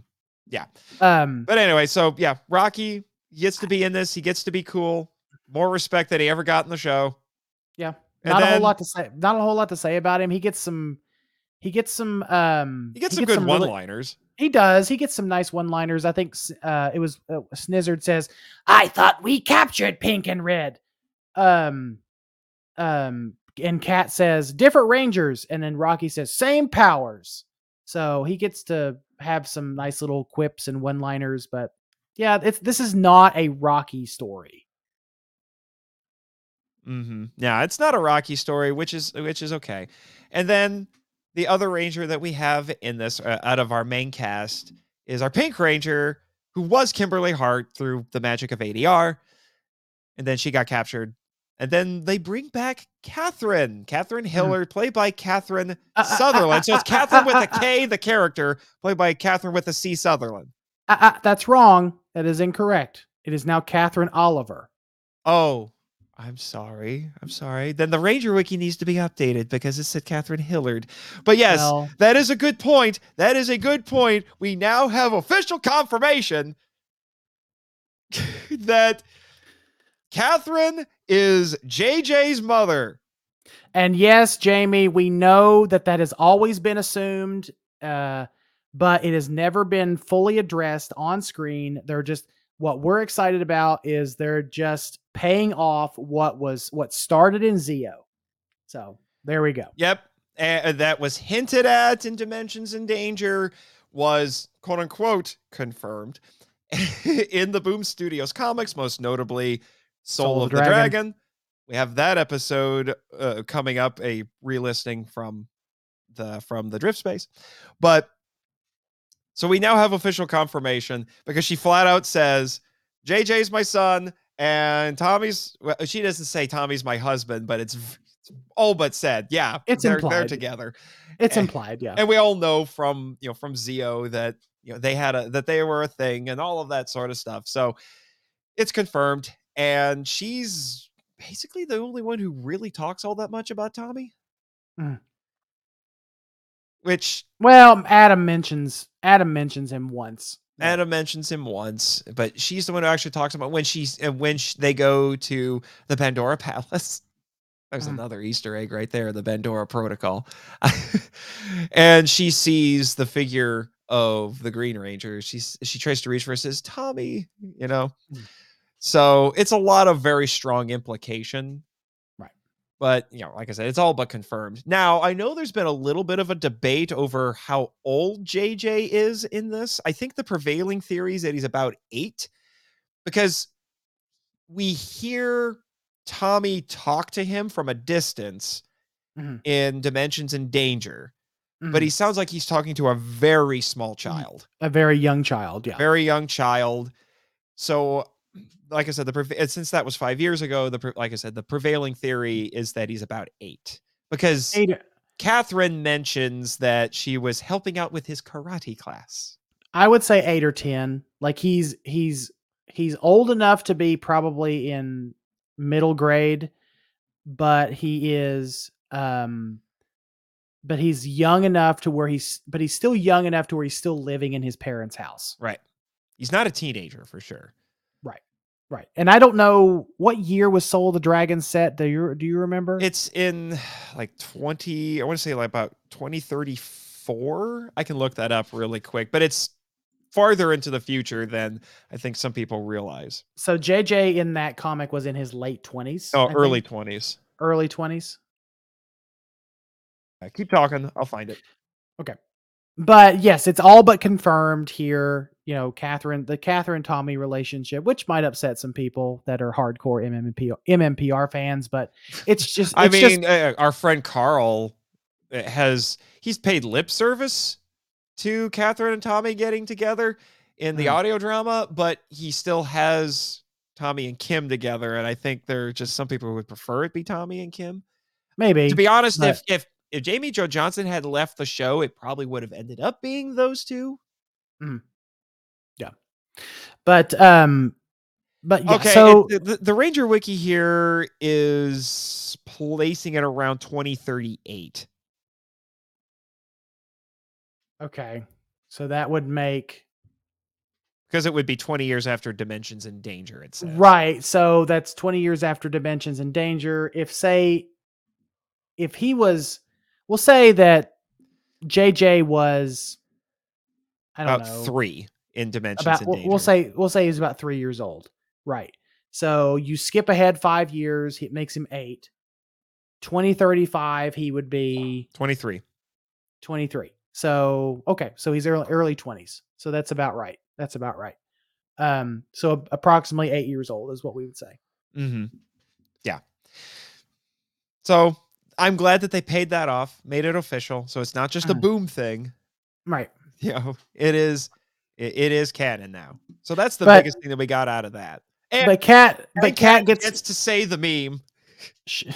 Um But anyway, so yeah, Rocky gets to be in this. He gets to be cool. More respect that he ever got in the show. Yeah, And not a whole lot to say not a whole lot to say about him. He gets some he gets some um He gets some good really- one-liners. He does. He gets some nice one-liners. I think uh, it was uh, Snizzard says, "I thought we captured Pink and Red." Um, um, and Cat says, "Different Rangers," and then Rocky says, "Same powers." So he gets to have some nice little quips and one-liners. But yeah, it's this is not a Rocky story. Mm-hmm. Yeah, it's not a Rocky story, which is which is okay. And then the other ranger that we have in this uh, out of our main cast is our Pink Ranger, who was Kimberly Hart through the magic of ADR, and then she got captured. And then they bring back Catherine, Katherine Hillard, played by Catherine Uh, uh, uh, Sutherland. So it's Catherine with a uh, the character, played by Catherine with a C Sutherland. Uh, uh, that's wrong. That is incorrect. It is now Catherine Oliver. Oh, I'm sorry. I'm sorry. Then the Ranger Wiki needs to be updated because it said Katherine Hillard. But yes, Well- that is a good point. That is a good point. We now have official confirmation <laughs> that Catherine is JJ's mother. And yes, Jamie, we know that that has always been assumed, uh, but it has never been fully addressed on screen. They're just what we're excited about is they're just paying off what was what started in Zeo. So there we go. Yep. And that was hinted at in Dimensions in Danger, was quote unquote confirmed <laughs> in the Boom Studios comics, most notably Soul, of the Dragon. We have that episode uh, coming up, a relisting from the from the Drift Space. But so we now have official confirmation because she flat out says, JJ's my son, and Tommy's well, she doesn't say Tommy's my husband, but it's v- all but said. Yeah, It's they're, they're together. It's Eh, implied, yeah. And we all know from you know from Zeo that you know they had a that they were a thing and all of that sort of stuff. So it's confirmed, and she's basically the only one who really talks all that much about Tommy. Mm. Which Well, Adam mentions Adam mentions him once. Anna mentions him once, but she's the one who actually talks about when she's and when sh- they go to the Pandora <laughs> Palace. There's Mm. another Easter egg right there, the Pandora Protocol. <laughs> and she sees the figure of the Green Ranger. She's she tries to reach for it, says, Tommy, you know. Mm. So it's a lot of very strong implication. But you know, like I said, it's all but confirmed. Now I know there's been a little bit of a debate over how old JJ is in this. I think the prevailing theory is that he's about eight, because we hear Tommy talk to him from a distance Mhm. in Dimensions in Danger, Mhm. but he sounds like he's talking to a very small child a very young child. Yeah. very young child. So, like I said, the since that was five years ago, the like I said, the prevailing theory is that he's about eight because Eight- Catherine mentions that she was helping out with his karate class. I would say eight or ten. Like he's he's he's old enough to be probably in middle grade, but he is um but he's young enough to where he's but he's still young enough to where he's still living in his parents' house. Right. He's not a teenager for sure. Right. And I don't know what year was Soul of the Dragon set. Do you do you remember? It's in <sighs> like 20, I want to say like about 2034. I can look that up really quick, but it's farther into the future than I think some people realize. so JJ in that comic was in his late twenties. Oh, early 20s. early twenties. Uh, keep talking. I'll find it. Okay. But yes, it's all but confirmed here. You know, Catherine, the Catherine Tommy relationship, which might upset some people that are hardcore MMPR, MMPR fans, but it's just, I mean, just, uh, our friend Carl uh, has he's paid lip service to Catherine and Tommy getting together in the Mhm. audio drama, but he still has Tommy and Kim together, and I think there are just some people who would prefer it be Tommy and Kim. maybe. To be honest, but- if if if Amy Jo Johnson had left the show, it probably would have ended up being those two. But, um, but yeah, okay, so the, the Ranger Wiki here is placing it around 2038. okay, so that would make because it would be 20 years after Dimensions in Danger. It says. right. So that's twenty years after Dimensions in Danger. If say, if he was, we'll say that JJ was I don't about know three in dimensions. about in we'll, say we'll say he's about three years old right so you skip ahead five years it makes him eight 2035 he would be 23. 23 so okay so he's early, early 20s so that's about right that's about right um so approximately eight years old is what we would say Mm-hmm. Yeah. So I'm glad that they paid that off, made it official. So it's not just a Mhm. boom thing. right You know, it is it, it is canon now. So that's the But- biggest thing that we got out of that. And, but cat but cat gets, gets to say the meme. she,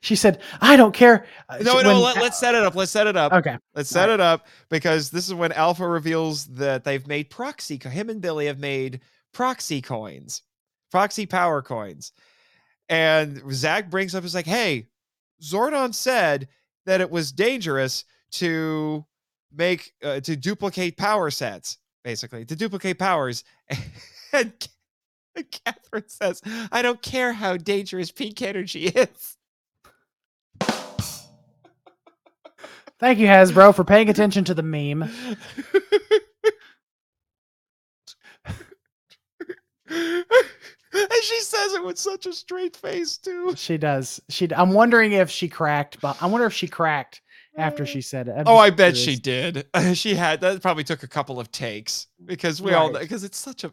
she said i don't care Uh, No, she- no, when- let, us set it up. Let's set it up. okay Let's set Alright. it up because this is when Alpha reveals that they've made proxy. Him and Billy have made proxy coins, proxy power coins, and Zach brings up, "Is like, hey, Zordon said that it was dangerous to make uh, to duplicate power sets, basically to duplicate powers." <laughs> and Catherine says, "I don't care how dangerous pink energy is." thank you hasbro for paying attention to the meme and she says it with such a straight face too. She does. She. I'm wondering if she cracked. But I wonder if she cracked after she said it. Oh, I bet she did. <laughs> She had that probably took a couple of takes because we all Right. because it's such a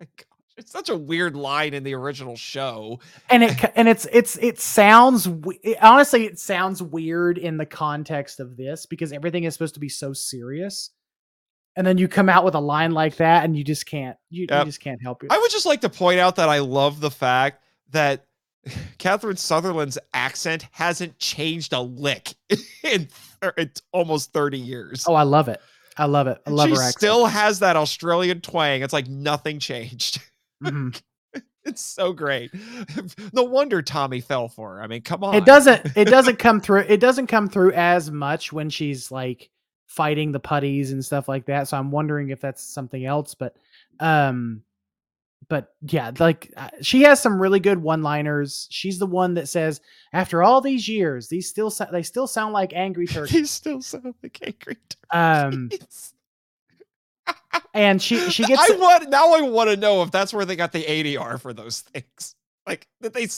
my gosh, it's such a weird line in the original show. And it and it's it's it sounds it, honestly it sounds weird in the context of this because everything is supposed to be so serious, and then you come out with a line like that and you just can't you, you just can't help it. I would just like to point out that I love the fact that <laughs> Catherine Sutherland's accent hasn't changed a lick <laughs> in, almost 30 years. oh, I love it. I love it. I love she her accent. still has that Australian twang. It's like nothing changed. <laughs> Mhm. It's so great. No wonder Tommy fell for her. I mean, come on. It doesn't. It doesn't come through. It doesn't come through as much when she's like fighting the putties and stuff like that. So I'm wondering if that's something else. But, um, but yeah, like uh, she has some really good one-liners. She's the one that says, "After all these years, these still so- they still sound like angry <laughs> turkeys." He still sound like angry. Um, turkeys. <laughs> and she she gets I want now. I want to know if that's where they got the ADR for those things. Like did they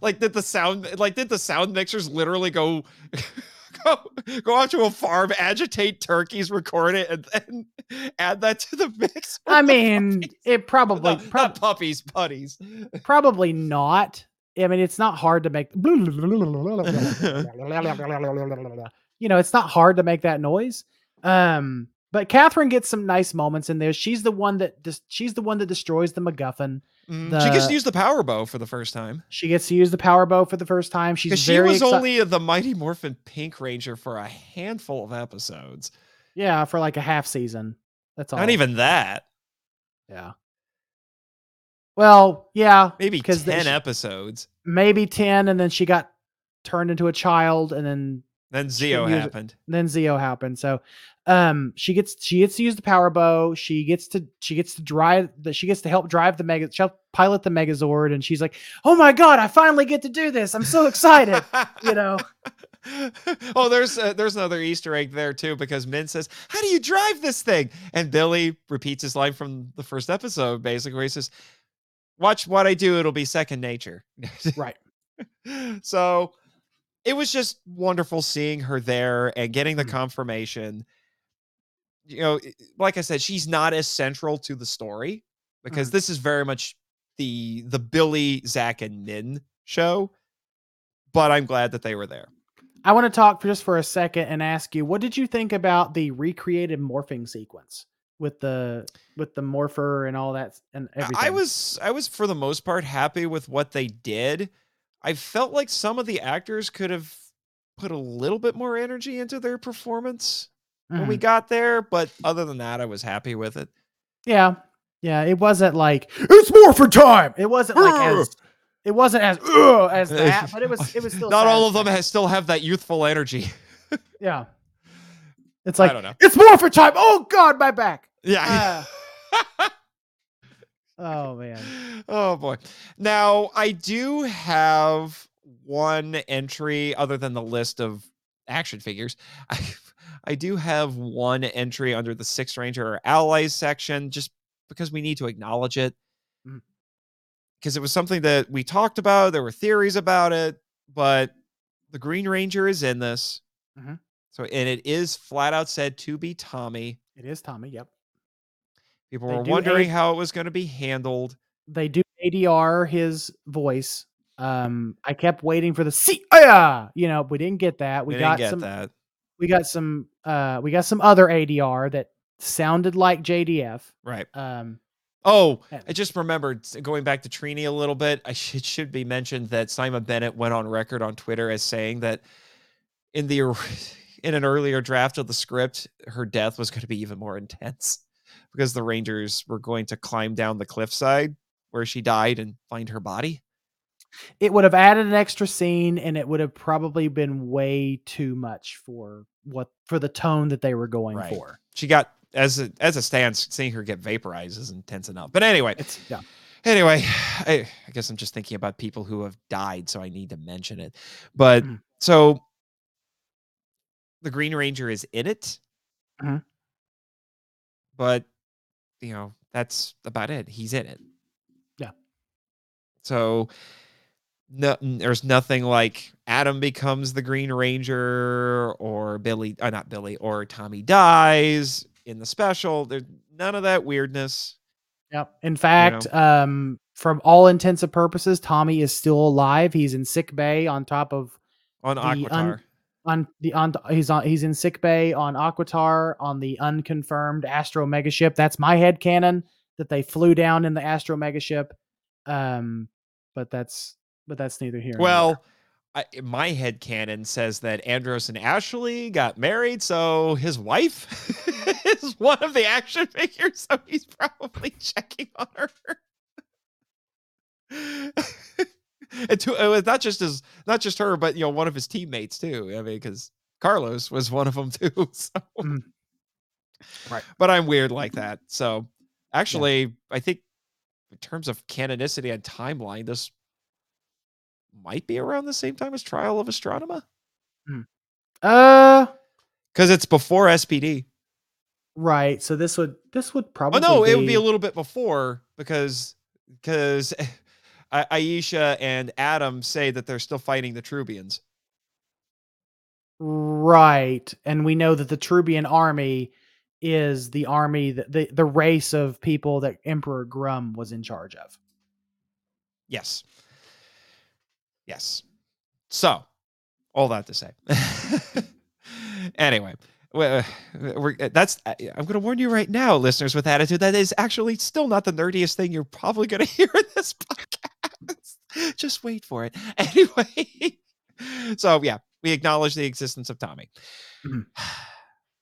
like did the sound like did the sound mixers literally go go go out to a farm, agitate turkeys, record it, and then add that to the mix? I mean, it probably not, prob- not puppies, putties. probably not. I mean, it's not hard to make. <laughs> you know, it's not hard to make that noise. Um, but Catherine gets some nice moments in there. She's the one that dis- she's the one that destroys the MacGuffin. Mm, she gets to use the power bow for the first time. She gets to use the power bow for the first time. She's Because she was exci- only the Mighty Morphin Pink Ranger for a handful of episodes. yeah for like a half season. That's all. Not even that. yeah. Well, yeah, Maybe 'Cause they 10 sh- episodes. maybe ten, and then she got turned into a child, and then Then Zeo it. happened. then Zeo happened. So um she gets she gets to use the power bow. She gets to she gets to drive that she gets to help drive the mega she'll pilot the Megazord and she's like, "Oh my god, I finally get to do this. I'm so excited." you know. <laughs> oh, there's uh, there's another Easter egg there too because Min says, "How do you drive this thing?" And Billy repeats his line from the first episode, basically, where he says, "Watch what I do; it'll be second nature." <laughs> Right. so it was just wonderful seeing her there and getting the Mhm. confirmation. You know, like I said, she's not as central to the story because Mhm. this is very much the the Billy, Zach, and Min show. But I'm glad that they were there. I want to talk for just for a second and ask you, what did you think about the recreated morphing sequence with the with the morpher and all that and everything? I was I was for the most part happy with what they did. I felt like some of the actors could have put a little bit more energy into their performance when we Mhm. got there, but other than that, I was happy with it. Yeah. Yeah, it wasn't like it's more for time. It wasn't like as it wasn't as as that, but it was it was still <laughs> not all of them has, still have that youthful energy. Yeah. <laughs> It's like I don't know. it's more for time. Oh god, my back. Yeah. <laughs> Oh man. oh boy. Now I do have one entry other than the list of action figures. <laughs> I, I do have one entry under the Sixth Ranger or Allies section, just because we need to acknowledge it. Because it was something that we talked about. There were theories about it, but the Green Ranger is in this. Mhm. So, and it is flat out said to be Tommy. It is Tommy. Yep. People They were wondering A- how it was going to be handled. They do ADR his voice. Um, I kept waiting for the see. Oh yeah, you know, we didn't get that. We, We got some. that. We got some. Uh, we got some other ADR that sounded like JDF. Right. Um, Oh, I just remembered going back to Trini a little bit. I should should be mentioned that Simon Bennett went on record on Twitter as saying that in the <laughs> in an earlier draft of the script, her death was going to be even more intense because the Rangers were going to climb down the cliffside where she died and find her body. It would have added an extra scene, and it would have probably been way too much for what for the tone that they were going Right. for. She got as a, as a stance, seeing her get vaporized is intense enough. But anyway, It's yeah. anyway, <sighs> I, I guess I'm just thinking about people who have died, so I need to mention it. But Mhm. so the Green Ranger is in it, Mhm. but you know that's about it. He's in it. Yeah. So no, there's nothing like Adam becomes the Green Ranger or Billy, uh, not Billy, or Tommy dies in the special. There's none of that weirdness. Yep. In fact, um, from all intents and purposes, Tommy is still alive. He's in sick bay on top of on Aquitar. un- on the on he's on he's in sick bay on Aquitar on the unconfirmed Astro Megaship. That's my head canon that they flew down in the Astro Megaship. Um, but that's but that's neither here. well, I, my head canon says that Andros and Ashley got married, so his wife <laughs> is one of the action figures, so he's probably checking on her. <laughs> and to, it was not just his, not just her, but you know, one of his teammates too. I mean, because Carlos was one of them too. <laughs> So. Mm. Right. But I'm weird like that. So actually, I think in terms of canonicity and timeline, this might be around the same time as Trial of Astronema uh, because it's before SPD. right. So this would this would Oh probably no, it would be a little bit before because because <laughs> Aisha and Adam say that they're still fighting the Troobians. Right. And we know that the Troobian army is the army that the, the race of people that Emperor Gruumm was in charge of. Yes. Yes. So, all that to say. <laughs> anyway, well, we're, uh, that's I- I'm going to warn you right now, listeners with attitude. That is actually still not the nerdiest thing you're probably going <laughs> to hear in this podcast. Just wait for it. <laughs> Anyway, so yeah, we acknowledge the existence of Tommy. Mhm. <sighs>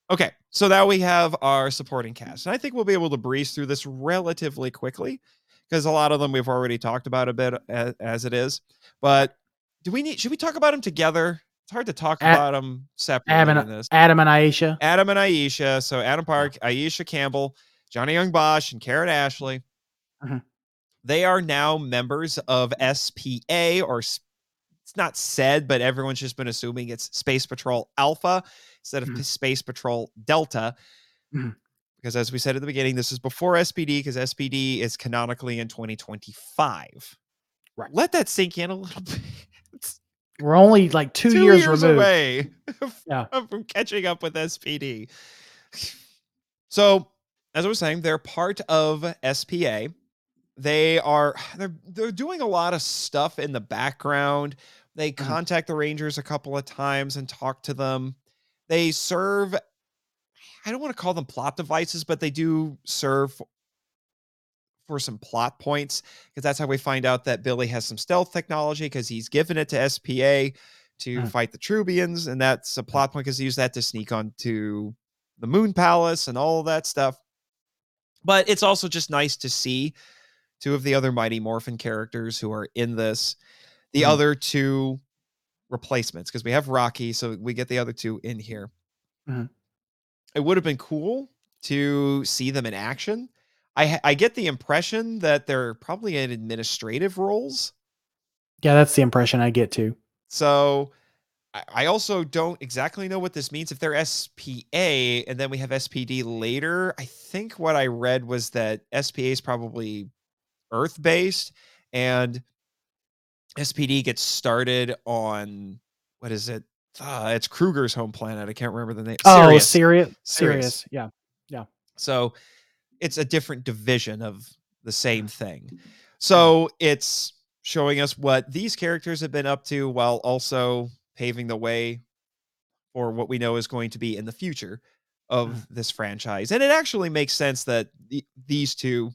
Okay, so now we have our supporting cast, and I think we'll be able to breeze through this relatively quickly because a lot of them we've already talked about a bit as, as it is. But do we need? Should we talk about them together? It's hard to talk about them separately Adam, this. Adam and Aisha. Adam and Aisha. So Adam Park, Aisha Campbell, Johnny Yong Bosch, and Karan Ashley. Mhm. They are now members of SPA, or it's not said, but everyone's just been assuming it's Space Patrol Alpha instead of Mhm. Space Patrol Delta. Mhm. Because as we said at the beginning, this is before SPD, because SPD is canonically in 2025. Right. Let that sink in a little <laughs> bit. It's We're only like two, two years, years, removed. away <laughs> Yeah. from catching up with SPD. <sighs> So, as I was saying, they're part of SPA. They are <sighs> they're they're doing a lot of stuff in the background. They Mhm. contact the Rangers a couple of times and talk to them. They serve I don't want to call them plot devices, but they do serve for, some plot points because that's how we find out that Billy has some stealth technology because he's given it to SPA to Mhm. fight the Troobians, and that's a plot point because he used that to sneak onto the Moon Palace and all that stuff. But it's also just nice to see two of the other Mighty Morphin characters who are in this. The Mhm. other two replacements because we have Rocky, so we get the other two in here. Mhm. It would have been cool to see them in action. I I get the impression that they're probably in administrative roles. Yeah, that's the impression I get too. So I- I also don't exactly know what this means. If they're SPA and then we have SPD later, I think what I read was that SPA is probably Earth based and SPD gets started on what is it? Uh, it's Kruger's home planet. I can't remember the name. Oh, Sirius. Sirius. serious. Yeah. So it's a different division of the same thing. So it's showing us what these characters have been up to while also paving the way for what we know is going to be in the future of this franchise. And it actually makes sense that the, these two,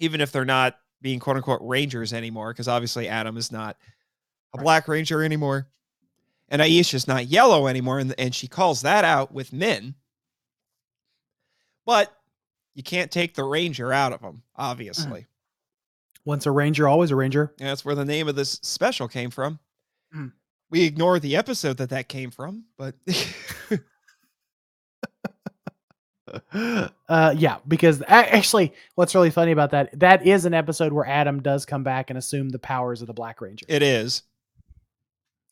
even if they're not being quote unquote rangers anymore, because obviously Adam is not a black ranger anymore. And Aisha's not yellow anymore, and, and she calls that out with Min. But you can't take the ranger out of them, obviously. Once a ranger, always a ranger. And that's where the name of this special came from. Mm. We ignore the episode that that came from, but <laughs> uh yeah because actually what's really funny about that that is an episode where adam does come back and assume the powers of the black ranger it is.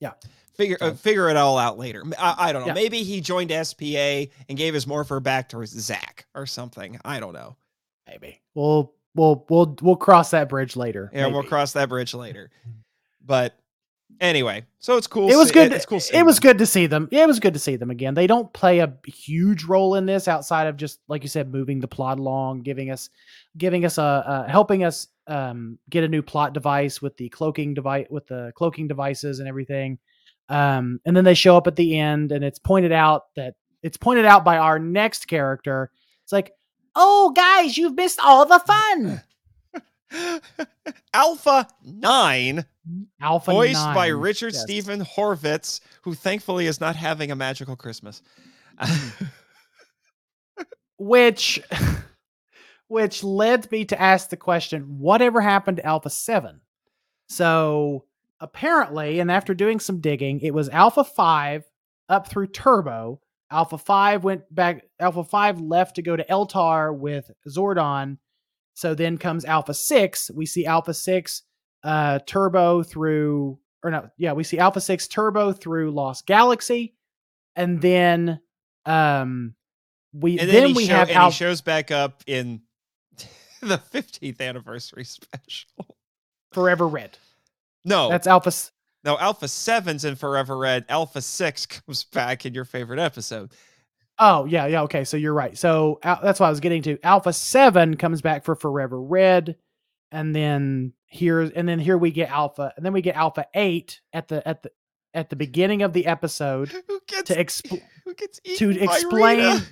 Yeah. Figure uh, figure it all out later. I don't know. Yeah. Maybe he joined SPA and gave his morpher back to Zack or something. I don't know. maybe we'll we'll we'll we'll cross that bridge later Yeah, we'll cross that bridge later. <laughs> But anyway, so it's cool. it was see- good It's cool. it was them. good to see them yeah, it was good to see them again they don't play a huge role in this outside of just like you said moving the plot along giving us giving us a uh, helping us um get a new plot device with the cloaking device with the cloaking devices and everything um and then they show up at the end and it's pointed out that it's pointed out by our next character it's like oh guys you've missed all the fun <laughs> Alpha Nine, alpha voiced by Richard yes. Steven Horvitz, who thankfully is not having a magical Christmas. <laughs> which <laughs> which led me to ask the question whatever happened to alpha 7 so apparently and after doing some digging it was alpha 5 up through turbo alpha 5 went back alpha 5 left to go to eltar with zordon so then comes alpha 6 we see alpha 6 uh turbo through or no yeah we see alpha 6 turbo through lost galaxy and then um we and then, then, he, we show- have and he shows back up in <laughs> the 50th anniversary special. Forever Red. No, That's Alpha. no, Alpha 7's in Forever Red. Alpha 6 <laughs> comes back in your favorite episode. Oh yeah, yeah. Okay, so you're right. So that's what I was getting to. Alpha Seven comes back for Forever Red, and then here and then here we get Alpha, and then we get Alpha Eight at the at the at the beginning of the episode <laughs> Who gets, to expl- who gets to explain Rita?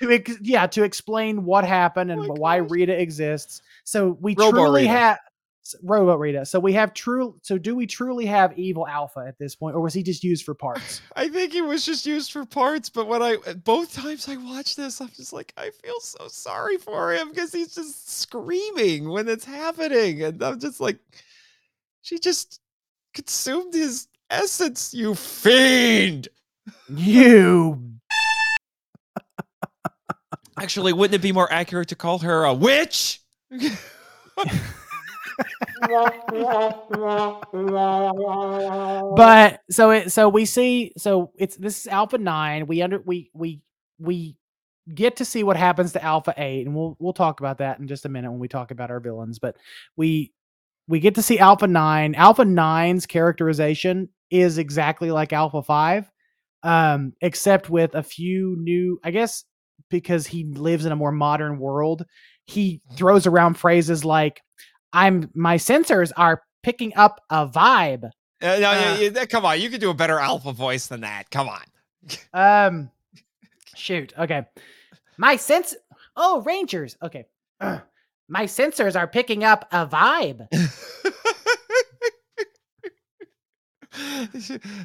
to ex- yeah to explain what happened oh and Oh why gosh. Rita exists. So we Robo truly have Robo Rita. So we have true. So do we truly have evil Alpha at this point, or was he just used for parts? <laughs> I think he was just used for parts, but when I both times I watched this, I'm just like, I feel so sorry for him because he's just screaming when it's happening, and I'm just like, she just consumed his essence, you fiend. you Actually, wouldn't it be more accurate to call her a witch? <laughs> <laughs> but so it so we see so it's this is alpha 9 we under we we we get to see what happens to alpha 8 and we'll we'll talk about that in just a minute when we talk about our villains. But we we get to see alpha 9 alpha 9's characterization is exactly like alpha 5 um except with a few new i guess because he lives in a more modern world he throws around phrases like i'm my sensors are picking up a vibe Uh, no, Uh, you- you- come on, you could do a better alpha voice than that. Come on. <laughs> Um, shoot. Okay, my sense. Oh, Rangers. Okay, <clears throat> my sensors are picking up a vibe. <laughs>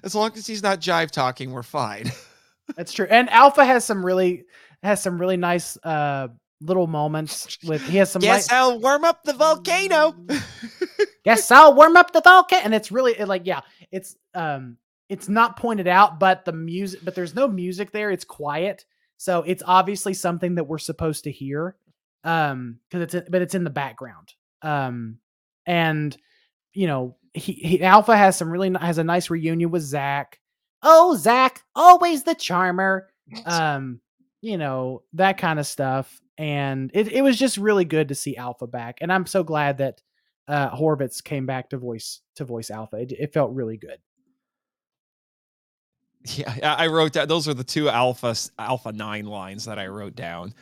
as long as he's not jive talking, we're fine. <laughs> That's true. And Alpha has some really has some really nice uh little moments <laughs> with. He has some. Guess light- I'll warm up the volcano. Guess I'll warm up the volcano. <laughs> And it's really it, like yeah, it's um it's not pointed out, but the music but there's no music there. It's quiet. So it's obviously something that we're supposed to hear. Um because it's in, but it's in the background. Um and you know, he, he Alpha has some really has a nice reunion with Zack. oh Zack, always the charmer. Um, you know that kind of stuff, and it it was just really good to see Alpha back, and I'm so glad that uh Horvitz came back to voice to voice Alpha. It, it felt really good. Yeah, I wrote down those are the two alpha alpha 9 lines that I wrote down.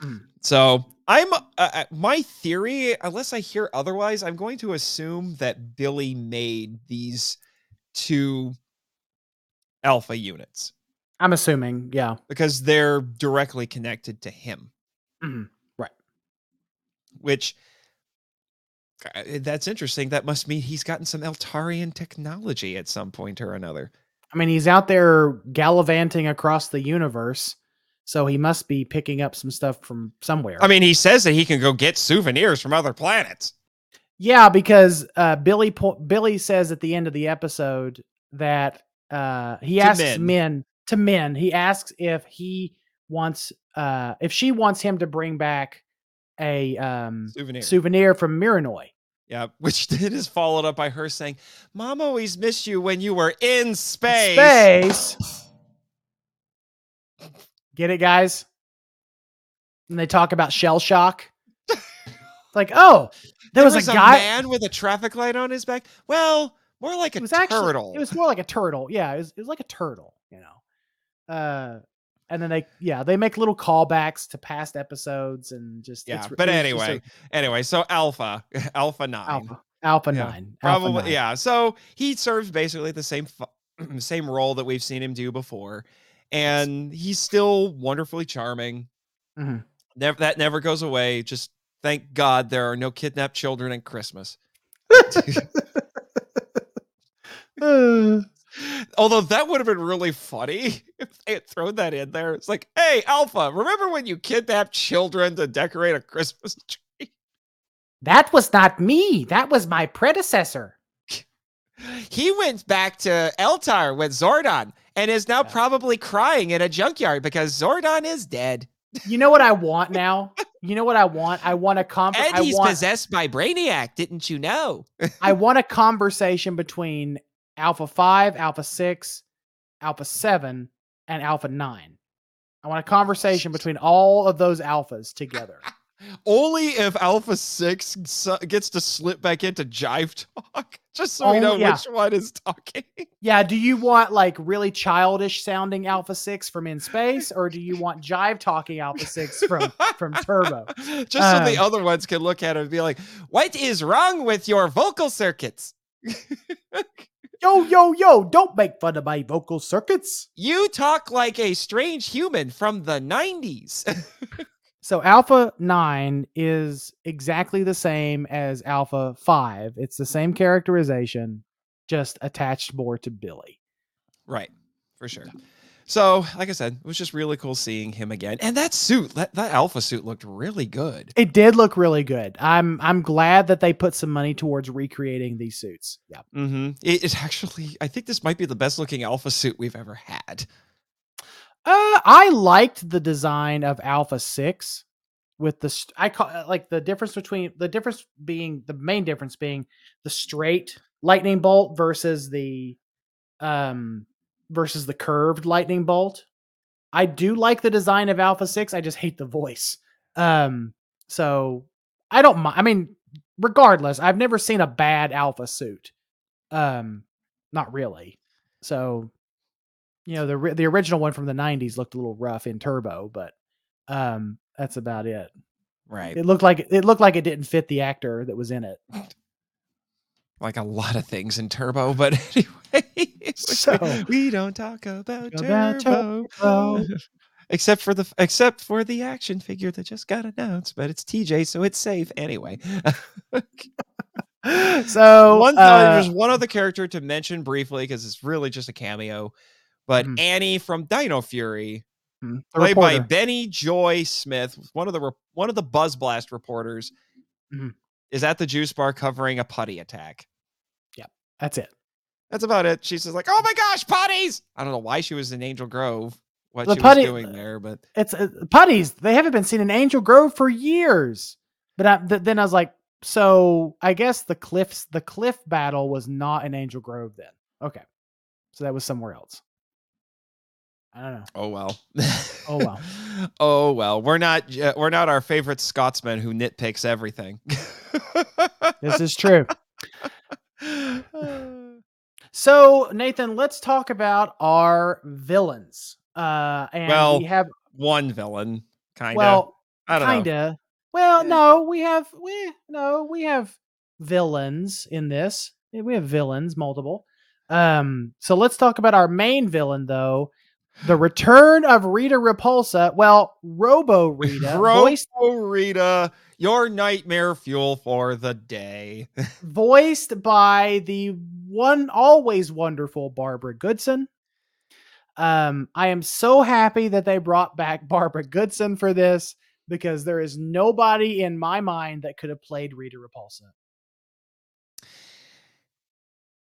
Mm. So, I'm uh, uh, my theory unless I hear otherwise, I'm going to assume that Billy made these two alpha units I'm assuming, yeah. because they're directly connected to him. Mhm. Right. Which uh, that's interesting. That must mean he's gotten some Eltarian technology at some point or another. I mean, he's out there gallivanting across the universe, so he must be picking up some stuff from somewhere. I mean, he says that he can go get souvenirs from other planets. Yeah, because uh, Billy po- Billy says at the end of the episode that uh, he To asks Min. Min. to Min. He asks if he wants uh, if she wants him to bring back a um, Souvenir. souvenir from Mirinoi. Yeah, <laughs> which then is followed up by her saying, "Mom always missed you when you were in space." Space. Get it, guys? And they talk about shell shock. like, oh, there, was, a guy. man with a traffic light on his back. Well, more like a it was actually it was more like a turtle yeah it was, it was like a turtle you know uh and then they yeah they make little callbacks to past episodes and just yeah, but it was just a- anyway, anyway, so Alpha, <laughs> Alpha Nine, alpha alpha Yeah, 9 Alpha probably, 9. yeah. So he serves basically the same <clears throat> same role that we've seen him do before, and he's still wonderfully charming. Mhm. Never that never goes away. Just thank God there are no kidnapped children at Christmas. Uh, <laughs> <laughs> Although that would have been really funny <laughs> if they had thrown that in there. It's like, hey, Alpha, remember when you kidnapped children to decorate a Christmas <laughs> tree? that was not me that was my predecessor He went back to Eltar with Zordon and is now Yeah. probably crying in a junkyard because Zordon is dead. <laughs> you know what i want now you know what i want i want a con- And he's want, possessed by Brainiac, didn't you know? I want a conversation between alpha 5 alpha 6 alpha 7 and alpha 9 i want a conversation <laughs> between all of those alphas together <laughs> Only if Alpha 6 gets to slip back into Jive Talk, <laughs> just so we know yeah. which one is talking. Yeah, do you want like really childish sounding Alpha 6 from in space or do you want jive talking Alpha 6 from from Turbo? Just so the Um, other ones can look at it and be like, what is wrong with your vocal circuits? Yo yo yo, don't make fun of my vocal circuits. You talk like a strange human from the 90s. <laughs> So Alpha 9 is exactly the same as Alpha 5. It's the same characterization just attached more to Billy. right, for sure. So, like I said, it was just really cool seeing him again. And that suit, that, that alpha suit looked really good. It did look really good. I'm I'm glad that they put some money towards recreating these suits. Yeah. Mm-hmm. It, it actually, I think this might be the best looking alpha suit we've ever had. Uh, I liked the design of Alpha Six with the st- I call like the difference between the difference being the main difference being the straight lightning bolt versus the um versus the curved lightning bolt. I do like the design of Alpha Six. I just hate the voice. Um, so I don't mind. I mean, regardless, I've never seen a bad Alpha suit. Um, not really. So you know the the original one from the 90s looked a little rough in turbo but um that's about it Right. it looked like it looked like it didn't fit the actor that was in it like a lot of things in Turbo, but <laughs> anyway, So- we don't talk about About Turbo, Turbo. <laughs> except for the except for the action figure that just got announced, but it's TJ, so it's safe anyway. <laughs> so one, uh, there's one other character to mention briefly because it's really just a cameo, but Mhm. Annie from Dino Fury, mm, the played by. Benny Joy Smith, one of the re- one of the Buzz Blast reporters, Mhm. Is at the juice bar covering a putty attack. Yep, that's it That's about it. She's just like, "Oh my gosh, putties!" I don't know why she was in Angel Grove, what The she putty- was doing there, but it's uh, putties they haven't been seen in angel grove for years but I, th- then i was like so i guess the cliffs the cliff battle was not in angel grove then okay so that was somewhere else I don't know. Oh well. Oh, well. <laughs> oh well. We're not uh, we're not our favorite Scotsman who nitpicks everything. <laughs> This is true. <sighs> So, Nathan, let's talk about our villains. Uh, and Well, we have One villain, kind of. well, I don't know. kinda. Well, Eh. no, we have we no, we have villains in this. We have villains, multiple. Um, so let's talk about our main villain, though. The return of Rita Repulsa. Well, Robo Rita, <laughs> Robo Rita, your nightmare fuel for the day. <laughs> voiced by the one always wonderful Barbara Goodson. Um, I am so happy that they brought back <laughs> Barbara Goodson for this because there is nobody in my mind that could have played Rita Repulsa.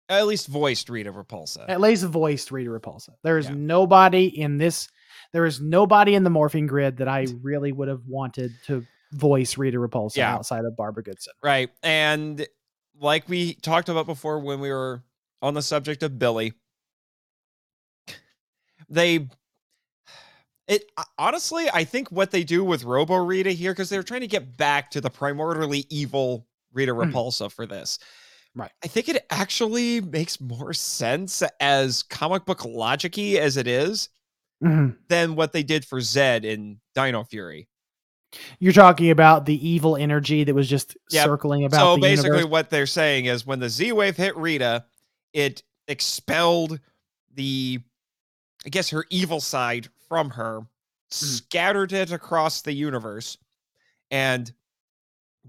At least voiced Rita Repulsa. At least voiced Rita Repulsa. There is Yeah. nobody in this. There is nobody in the morphing grid that I really would have wanted to voice Rita Repulsa Yeah. outside of Barbara Goodson. Right. And like we talked about before when we were on the subject of Billy, they it honestly, I think what they do with Robo Rita here, because they're trying to get back to the primordially evil Rita Mhm. Repulsa for this. Right. I think it actually makes more sense as comic book logic as it is Mhm. than what they did for Zedd in Dino Fury. You're talking about the evil energy that was just Yep. circling about so basically universe. what they're saying is when the Z wave hit Rita, it expelled the I guess her evil side from her, scattered it across the universe, and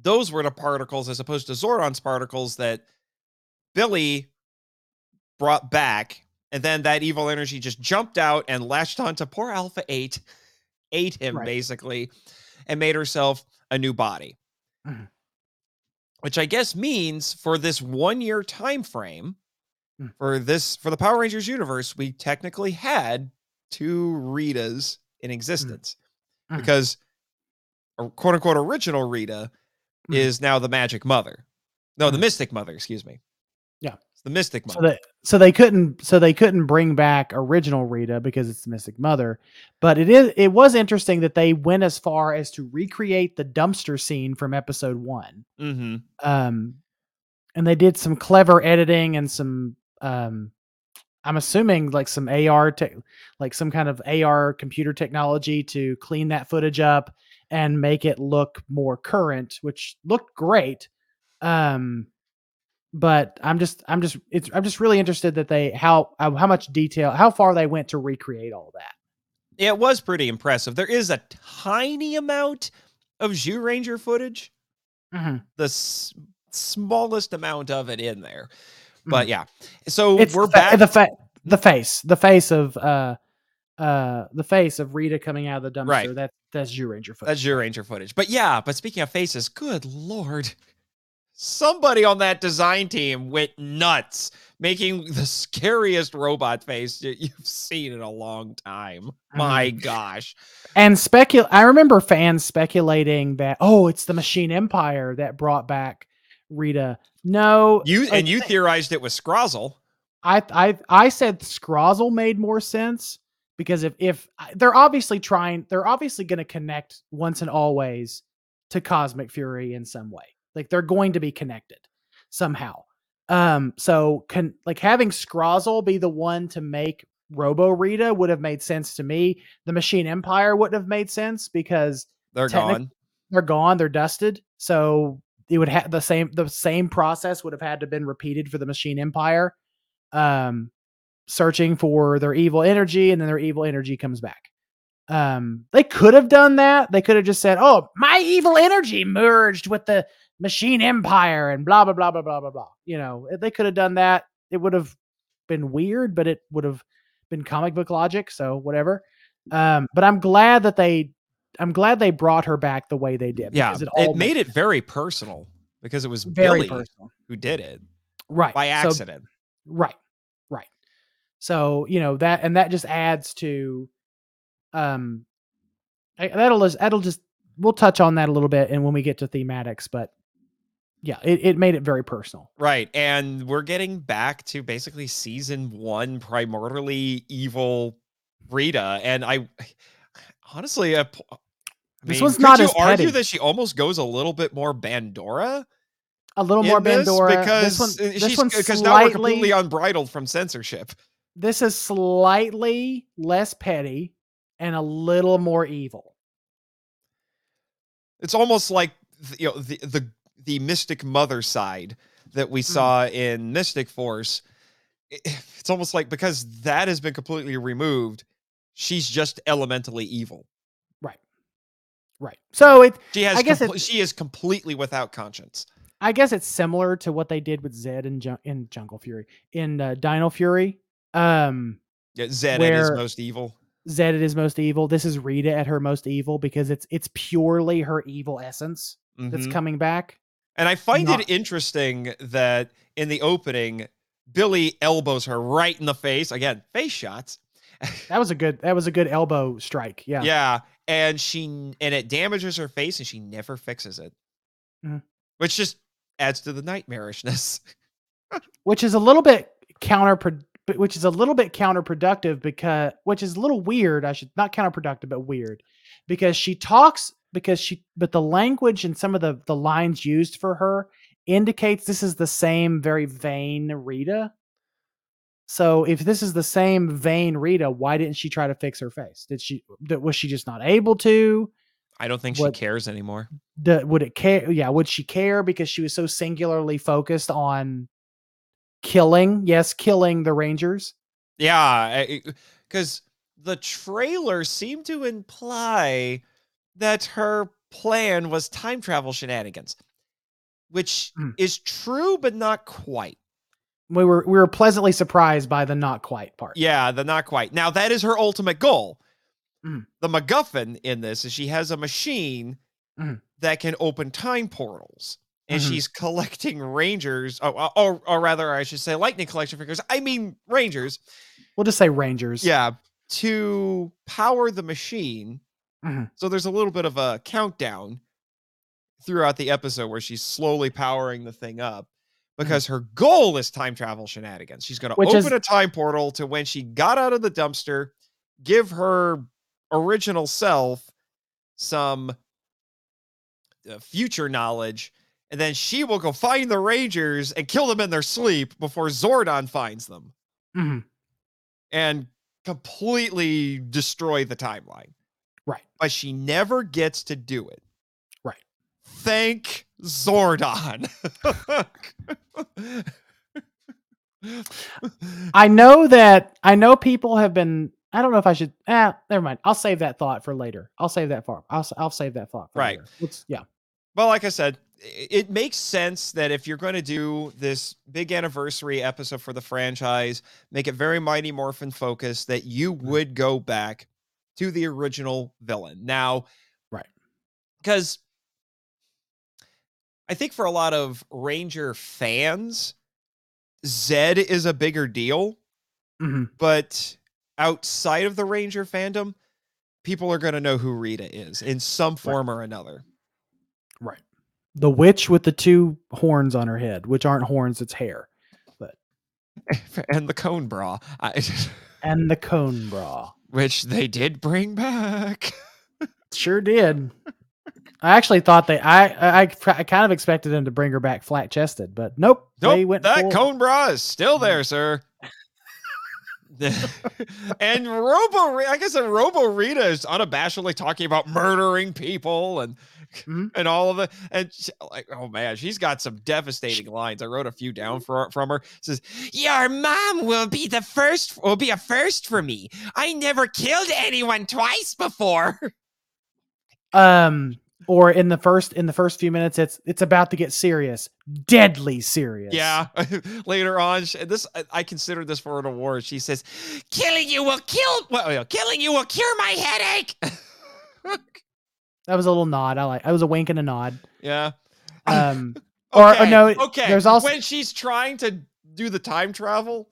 those were the particles as opposed to Zordon's particles that Billy brought back, and then that evil energy just jumped out and latched onto poor Alpha 8, ate him Right. basically, and made herself a new body which I guess means for this one year time frame Mm. for this for the Power Rangers universe, we technically had two Ritas in existence Mhm. because quote unquote original Rita Mhm. is now the Magic Mother. No, the Mhm. Mystic Mother, excuse me. Yeah. It's the Mystic so Mother. they so they couldn't so they couldn't bring back original Rita because it's the Mystic Mother. But it is it was interesting that they went as far as to recreate the dumpster scene from episode one. mm-hmm. Um and they did some clever editing and some um I'm assuming like some AR tech like some kind of AR computer technology to clean that footage up and make it look more current, which looked great. Um but I'm just I'm just it's I'm just really interested that they how how much detail how far they went to recreate all that. It was pretty impressive. There is a tiny amount of Zyuranger footage, Mhm. the s- smallest amount of it in there. But yeah, so Mm-hmm. It's we're the, fa- back. the fa- the face the face of uh uh the face of Rita coming out of the dumpster. Right. That that's Zyuranger footage. That's Zyuranger footage. But yeah, but speaking of faces, good lord. Somebody on that design team went nuts, making <laughs> the scariest robot face you've seen in a long time. My gosh. And specul I remember fans speculating that oh, it's the Machine Empire that brought back Rita. No, You and you th- theorized it was Scrozzle. I I I said Scrozzle made more sense because if if they're obviously trying, they're obviously going to connect once and always to Cosmic Fury in some way. Like they're going to be connected somehow. Um, so can like having Scrozzle be the one to make Robo Rita would have made sense to me. The Machine Empire wouldn't have made sense because They're Technic- gone. they're gone, they're dusted. So it would have the same the same process would have had to been repeated for the Machine Empire. Um searching for their evil energy and then their evil energy comes back. Um they could have done that. They could have just said, "Oh, my evil energy merged with the Machine Empire and blah blah blah blah blah blah blah." You know, they could have done that. It would have been weird, but it would have been comic book logic, so whatever. Um but I'm glad that they I'm glad they brought her back the way they did. Yeah. It, all made it very personal because it was very Billy personal. who did it Right. by accident. right. Right. So, you know, that and that just adds to um that'll just that'll just we'll touch on that a little bit and when we get to thematics, but yeah, it, it made it very personal. Right. And we're getting back to basically season one, primordially evil Rita, and I honestly, p- I This mean, one's not you as argue petty. that she almost goes a little bit more Bandora A little more Bandora. because this one, this she's one's because now we're completely unbridled from censorship. This is slightly less petty and a little more evil. It's almost like you know the the the Mystic Mother side that we Hmm. saw in Mystic Force. It's almost like because that has been completely removed, she's just elementally evil. Right. Right. So it She has I guess it- she is completely without conscience. I guess it's similar to what they did with Zedd in, in Jungle Fury in uh, Dino Fury. Um, Yeah, Zedd at his most evil. Zedd at his most evil. This is Rita at her most evil because it's it's purely her evil essence that's Mhm. coming back. And I find not- it interesting that in the opening, Billy elbows her right in the face. Again, face shots. That was a good that was a good elbow strike. Yeah. Yeah. And she and it damages her face and she never fixes it. Mhm. Which just adds to the nightmarishness. <laughs> Which is a little bit counter which is a little bit counterproductive because which is a little weird, I should not counterproductive but weird because she talks because she but the language and some of the the lines used for her indicates this is the same very vain Rita. So if this is the same vain Rita, why didn't she try to fix her face? Did she that was she just not able to? I don't think What- she cares anymore. the, would it care yeah would she care because she was so singularly focused on killing yes killing the rangers Yeah. Because the trailer seemed to imply that her plan was time travel shenanigans, which Hmm. is true, but not quite. we were we were pleasantly surprised by the not quite part Yeah, the not quite. Now that is her ultimate goal. Mm. The MacGuffin in this is she has a machine Mhm. that can open time portals, and Mhm. she's collecting rangers. Oh, or, or, or rather, I should say lightning collection figures. I mean rangers. we'll just say rangers Yeah, to power the machine. Mhm. So there's a little bit of a countdown throughout the episode where she's slowly powering the thing up because her goal is time travel shenanigans. She's going to open is- a time portal to when she got out of the dumpster, give her original self some uh, future knowledge, and then she will go find the Rangers and kill them in their sleep before Zordon finds them Mhm. and completely destroy the timeline. Right. But she never gets to do it. Right. Thank Zordon. i know that i know people have been i don't know if i should ah never mind i'll save that thought for later i'll save that for i'll, I'll save that thought for Right. yeah well, like I said, it makes sense that if you're going to do this big anniversary episode for the franchise, make it very Mighty Morphin focused, that you Mm-hmm. would go back to the original villain. Now, Right. Because I think for a lot of Ranger fans, Zedd is a bigger deal, Mhm. but outside of the Ranger fandom, people are going to know who Rita is in some form or another. right the witch with the two horns on her head which aren't horns it's hair But <laughs> and the cone bra, I, <laughs> and the cone bra which they did bring back. <laughs> Sure did. I actually thought they. I, I I kind of expected them to bring her back flat chested, but nope. they Nope, went that full- cone bra is still there, sir. and Robo, I said, Robo Rita is unabashedly talking about murdering people and <laughs> Mhm. and all of it. And she- like, oh man, she's got some devastating lines. I wrote a few down for from her. It says, "Your mom will be the first, will be a first for me. I never killed anyone twice before." <laughs> Um, or in the first in the first few minutes, it's it's about to get serious, deadly serious. Yeah. <laughs> Later on, sh- this I- I consider this for an award. She says, "Killing you will kill. Well, killing you will cure my headache." That was a little nod. I like. I was a wink and a nod. yeah. Um, <laughs> or, or no. Okay. There's also when she's trying to do the time travel,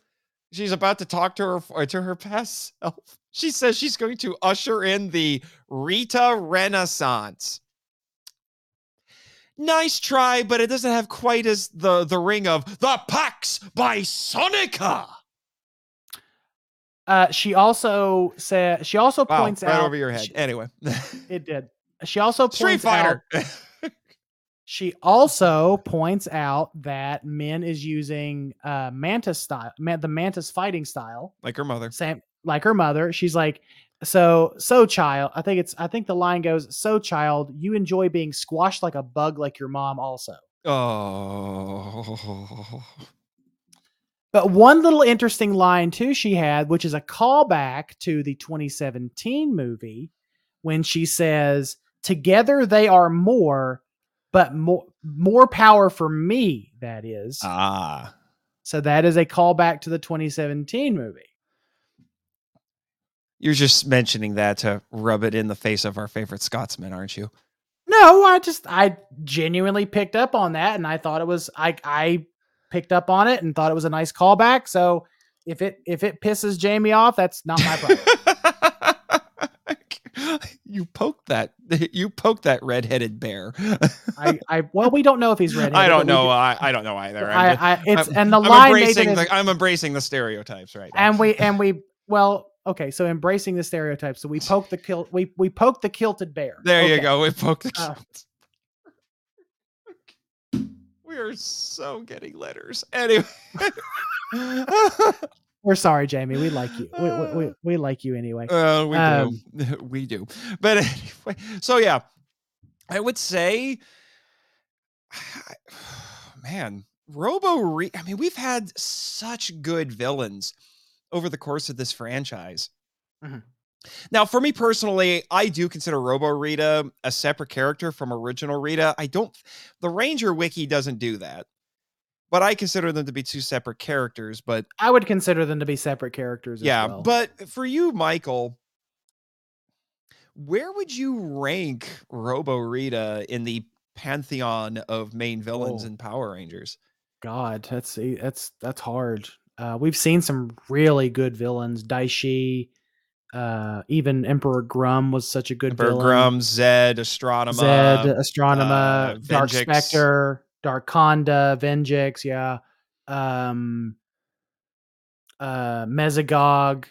she's about to talk to her uh, to her past self. She says she's going to usher in the Rita Renaissance. Nice try, but it doesn't have quite as the the ring of the Pax by Sonica. Uh, she also said she also Wow, points right out over your head. she- Anyway, <laughs> it did. She also Street points out <laughs> She also points out that Min is using uh, Mantis style, man, the Mantis fighting style, like her mother. same like her mother. She's like, so so child. I think it's I think the line goes, so child, you enjoy being squashed like a bug, like your mom also. Oh, But one little interesting line too she had, which is a callback to the 2017 movie, when she says, "Together they are more, but more more power for me." That is. ah. So that is a callback to the 2017 movie. You're just mentioning that to rub it in the face of our favorite Scotsman, aren't you? No, I just I genuinely picked up on that and I thought it was I I picked up on it and thought it was a nice callback. So if it if it pisses Jamie off, that's not my problem. <laughs> <laughs> you poked that. <laughs> You poked that redheaded bear. <laughs> I I well we don't know if he's ready. I don't know. I, I don't know either. I'm, I, I it's I'm- and the I'm line embracing the, I'm embracing the stereotypes right now. and we and we well okay so embracing the stereotypes. so we poke the kilt we we poke the kilted bear there you go. We poked the. Oh. we are so getting letters. Anyway. We're sorry Jamie we like you we, we, we, <sighs> we like you anyway Uh, we Um, do. <laughs> We do. But anyway, so yeah, I would say, <sighs> man, Robo. Re- I mean, we've had such good villains over the course of this franchise. Mhm. Now, for me personally, I do consider Robo Rita a separate character from original Rita. I don't. The Ranger Wiki doesn't do that, but I consider them to be two separate characters. But I would consider them to be separate characters yeah, as well. but for you, Michael, where would you rank Robo Rita in the pantheon of main villains Oh. in Power Rangers? God, that's that's that's hard. Uh, we've seen some really good villains. Dai Shi, uh, even Emperor Gruumm was such a good Emperor villain. Gruumm, Zedd, Astronema. Zedd, Astronema, uh, Dark. Specter, Darkonda, Venjix, yeah. Um uh Mesogog.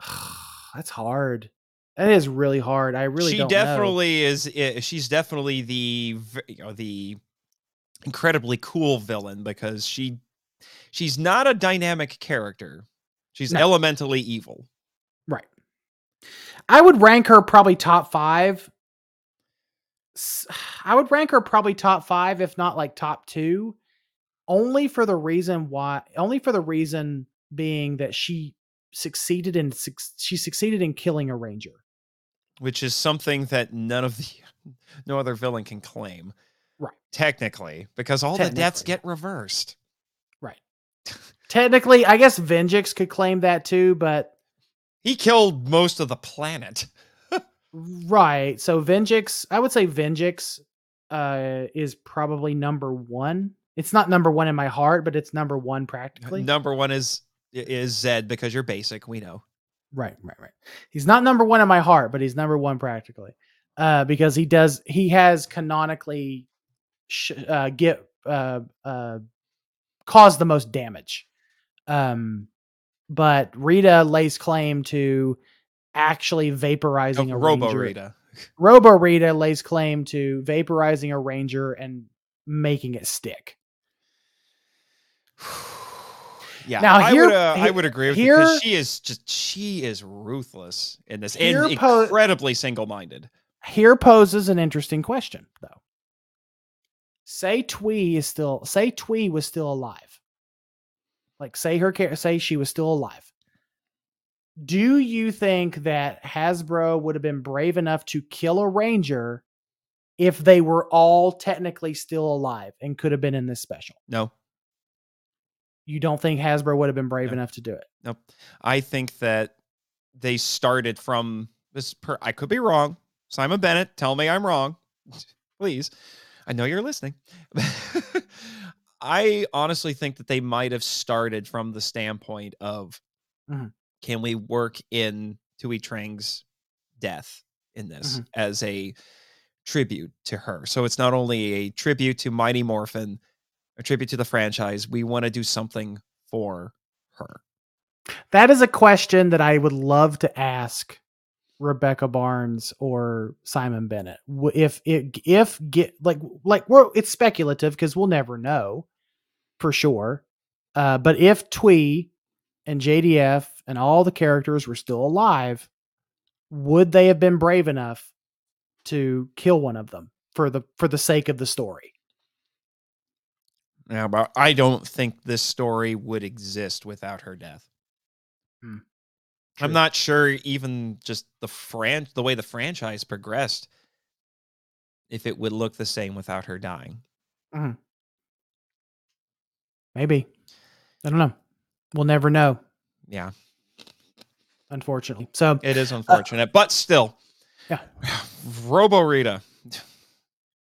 <sighs> That's hard. That is really hard. I really she don't know. definitely is. She's definitely the you know the incredibly cool villain because she she's not a dynamic character. She's No. elementally evil. Right. I would rank her probably top five. <sighs> I would rank her probably top five, if not like top two, only for the reason why, only for the reason being that she succeeded in she succeeded in killing a ranger. which is something that none of the <laughs> no other villain can claim. Right. Technically, because all the deaths get reversed. Right. Technically, I guess Venjix could claim that too, but He killed most of the planet. Right. So Venjix, I would say Venjix uh is probably number one. It's not number one in my heart, but it's number one practically. Number one is is Zedd because you're basic. We know. Right, right, right. He's not number one in my heart, but he's number one practically, uh, because he does he has canonically sh- uh, get uh, uh, caused the most damage. Um, but Rita lays claim to actually vaporizing Oh, a Robo ranger. Rita. Robo Rita lays claim to vaporizing a ranger and making it stick. <sighs> Yeah, Now, I here- would uh, I would agree with you because she is just she is ruthless in this Here and po- incredibly single-minded. here poses an interesting question though say Thuy is still say Thuy was still alive like say her say she was still alive do you think that hasbro would have been brave enough to kill a ranger if they were all technically still alive and could have been in this special No, you don't think hasbro would have been brave No. enough to do it Nope. I think that they started from this. Per- I could be wrong. Simon Bennett, tell me I'm wrong, <laughs> please. I know you're listening. <laughs> I honestly think that they might have started from the standpoint of Mhm. Can we work in Thuy Trang's death in this Mhm. as a tribute to her. So it's not only a tribute to Mighty Morphin, a tribute to the franchise. We want to do something for her. That is a question that I would love to ask Rebecca Barnes or Simon Bennett. If it if get like like we're it's speculative because we'll never know for sure. Uh, but if Thuy and JDF and all the characters were still alive, would they have been brave enough to kill one of them for the for the sake of the story? Yeah, but I don't think this story would exist without her death. Hmm. I'm not sure even just the fran the way the franchise progressed if it would look the same without her dying. Maybe. I don't know. We'll never know, Yeah, unfortunately. So it is unfortunate, but still. Yeah. <sighs> Robo Rita.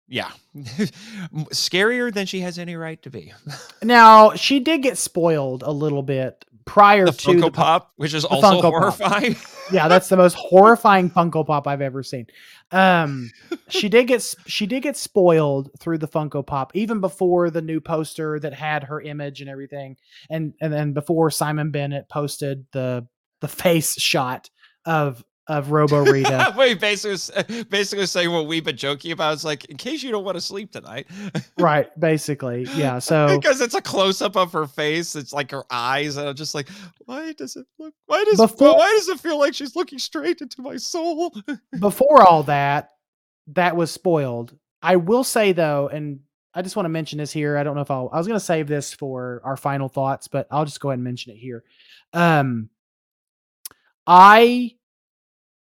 Yeah. <laughs> Scarier than she has any right to be. now she did get spoiled a little bit prior The to Funko the Pop, which is also Funko horrifying. <laughs> yeah, that's the most <laughs> horrifying Funko Pop I've ever seen. Um, she did get she did get spoiled through the Funko Pop even before the new poster that had her image and everything, and and then before Simon Bennett posted the the face shot of of Robo Rita. <laughs> Wait, basically, basically saying what we've been joking about. It's like, in case you don't want to sleep tonight, <laughs> right, basically, yeah. So because it's a close up of her face. It's like her eyes, and I'm just like, why does it look? Why does Before- why does it feel like she's looking straight into my soul? <laughs> before all that, that was spoiled. I will say though, and I just want to mention this here. I don't know if I'll. I was going to save this for our final thoughts, but I'll just go ahead and mention it here. Um, I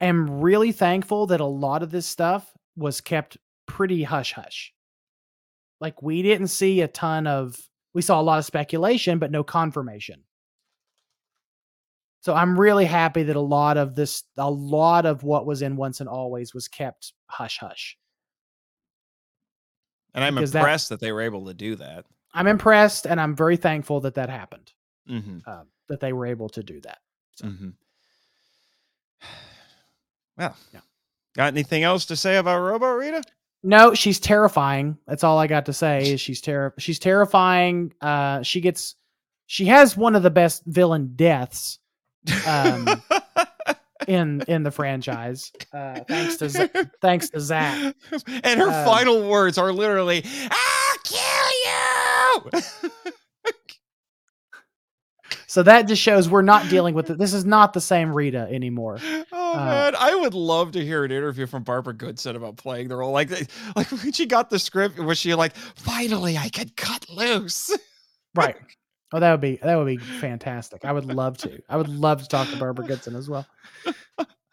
am really thankful that a lot of this stuff was kept pretty hush hush. Like we didn't see a ton of. We saw a lot of speculation, but no confirmation. So I'm really happy that a lot of this, a lot of what was in Once and Always was kept hush hush. And I'm Because impressed that, they were able to do that. I'm impressed, and I'm very thankful that that happened. Mm-hmm. Um, that they were able to do that. So. Mm-hmm. <sighs> Well, Yeah. got anything else to say about Robo Rita? No, she's terrifying. That's all I got to say. Is she's ter- she's terrifying. Uh, she gets, she has one of the best villain deaths Um, <laughs> in in the franchise. Uh, thanks to Z- thanks to Zack. and her Um, final words are literally, "I'll kill you." <laughs> So that just shows we're not dealing with it. This is not the same Rita anymore. <laughs> Oh Uh, man, I would love to hear an interview from Barbara Goodson about playing the role. Like, like <laughs> when she got the script, was she like, "Finally, I could cut loose"? <laughs> Right. Oh, that would be that would be fantastic. I would love to. I would love to talk to Barbara Goodson as well.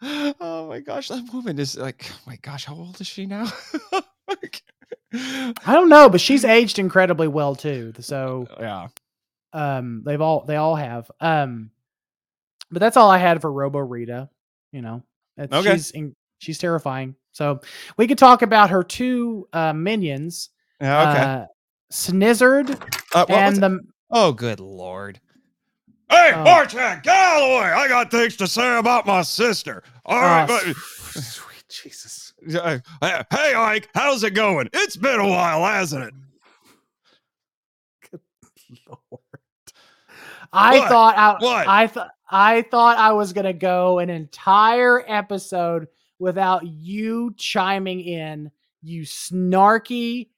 oh my gosh, that woman is like, oh my gosh, how old is she now? I don't know, but she's aged incredibly well too. So yeah. Um they've all they all have. Um but that's all I had for Robo Rita, you know. It's- Okay. She's in, she's terrifying. So we could talk about her two uh minions, Yeah. Okay. uh Snizzard Uh, and the oh, good lord. Hey, Oh. Marchand, get out of the way! I got things to say about my sister. All right, Oh, but- sweet Jesus. Hey, Ike, how's it going? It's been a while, hasn't it? I What? thought I, What? I thought I thought I was gonna go an entire episode without you chiming in, you snarky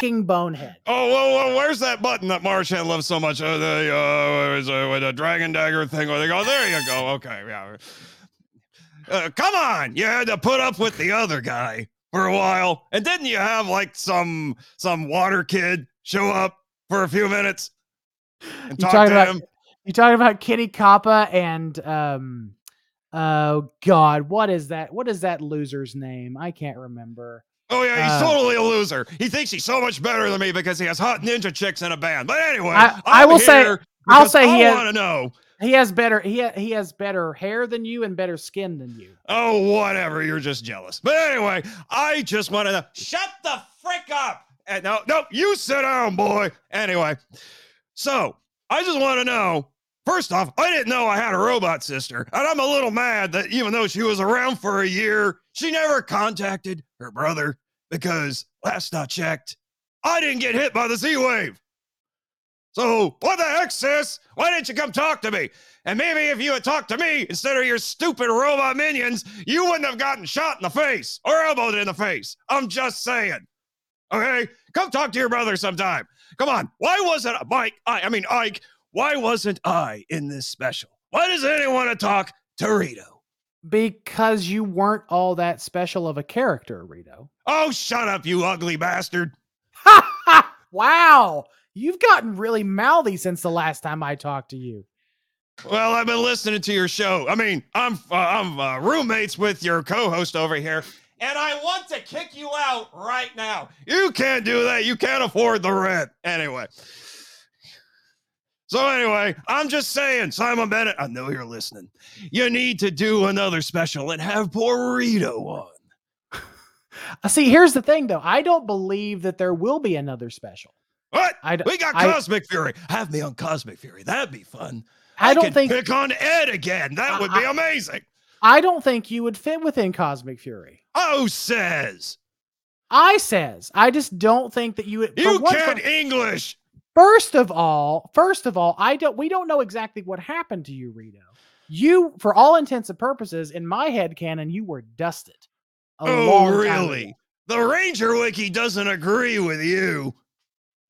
fucking bonehead. Oh, well, well, where's that button that Marchand loves so much? Uh, the uh, is, uh, with the dragon dagger thing where they go, there you go. Okay, yeah. Uh, come on, you had to put up with the other guy for a while, and didn't you have like some some water kid show up for a few minutes <laughs> You talk talking about him? you talking about Kenny Kappa and um oh god, what is that? What is that loser's name? I can't remember. Oh yeah, he's uh, totally a loser. He thinks he's so much better than me because he has hot ninja chicks in a band. But anyway, I- I will say- I'll say he I has- want to know. He has better he ha- he has better hair than you and better skin than you. Oh, whatever. You're just jealous. But anyway, I just want to know. Shut the frick up. And no, no, you sit down, boy. Anyway, so I just want to know. First off, I didn't know I had a robot sister, and I'm a little mad that even though she was around for a year, she never contacted her brother because last I checked, I didn't get hit by the Z wave. So, what the heck, sis? Why didn't you come talk to me? And maybe if you had talked to me instead of your stupid robot minions, you wouldn't have gotten shot in the face or elbowed in the face. I'm just saying. Okay? Come talk to your brother sometime. Come on. Why wasn't Mike? I, I mean, Ike, why wasn't I in this special? Why does anyone want to talk to Rito? Because you weren't all that special of a character, Rito. Oh, shut up, you ugly bastard. Ha ha! Wow. You've gotten really mouthy since the last time I talked to you. Well, I've been listening to your show. I mean, I'm uh, I'm uh, roommates with your co-host over here, and I want to kick you out right now. You can't do that. You can't afford the rent anyway. So anyway, I'm just saying, Simon Bennett, I know you're listening. You need to do another special and have Burrito on. <laughs> See, here's the thing though. I don't believe that there will be another special. What? I, We got I- Cosmic Fury. Have me on Cosmic Fury. That'd be fun. I don't could think pick on Ed again. That would be I- amazing. I don't think you would fit within Cosmic Fury. Oh, says I says I just don't think that you you can't for- English. First of all, first of all, I don't. We don't know exactly what happened to you, Rito. You, for all intents and purposes, in my head canon, you were dusted. Oh, really? The Ranger Wiki doesn't agree with you.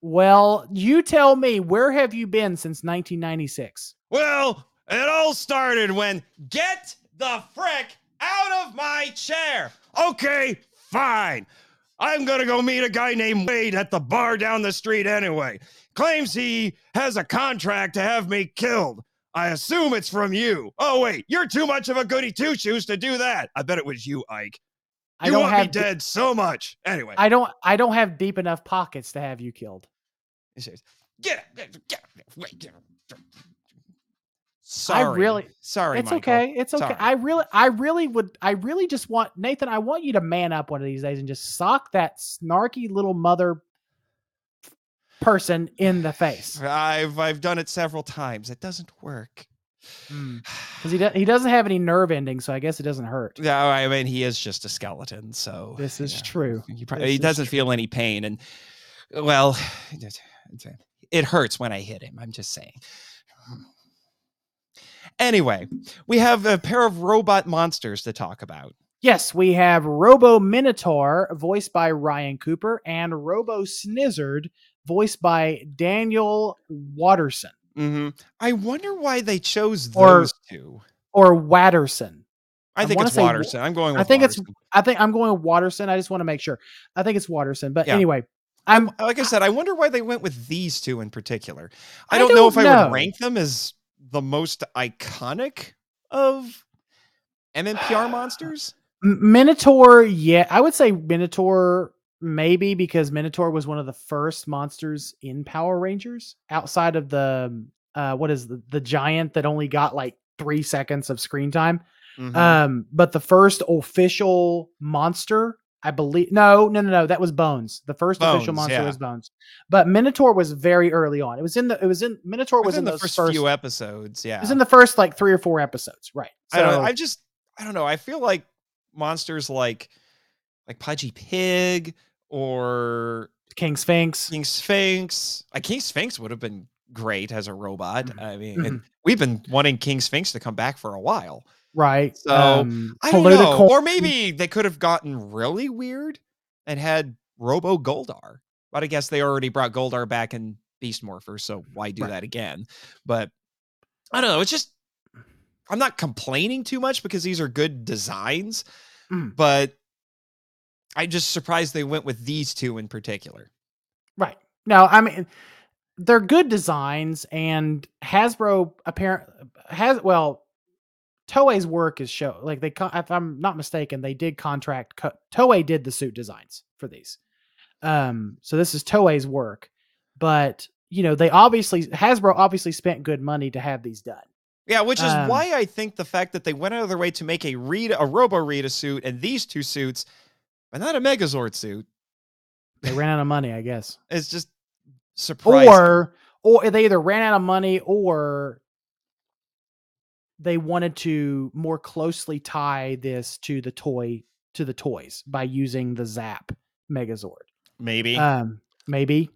Well, you tell me, where have you been since 1996? Well, it all started when get the frick out of my chair. Okay, fine. I'm gonna go meet a guy named Wade at the bar down the street anyway. Claims he has a contract to have me killed. I assume it's from you. Oh wait, you're too much of a goody two shoes to do that. I bet it was you, Ike. I You don't want me have. de- dead so much. Anyway, I don't. I don't have deep enough pockets to have you killed. "Get up, get up, get get up." Sorry, really- sorry. it's Michael. okay. It's okay. Sorry. I really, I really would. I really just want Nathan. I want you to man up one of these days and just sock that snarky little mother person in the face. I've I've done it several times. It doesn't work. Mm. <sighs> Because he do, he doesn't have any nerve endings, so I guess it doesn't hurt. Yeah, I mean he is just a skeleton, so This is yeah, true. He, probably, he doesn't feel any pain, and well, it- <sighs> it hurts when I hit him. I'm just saying. <sighs> Hmm. Anyway, we have a pair of robot monsters to talk about. Yes, we have Robo Minotaur, voiced by Ryan Cooper, and Robo Snizzard, voiced by Daniel Watterson hmm I wonder why they chose Or- those two. or Watterson. I I think it's say I'm going. With I think it's- I think I'm going with Watterson. I just want to make sure. I think it's Watterson, but Yeah. anyway, I'm like I said, I wonder why they went with these two in particular. I I don't, know don't if I would rank them as the most iconic of MMPR <sighs> monsters. Minotaur. Yeah, I would say Minotaur maybe because Minotaur was one of the first monsters in Power Rangers outside of the uh what is the, the giant that only got like three seconds of screen time. Mhm. Um, but the first official monster, I believe, no, no, no, no, that was Bones. The first official monster yeah. was Bones. But Minotaur was very early on. It was in the, it was in Minotaur was Within in the first, first, few episodes. Yeah, it was in the first like three or four episodes, right? I don't. So- I just. I don't know. I feel like monsters like like Pudgy Pig or King Sphinx. King Sphinx. Uh, King Sphinx would have been great as a robot. Mhm. I mean, and we've been wanting King Sphinx to come back for a while. Right. So, um, I don't know. Or maybe they could have gotten really weird and had Robo Goldar. But I guess they already brought Goldar back in Beast Morpher, so why do Right. that again? But I don't know. It's just I'm not complaining too much because these are good designs, Mm. but I'm just surprised they went with these two in particular. Right. No, I mean they're good designs and Hasbro apparent has well Toei's work is show like they if I'm not mistaken they did contract co- Toei did the suit designs for these. Um so this is Toei's work but you know they obviously Hasbro obviously spent good money to have these done. Yeah, which is Um, why I think the fact that they went out of their way to make a read a Robo Rita suit and these two suits, but not a Megazord suit, They ran out of money, I guess. It's just surprising. Or or they either ran out of money or they wanted to more closely tie this to the toy to the toys by using the Zap Megazord. maybe Um maybe.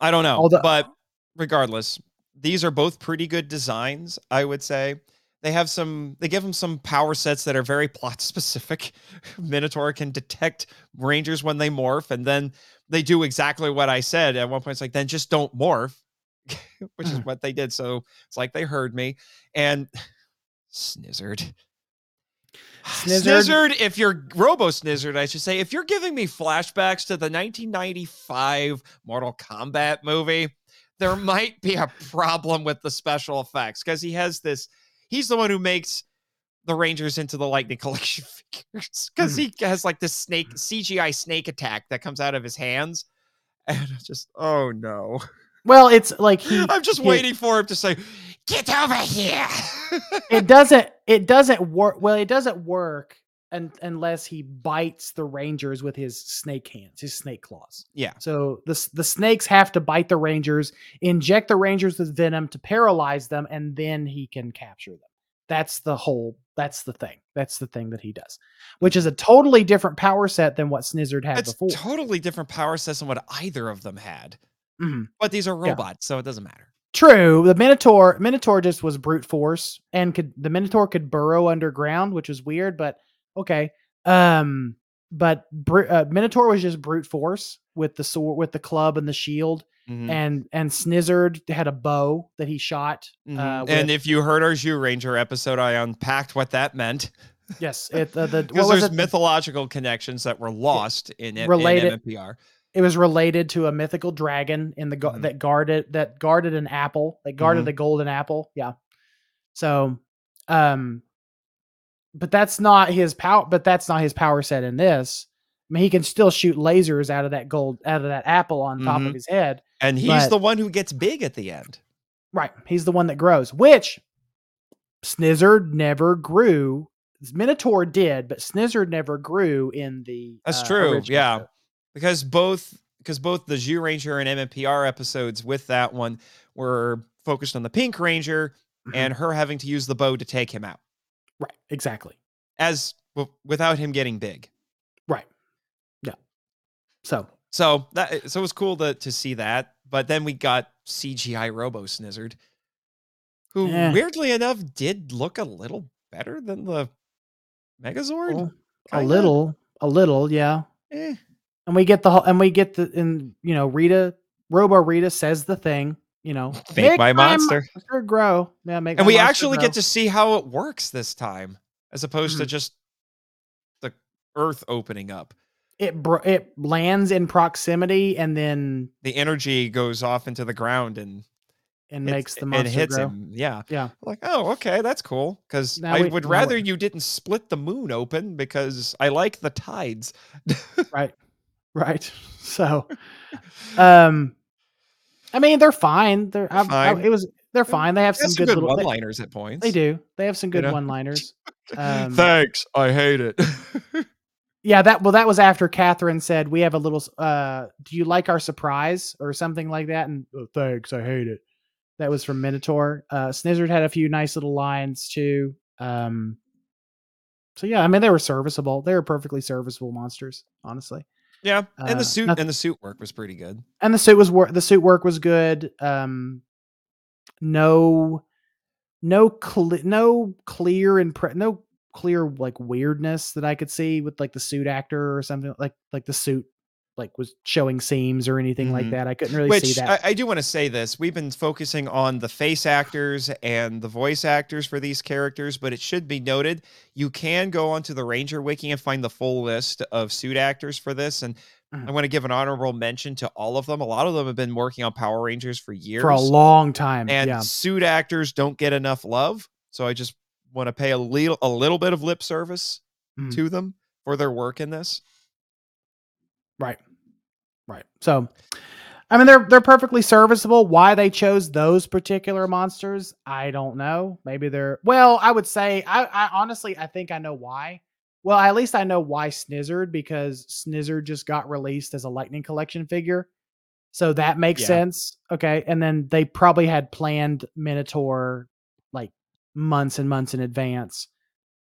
I don't know, although- but regardless, these are both pretty good designs, I would say. They have some they give them some power sets that are very plot <laughs> specific. Minotaur can detect rangers when they morph, and then they do exactly what I said. At one point, it's like, then just don't morph, <laughs> which is Mhm. what they did. So it's like they heard me. And Snizzard. <sighs> Snizzard- Snizzard, if you're Robo Snizzard, I should say, if you're giving me flashbacks to the 1995 Mortal Kombat movie, there <sighs> might be a problem with the special effects because he has this. He's the one who makes the Rangers into the Lightning <laughs> Collection figures because he hmm. has like this snake CGI snake attack that comes out of his hands, and just oh no! Well, it's like <laughs> he. I'm just he- waiting for him to say, "Get over here." <laughs> it doesn't it doesn't work well it doesn't work un, unless he bites the rangers with his snake hands his snake claws yeah, so the, the snakes have to bite the rangers inject the rangers with venom to paralyze them and then he can capture them that's the whole that's the thing that's the thing that he does which is a totally different power set than what snizzard had it's before totally different power sets than what either of them had. Mhm. But these are Yeah. robots, so it doesn't matter. True. The Minotaur Minotaur just was brute force and could the Minotaur could burrow underground, which was weird, but okay. Um but uh, Minotaur was just brute force with the sword with the club and the shield Mhm. and and Snizzard had a bow that he shot. Mhm. Uh, and if you heard our Zyuranger episode, I unpacked what that meant yes, it uh, the because <laughs> what was there's it? mythological connections that were lost in, Related- in MMPR. It was related to a mythical dragon in the Mhm. that guarded that guarded an apple that guarded Mhm. a golden apple yeah so um but that's not his power but that's not his power set in this i mean he can still shoot lasers out of that gold out of that apple on top of Mhm. his head And he's But- the one who gets big at the end. right he's the one that grows which snizzard never grew minotaur did but snizzard never grew in the That's uh, true. Yeah. show. Because both because both the Zyuranger and MMPR episodes with that one were focused on the Pink Ranger Mhm. and her having to use the bow to take him out right exactly as w- without him getting big. right yeah so So that so it was cool to to see that. But then we got CGI Robo Snizzard, who weirdly enough did look a little better than the Megazord. Well, a little, a little, yeah. Eh. And we get the whole, and we get the, and you know, Rita, Robo Rita says the thing, you know, <laughs> Make my monster." monster grow. Yeah, make. And we actually grow." get to see how it works this time, as opposed to Mhm. just the Earth opening up. it. Bro- it lands in proximity and then The energy goes off into the ground and and makes the monster hits grow. him. Yeah, Yeah. like oh, okay, that's cool. Because I we- would rather we- you didn't split the moon open because I like the tides. Right. Right. <laughs> So, um, I mean, they're fine. They're, I've, I- Fine. it was, they're fine. They have some some good, good little, one-liners at points. they do. They have some You good know? one-liners. <laughs> Um, Thanks, I hate it. <laughs> Yeah, that well, that was after Katherine said, "We have a little. uh Do you like our surprise or something like that?" And "Oh, thanks, I hate it. That was from Minotaur. Uh, Snizzard had a few nice little lines too. Um, so yeah, I mean they were serviceable. They were perfectly serviceable monsters, honestly. Yeah, and Uh, the suit noth- and the suit work was pretty good. And the suit was wor- the suit work was good. Um, no, no, cle no clear and pre- no clear like weirdness that I could see with like the suit actor or something like like the suit like was showing seams or anything like Mhm. that. I couldn't really Which see that. I, I do want to say this. We've been focusing on the face actors and the voice actors for these characters, but it should be noted you can go onto the Ranger Wiki and find the full list of suit actors for this. And Mhm. I want to give an honorable mention to all of them. A lot of them have been working on Power Rangers for years. for a long time. and yeah. suit actors don't get enough love. So I just want to pay a little a little bit of lip service Mhm. to them for their work in this. Right. Right. So I mean they're they're perfectly serviceable. Why they chose those particular monsters, I don't know. Maybe they're well, I would say I, I honestly I think I know why. Well, at least I know why Snizzard, because Snizzard just got released as a lightning collection figure. So that makes Yeah. sense. Okay. And then they probably had planned Minotaur like months and months in advance.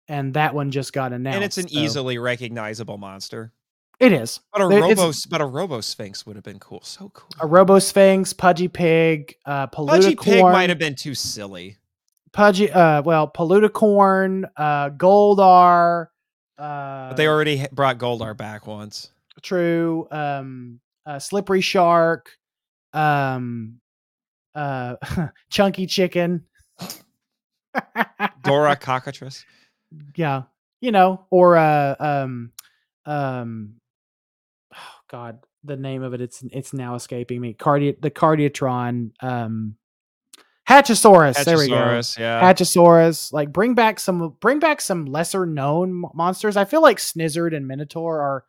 And that one just got announced. and it's an so- easily recognizable monster. It is But a Robo, but a Robo Sphinx would have been cool. So cool. a Robo Sphinx, Pudgy Pig, uh, Pudgy Pig might have been too silly. Pudgy, uh, well, Polluticorn, uh, Goldar, uh, But they already ha- brought Goldar back once. true, um, uh, Slippery Shark, um, uh, <laughs> Chunky Chicken. <laughs> Dora Cockatrice. yeah, you know, or uh, um, um, God, the name of it it's it's now escaping me. Cardi the Cardiatron, um, Hatchasaurus. There we go. Yeah. Hatchasaurus. Like bring back some bring back some lesser known monsters. I feel like Snizzard and Minotaur are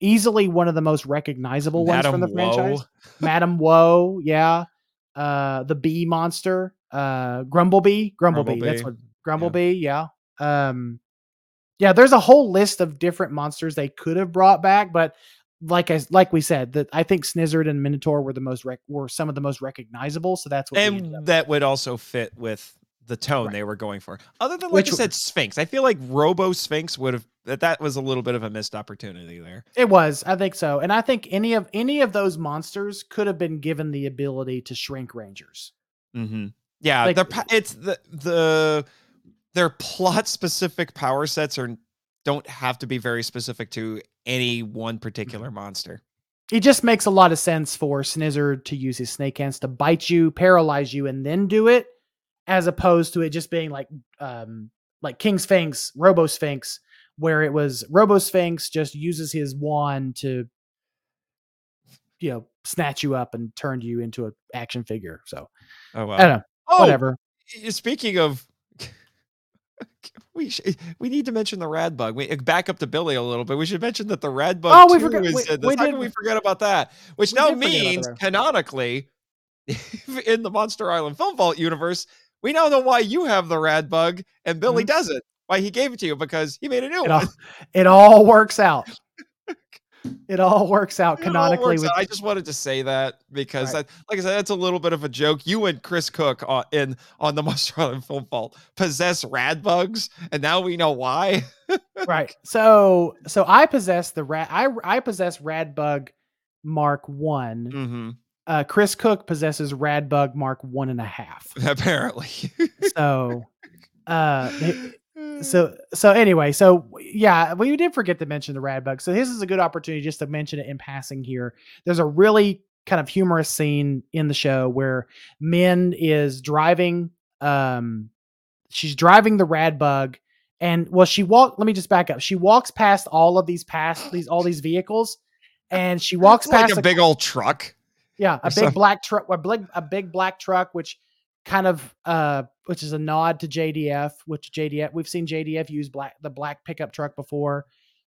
easily one of the most recognizable ones from the Madam franchise. Woe. Madam Woe, yeah. Uh the bee monster, uh Grumblebee, Grumblebee. That's what Grumblebee, yeah. Um yeah, there's a whole list of different monsters they could have brought back, but like I like we said, that I think Snizzard and Minotaur were the most rec- were some of the most recognizable, so that's what we ended up and that would also fit with the tone Right. they were going for. Other than like Which you said, Sphinx. I feel like Robo Sphinx would have that that was a little bit of a missed opportunity there. It was, I think so, and I think any of any of those monsters could have been given the ability to shrink rangers. Mm-hmm. Yeah, Like- it's the the their plot specific power sets are don't have to be very specific to any one particular monster. It just makes a lot of sense for Snizzard to use his snake hands to bite you, paralyze you, and then do it, as opposed to it just being like um like King Sphinx, Robo Sphinx, where it was Robo Sphinx just uses his wand to you know snatch you up and turn you into an action figure. So Oh I don't know, Oh, whatever. Speaking of, we we need to mention the rad bug. We back up to Billy a little bit. We should mention that the rad bug. Oh, we forgot- Is we- in this. we How did- can we forget about that? Which now did forget about the means canonically, <laughs> in the Monster Island Film Vault universe, we now know why you have the rad bug and Billy Mhm. doesn't. Why he gave it to you because he made a new It one. all, it all works out. It all <laughs> works out canonically works with out. I just wanted to say that because, Right. that, like I said, that's a little bit of a joke. You and Chris Cook on, in on the <laughs> Monster Island Film Vault possess rad bugs, and now we know why. right. So so I possess the rat. I I possess rad bug Mark One. hmm Uh, Chris Cook possesses rad bug Mark One and a half. <laughs> Apparently. So, uh, so so anyway, so yeah, we did forget to mention the rad bug. So this is a good opportunity just to mention it in passing here. There's a really kind of humorous scene in the show where Min is driving. Um, she's driving the rad bug and well, she walk. Let me just back up. She walks past all of these past these all these vehicles, and she walks like past a big old truck. yeah, a big black truck, a big a big black truck, which kind of uh, which is a nod to JDF, which JDF we've seen JDF use black the black pickup truck before.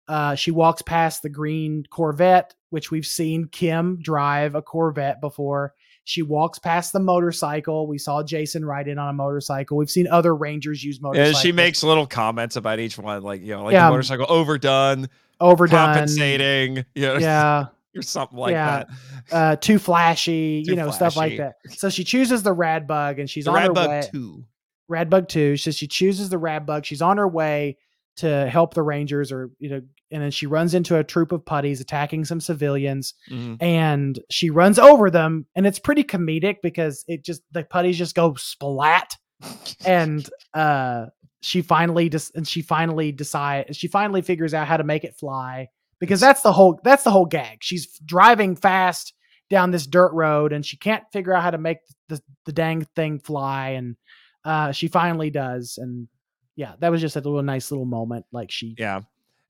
Uh, she walks past the green Corvette, which we've seen Kim drive a Corvette before. She walks past the motorcycle. We saw Jason ride in on a motorcycle. We've seen other Rangers use motorcycles. she makes little comments about each one, like you know, like Yeah. the motorcycle overdone, overdone. compensating, you know, Yeah. <laughs> or something like Yeah. that. uh too flashy <laughs> Too you know stuff like that so she chooses the rad bug and she's The on her rad way bug two. rad bug 2 so she chooses the rad bug she's on her way to help the rangers or you know and then she runs into a troop of putties attacking some civilians Mhm. and she runs over them and it's pretty comedic because it just the putties just go splat and uh she finally just and she finally decide she finally figures out how to make it fly because that's the whole that's the whole gag she's driving fast down this dirt road and she can't figure out how to make the, the dang thing fly and uh she finally does and yeah that was just a little nice little moment like she Yeah. she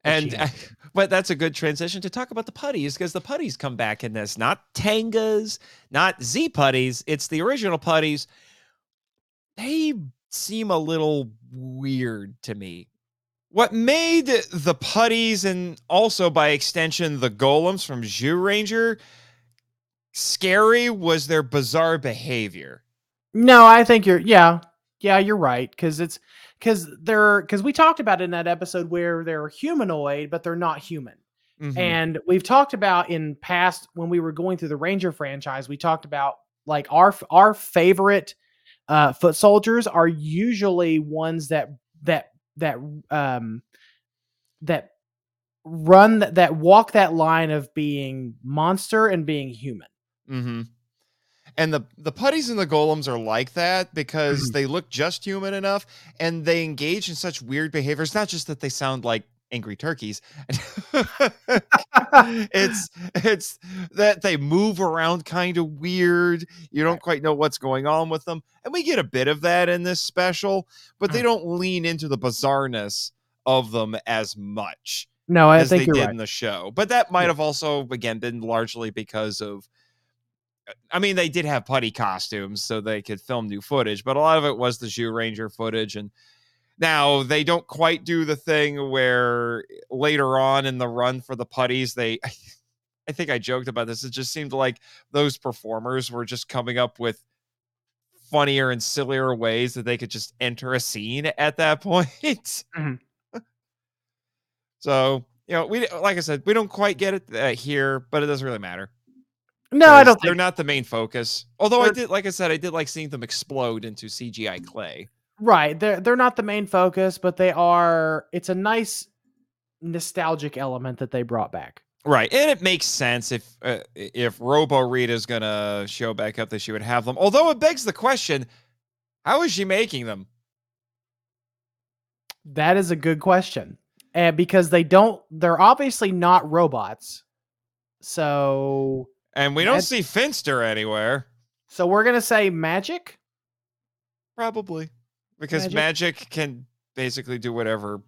And had. <laughs> but that's a good transition to talk about the putties because the putties come back in this, not Tengas, not Z putties. It's the original putties. They seem a little weird to me. What made the putties and also by extension the golems from Zyuranger scary was their bizarre behavior. No, I think you're yeah. Yeah, you're right cuz it's cuz they're cuz we talked about in that episode where they're humanoid but they're not human. Mhm. And we've talked about in past when we were going through the Ranger franchise, we talked about like our our favorite uh foot soldiers are usually ones that that that um that run that, that walk that line of being monster and being human. Mm-hmm. And the the putties and the golems are like that because Mhm. they look just human enough, and they engage in such weird behaviors. Not just that they sound like angry turkeys. <laughs> <laughs> it's it's that they move around kind of weird. You don't quite know what's going on with them, and we get a bit of that in this special, but they Mm. don't lean into the bizarreness of them as much No, I as think they did right. in the show. But that might have also again been largely because of uh, I mean, they did have putty costumes so they could film new footage, but a lot of it was the Zyuranger footage. And now they don't quite do the thing where later on in the run for the putties, they <laughs> I think I joked about this. It just seemed like those performers were just coming up with funnier and sillier ways that they could just enter a scene at that <laughs> point. Mhm. so, you know, we like I said, we don't quite get it uh, here, but it doesn't really matter. No, I don't They're think not the main focus. Although I They're- did, like I said, I did like seeing them explode into CGI clay. Right. They're they're not the main focus, but they are. It's a nice nostalgic element that they brought back. Right, and it makes sense if uh, if Robo Rita's gonna show back up that she would have them. Although it begs the question, how is she making them? That is a good question. And because they don't they're obviously not robots. So And we don't see Finster anywhere. so we're going to say magic? Probably because Magic? magic, can basically do whatever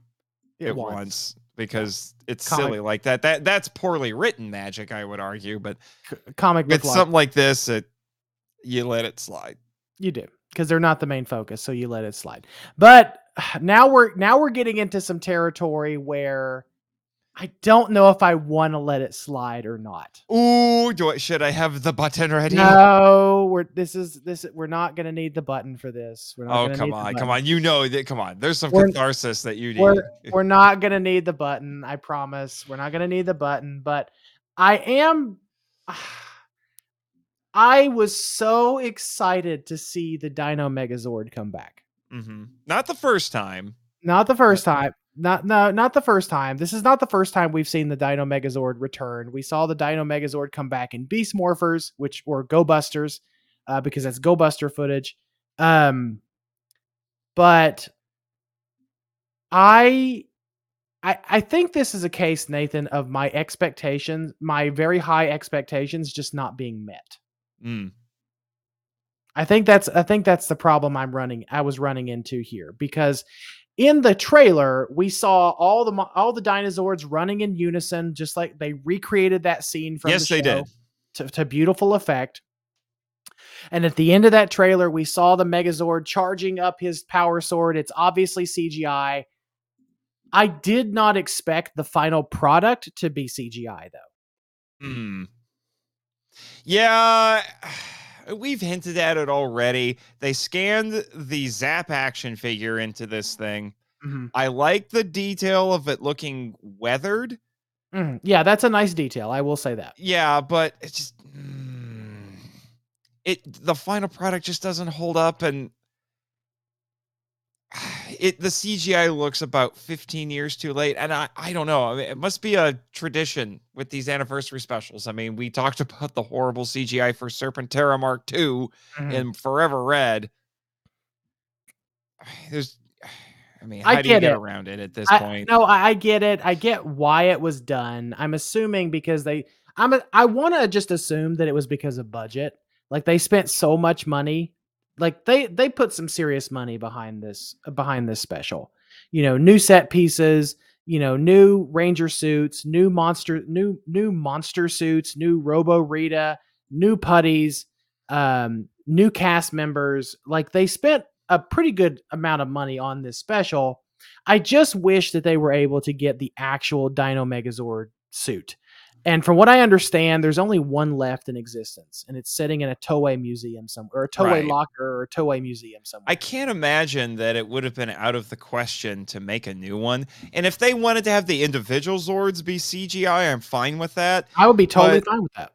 it, wants. because it's Comic- silly like that. That that's poorly written magic, I would argue. But C- comic book with something like this, it you let it slide. You do because they're not the main focus, so you let it slide. But <sighs> now we're now we're getting into some territory where I don't know if I want to let it slide or not. Ooh, do I, should I have the button ready? No, we're this is this we're not going to need the button for this. We're not Oh come on, come on! You know that. Come on, there's some We're- catharsis that you need. We're <laughs> we're not going to need the button. I promise. We're not going to need the button, but I am <sighs> I was so excited to see the Dino Megazord come back. Mm-hmm. Not the first time. Not the first time. Not no, not the first time. This is not the first time we've seen the Dino Megazord return. We saw the Dino Megazord come back in Beast Morphers, which were Go Busters, uh, because that's Go Buster footage. Um, but I, I, I think this is a case, Nathan, of my expectations, my very high expectations, just not being met. Mm. I think that's I think that's the problem I'm running I was running into here because in the trailer we saw all the all the dinosaurs running in unison just like they recreated that scene from Yes, the they show did. to, to beautiful effect. And at the end of that trailer we saw the Megazord charging up his power sword. It's obviously CGI. I did not expect the final product to be CGI though. Hmm. Yeah, we've hinted at it already. They scanned the Zap action figure into this thing. I like the detail of it looking weathered. Mhm. Yeah, that's a nice detail. I will say that. Yeah, but it's just mm, it the final product just doesn't hold up and it the CGI looks about 15 years too late and I I don't know. I mean, it must be a tradition with these anniversary specials. I mean, we talked <laughs> about the horrible CGI for Serpentera Mark II Mhm. and Forever Red. <sighs> There's <sighs> I mean, I how do you get it. around it at this I, point? No, I, I get it. I get why it was done. I'm assuming because they. I'm. A, I want to just assume that it was because of budget. Like they spent so much money. Like they they put some serious money behind this behind this special. You know, new set pieces. You know, new Ranger suits, new monster, new new monster suits, new Robo Rita, new putties, um, new cast members. Like they spent a pretty good amount of money on this special. I just wish that they were able to get the actual Dino Megazord suit. And from what I understand, there's only one left in existence, and it's sitting in a Toei museum somewhere, or a Toei Right. locker, or a Toei museum somewhere. I can't imagine that it would have been out of the question to make a new one. And if they wanted to have the individual Zords be CGI, I'm fine with that. I would be totally but- fine with that.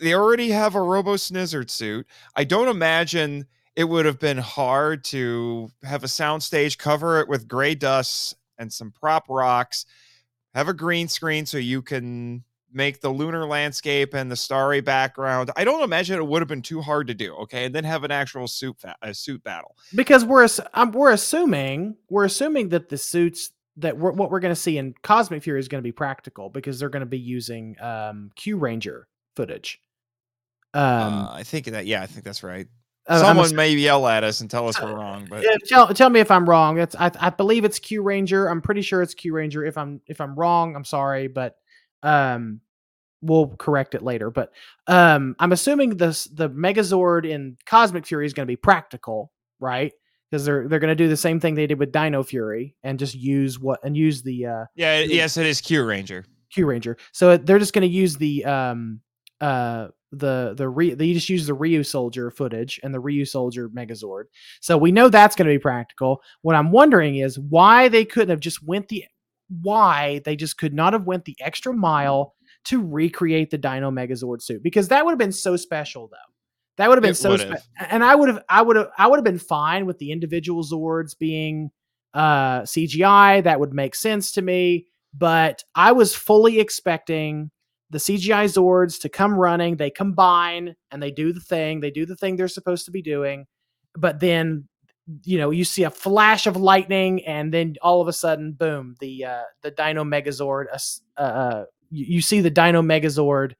They already have a Robo Snizzard suit. I don't imagine it would have been hard to have a soundstage cover it with gray dust and some prop rocks. have a green screen so you can make the lunar landscape and the starry background. I don't imagine it would have been too hard to do. Okay, and then have an actual suit fa- a suit battle. because we're um, we're assuming we're assuming that the suits that we're, what we're going to see in Cosmic Fury is going to be practical because they're going to be using um, Kyuranger footage. Um, uh, I think that yeah, I think that's right. uh, Someone may yell at us and tell us we're wrong, but Uh, tell tell me if I'm wrong. It's I, I believe it's Kyuranger. I'm pretty sure it's Kyuranger. If I'm if I'm wrong, I'm sorry, but um, we'll correct it later. But um, I'm assuming this the Megazord in Cosmic Fury is going to be practical, right? Because they're they're going to do the same thing they did with Dino Fury and just use what and use the uh, yeah, Yeah. yes, it is Kyuranger. Q Ranger. So they're just going to use the um uh the the re- they just use the Ryusoulger footage and the Ryusoulger Megazord. So we know that's going to be practical. What I'm wondering is why they couldn't have just went the why they just could not have went the extra mile to recreate the Dino Megazord suit because that would have been so special though. That would have been It so would spe- and I would have I would have I would have been fine with the individual Zords being uh CGI. That would make sense to me but I was fully expecting the CGI Zords to come running. They combine and they do the thing. They do the thing they're supposed to be doing. But then, you know, you see a flash of lightning, and then all of a sudden, boom! The uh, the Dino Megazord. Uh, uh, uh, you, see the Dino Megazord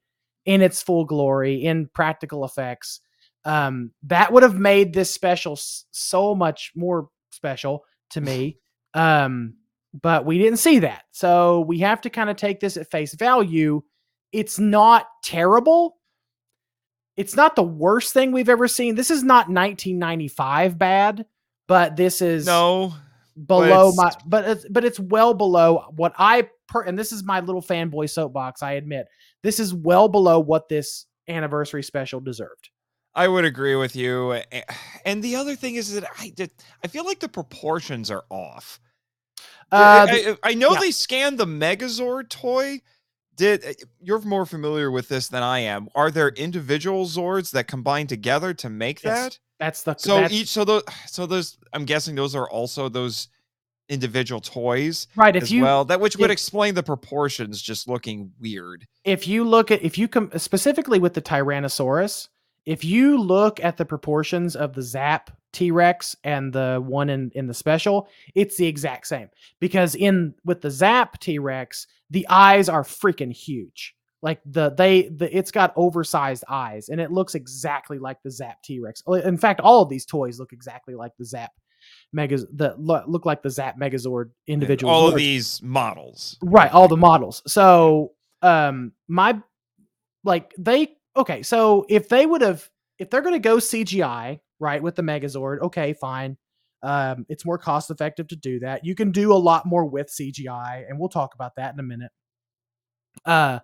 in its full glory in practical effects. Um, that would have made this special s- so much more special to me. <laughs> Um, but we didn't see that. So we have to kind of take this at face value. It's not terrible. It's not the worst thing we've ever seen. This is not 1995 bad, but this is No, below it's- my but it's but it's well below what I per and this is my little fanboy soapbox, I admit. This is well below what this anniversary special deserved. I would agree with you. And the other thing is that I did. I feel like the proportions are off. Uh, I, I- I know yeah. they scanned the Megazord toy. Did uh, you're more familiar with this than I am? Are there individual Zords that combine together to make Yes. that? That's the So that's- each, so those, so those. I'm guessing those are also those individual toys right if as you well. That which would if- explain the proportions just looking weird. if you look at if you come specifically with the Tyrannosaurus, if you look at the proportions of the Zap T Rex and the one in in the special, it's the exact same. Because in with the Zap T Rex, the eyes are freaking huge. Like the they the it's got oversized eyes and it looks exactly like the Zap T Rex. In fact, all of these toys look exactly like the Zap Megas that look like the Zap Megazord And individual. all of these models. right all the models so um my like they okay so if they would have if they're going to go cgi right with the megazord okay fine um it's more cost effective to do that you can do a lot more with cgi and we'll talk about that in a minute uh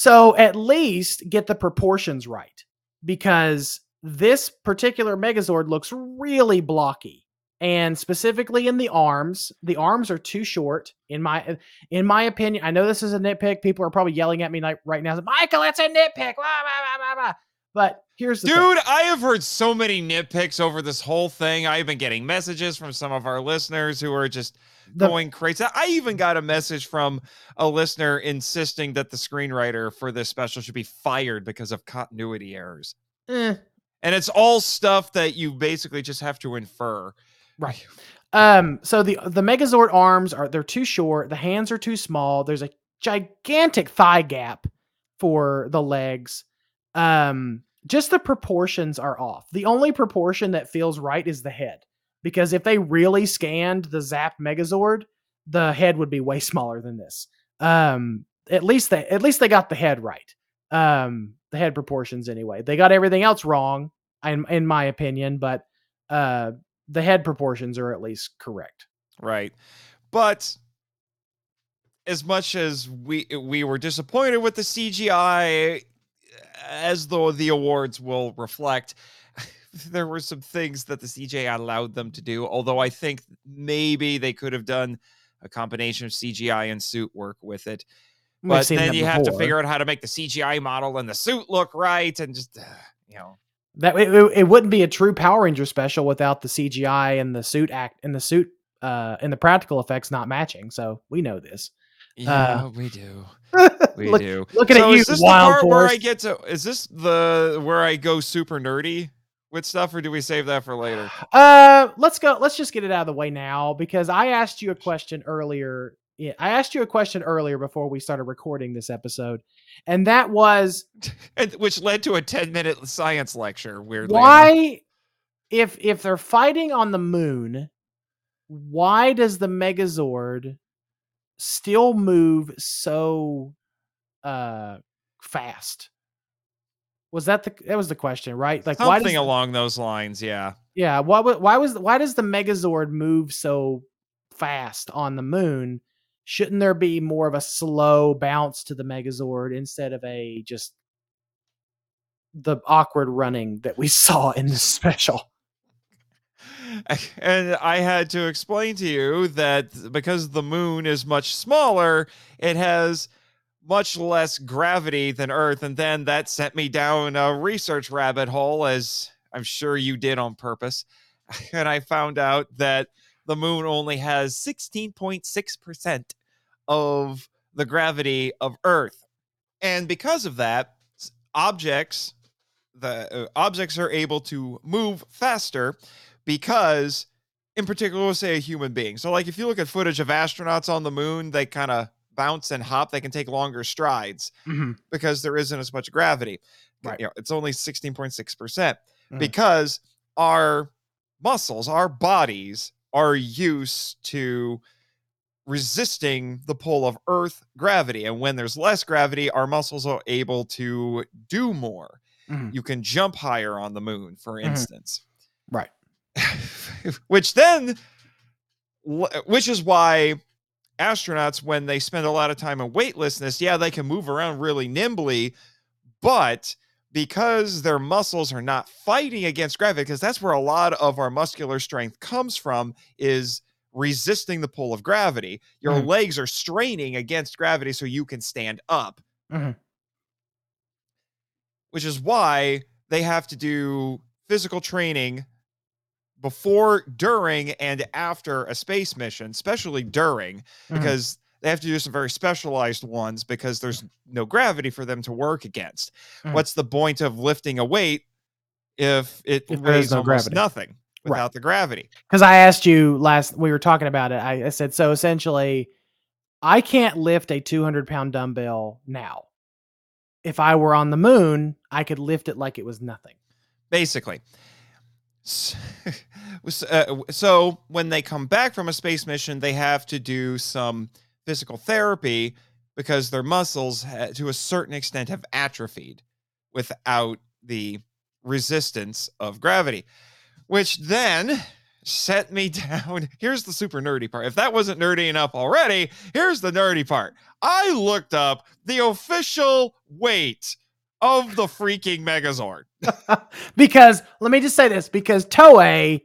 so at least get the proportions right because this particular megazord looks really blocky and specifically in the arms the arms are too short in my in my opinion i know this is a nitpick people are probably yelling at me like right now michael that's a nitpick blah, blah, blah, blah, blah." But here's the thing. Dude, I have heard so many nitpicks over this whole thing. I've been getting messages from some of our listeners who are just The- going crazy. I even got a message from a listener insisting that the screenwriter for this special should be fired because of continuity errors. eh, And it's all stuff that you basically just have to infer. Right. Um, so the the Megazord arms are they're too short, the hands are too small. There's a gigantic thigh gap for the legs. Um, just the proportions are off. The only proportion that feels right is the head. Because if they really scanned the Zap Megazord, the head would be way <laughs> smaller than this. Um, at least they at least they got the head right. Um, the head proportions anyway. They got everything else wrong, in, in my opinion, but uh the head proportions are at least correct. Right. But as much as we we were disappointed with the CGI, as though the awards will reflect, <laughs> there were some things that the CGI allowed them to do. Although I think maybe they could have done a combination of CGI and suit work with it. We've But then you have to figure out how to make the CGI model and the suit look right, and just uh, you know. that it, it, it wouldn't be a true Power Ranger special without the CGI and the suit act and the suit uh and the practical effects not matching. So we know this. Yeah, we do. We Look- do. looking at So you, is this Wild the part where I get to? Is this the where I go super nerdy with stuff, or do we save that for later? Uh, let's go. Let's just get it out of the way now because I asked you a question earlier. Yeah, I asked you a question earlier before we started recording this episode, and that was <laughs> And which led to a ten minute science lecture. Weirdly, enough. why, if if they're fighting on the moon, why does the Megazord still move so uh fast? Was that the that was the question, right? Like why something does along those lines? Yeah. Yeah, why why was why does the Megazord move so fast on the moon? Shouldn't there be more of a slow bounce to the Megazord instead of a just the awkward running that we <laughs> saw in the special? <laughs> And I had to explain to you that because the moon is much smaller, it has much less gravity than Earth. And then that sent me down a research rabbit hole, as I'm sure you did on purpose. <laughs> And I found out that the moon only has 16.6% of the gravity of Earth. And because of that, objects the uh, objects are able to move faster because in particular we'll say a human being so like if you look at footage of astronauts on the moon they kind of bounce and hop they can take longer strides Mhm. because there isn't as much gravity Right. you know, it's only 16.6% Mhm. because our muscles our bodies are used to resisting the pull of earth gravity and when there's less gravity our muscles are able to do more Mhm. you can jump higher on the moon for Mhm. instance Right. <laughs> which then which is why astronauts when they spend a lot of time in weightlessness yeah they can move around really nimbly but because their muscles are not fighting against gravity because that's where a lot of our muscular strength comes from is resisting the pull of gravity your Mhm. legs are straining against gravity so you can stand up Mhm. which is why they have to do physical training before, during, and after a space mission, especially during, Mhm. because they have to do some very specialized ones because there's no gravity for them to work against. Mhm. What's the point of lifting a weight if it If weighs no almost gravity. nothing Right. without the gravity? Because I asked you last, we were talking about it. I, I said, so essentially, I can't lift a 200 pound dumbbell now. If I were on the moon, I could lift it like it was nothing. basically. S- <laughs> was- uh, So when they come back from a space mission, they have to do some physical therapy because their muscles, to a certain extent, have atrophied without the resistance of gravity, which then set me <laughs> down. Here's the super nerdy part. If that wasn't nerdy enough already, here's the nerdy part. I looked up the official weight of the freaking Megazord. <laughs> because let me just say this because Toei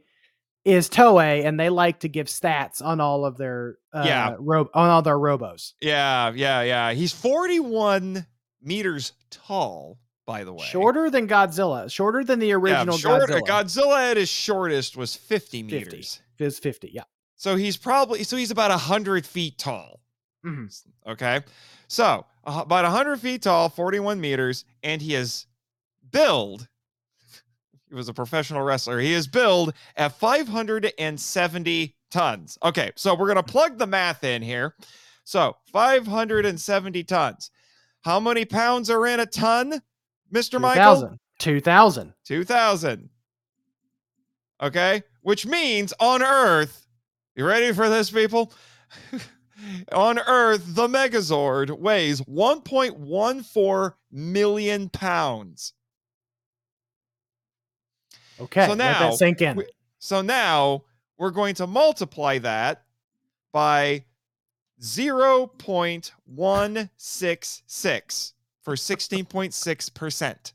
is Toei and they like to give stats on all of their uh, Yeah. ro- on all their robos. Yeah, yeah, yeah. He's 41 meters tall, by the way. Shorter than Godzilla, shorter than the Yeah, original short- Godzilla. Godzilla at his shortest was 50 50. meters. is 50, yeah. So he's probably so he's about 100 feet tall. Mhm. Okay. So about 100 feet tall, 41 meters, and he is billed. He was a professional wrestler. He is billed at 570 tons. Okay. So we're going to plug the math in here. So 570 tons. How many pounds are in a ton, Mr. Michael? 2000. 2000. 2000. Okay. Which means on Earth, you ready for this, people? <laughs> on Earth, the Megazord weighs 1.14 million pounds. Okay. So let now that sink in. we- So now we're going to multiply that by 0.166 for 16.6%.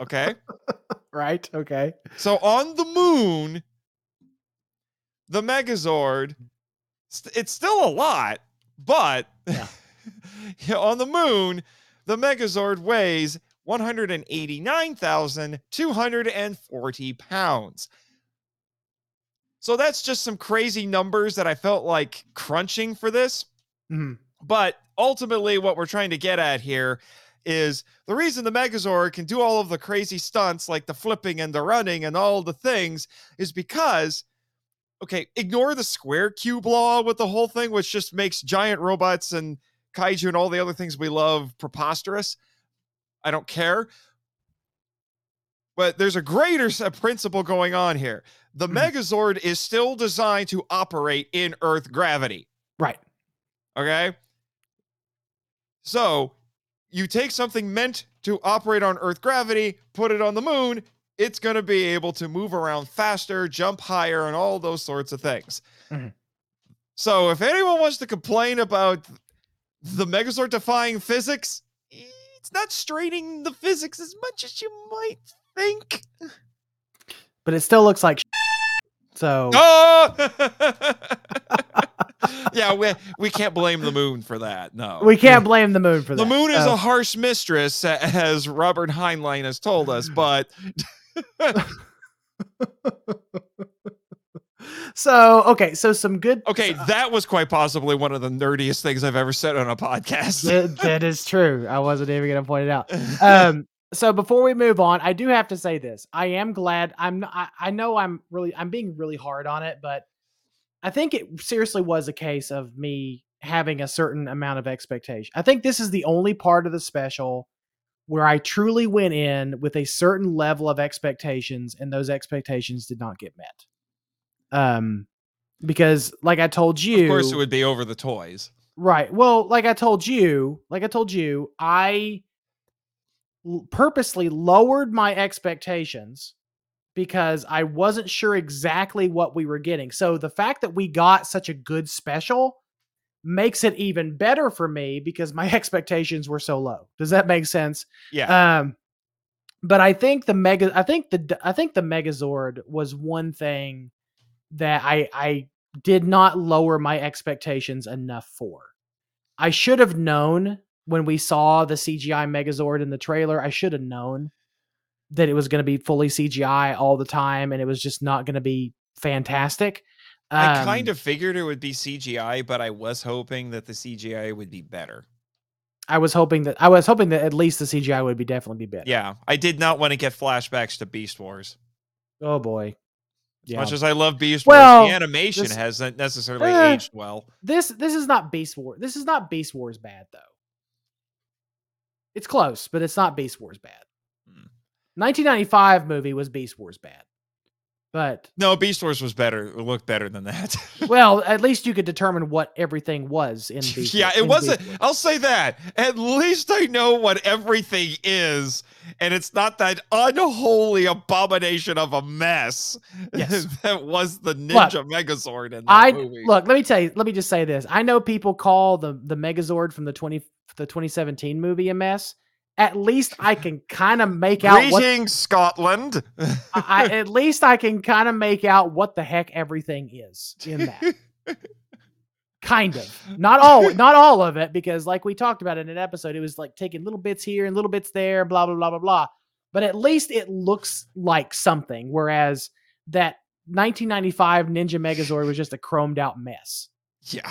Okay. <laughs> right? Okay. So on the moon, the Megazord, it's still a lot, but <laughs> Yeah. on the moon, the Megazord weighs 189,240 pounds. So that's just some crazy numbers that I felt like crunching for this. Mhm. But ultimately, what we're trying to get at here is the reason the Megazord can do all of the crazy stunts, like the flipping and the running and all the things, is because. Okay, ignore the square cube law with the whole thing, which just makes giant robots and kaiju and all the other things we love preposterous. I don't care. But there's a greater principle going on here. The Mhm. Megazord is still designed to operate in Earth gravity. Right. Okay. So you take something meant to operate on Earth gravity, put it on the moon, it's going to be able to move around faster, jump higher, and all those sorts of things. Mhm. So if anyone wants to complain about the Megazord defying physics, it's not straining the physics as much as you might think. But it still looks like. So Oh! <laughs> yeah, we, we can't blame the moon for that. No. we can't blame the moon for that. The moon is So- a harsh mistress, as Robert Heinlein has told us, but <laughs> <laughs> so okay. So some good. okay, that was quite possibly one of the nerdiest things I've ever said on a podcast. that- that is true. I wasn't even going to point it out. <laughs> um so before we move on i do have to say this i am glad i'm not, I, I know i'm really i'm being really hard on it but i think it seriously was a case of me having a certain amount of expectation i think this is the only part of the special where i truly went in with a certain level of expectations and those expectations did not get met um because like i told you of course, it would be over the toys. Right. Well, like I told you, like I told you, I purposely lowered my expectations because I wasn't sure exactly what we were getting. So the fact that we got such a good special makes it even better for me because my <laughs> expectations were so low. Does that make sense? Yeah. Um, but I think the mega, I think the, I think the Megazord was one thing that I, I did not lower my expectations enough for. I should have known when we saw the CGI Megazord in the trailer. I should have known that it was going to be fully CGI all the time, and it was just not going to be fantastic. I kind Um, of figured it would be CGI, but I was hoping that the CGI would be better. I was hoping that I was hoping that at least the CGI would be definitely be better. Yeah, I did not want to get flashbacks to Beast Wars. Oh boy. As much as I love Beast Well, Wars, the animation this- hasn't necessarily Eh. aged well. this this is not Beast War. This is not Beast Wars bad though. It's close, but it's not Beast Wars bad. Hmm. 1995 movie was Beast Wars bad. But No, Beast Wars was better. It looked better than that. <laughs> well, at least you could determine what everything was in <laughs> Beast yeah, it wasn't. I'll say that. At least I know what everything is, and it's not that unholy abomination of a mess <laughs> Yes. that was the Ninja Megazord in that I movie. look, let me tell you, let me just say this. I know people call the the Megazord from the 20 the 2017 movie a mess. At least I can kind of make out what Scotland. I, I- <laughs> at least I can kind of make out what the heck everything is in that. <laughs> kind of. Not all not all of it because like we talked about in an episode it was like taking little bits here and little bits there blah blah blah blah blah. But at least it looks like something whereas that 1995 Ninja Megazord was just a chromed out mess. yeah.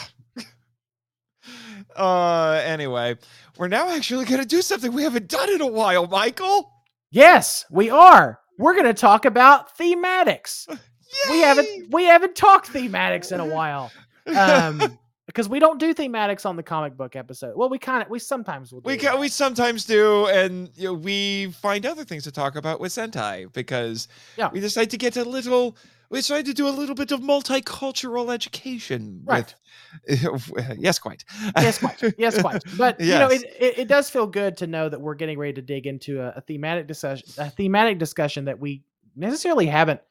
Uh. Anyway, we're now actually gonna do something we haven't done in a while, Michael. Yes, we are. We're going to talk about thematics. <laughs> We haven't we haven't talked thematics in a while. Um <laughs> because we don't do thematics on the comic book episode. Well, we kind of we sometimes will do. We we sometimes do, and you know, we find other things to talk about with Sentai because Yeah. we decide to get a little. We decide to do a little bit of multicultural education. Right. With, <laughs> yes, quite. yes, quite. Yes, quite. But you know, it, it it does feel good to know that we're getting ready to dig into a, a thematic discussion, a thematic discussion that we necessarily haven't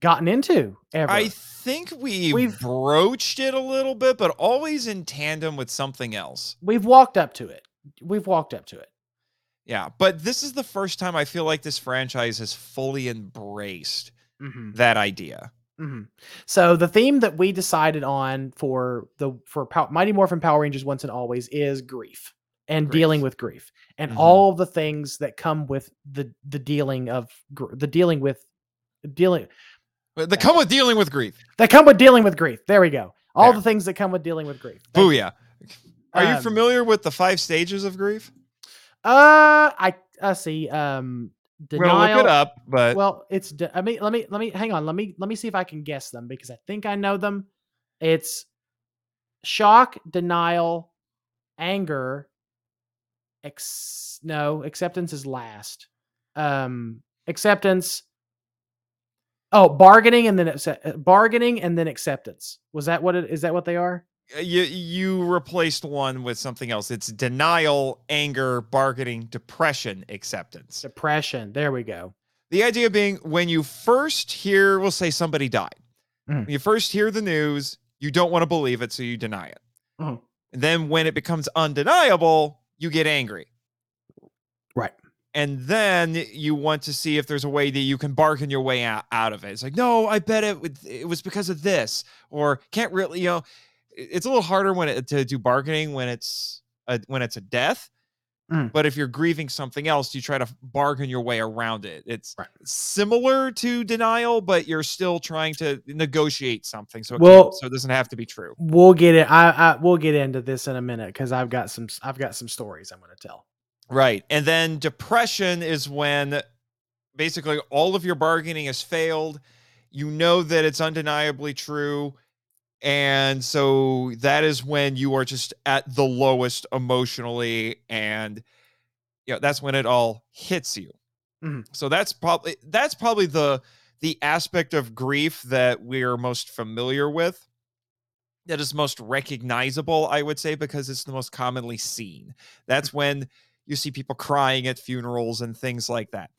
gotten into ever. I think we We've- broached it a little bit, but always in tandem with something else. We've walked up to it. We've walked up to it. Yeah, but this is the first time I feel like this franchise has fully embraced Mm-hmm. that idea. hmm So the theme that we decided on for the for Pow- Mighty Morphin Power Rangers Once and Always is grief and dealing with grief and Mhm. all of the things that come with the the dealing of gr- the dealing with dealing They come with dealing with grief. that come with dealing with grief. There we go. All There. the things that come with dealing with grief. Thank you. Booyah. Are you Um, familiar with the five stages of grief? Uh, I I see. Um, We're gonna look it up, but Well, it's. de- I mean, let me let me hang on. Let me let me see if I can guess them because I think I know them. It's shock, denial, anger. Ex no acceptance is last. Um, acceptance. Oh, bargaining and then bargaining and then acceptance. Was that what it is? That what they are? Uh, you you replaced one with something else. It's denial, anger, bargaining, depression, acceptance. Depression. There we go. The idea being when you first hear, we'll say somebody died. Mhm. When you first hear the news, you don't want to believe it, so you deny it. Mhm. And then when it becomes undeniable, you get angry. Right. And then you want to see if there's a way that you can bargain your way out, out of it. It's like, no, I bet it, it was because of this, or can't really, you know, it's a little harder when it, to do bargaining when it's a, when it's a death. Mm. But if you're grieving something else, you try to bargain your way around it. It's Right. similar to denial, but you're still trying to negotiate something, so it Well- so it doesn't have to be true. We'll get it. I, I we'll get into this in a minute because I've got some. I've got some stories I'm going to tell. Right. And then depression is when basically all of your bargaining has failed. You know that it's undeniably true. And so that is when you are just at the lowest emotionally. And you know, that's when it all hits you. Mhm. So that's probably that's probably the the aspect of grief that we're most familiar with. That is most recognizable, I would say, because it's the most commonly seen. That's when you see people crying at funerals and things like that.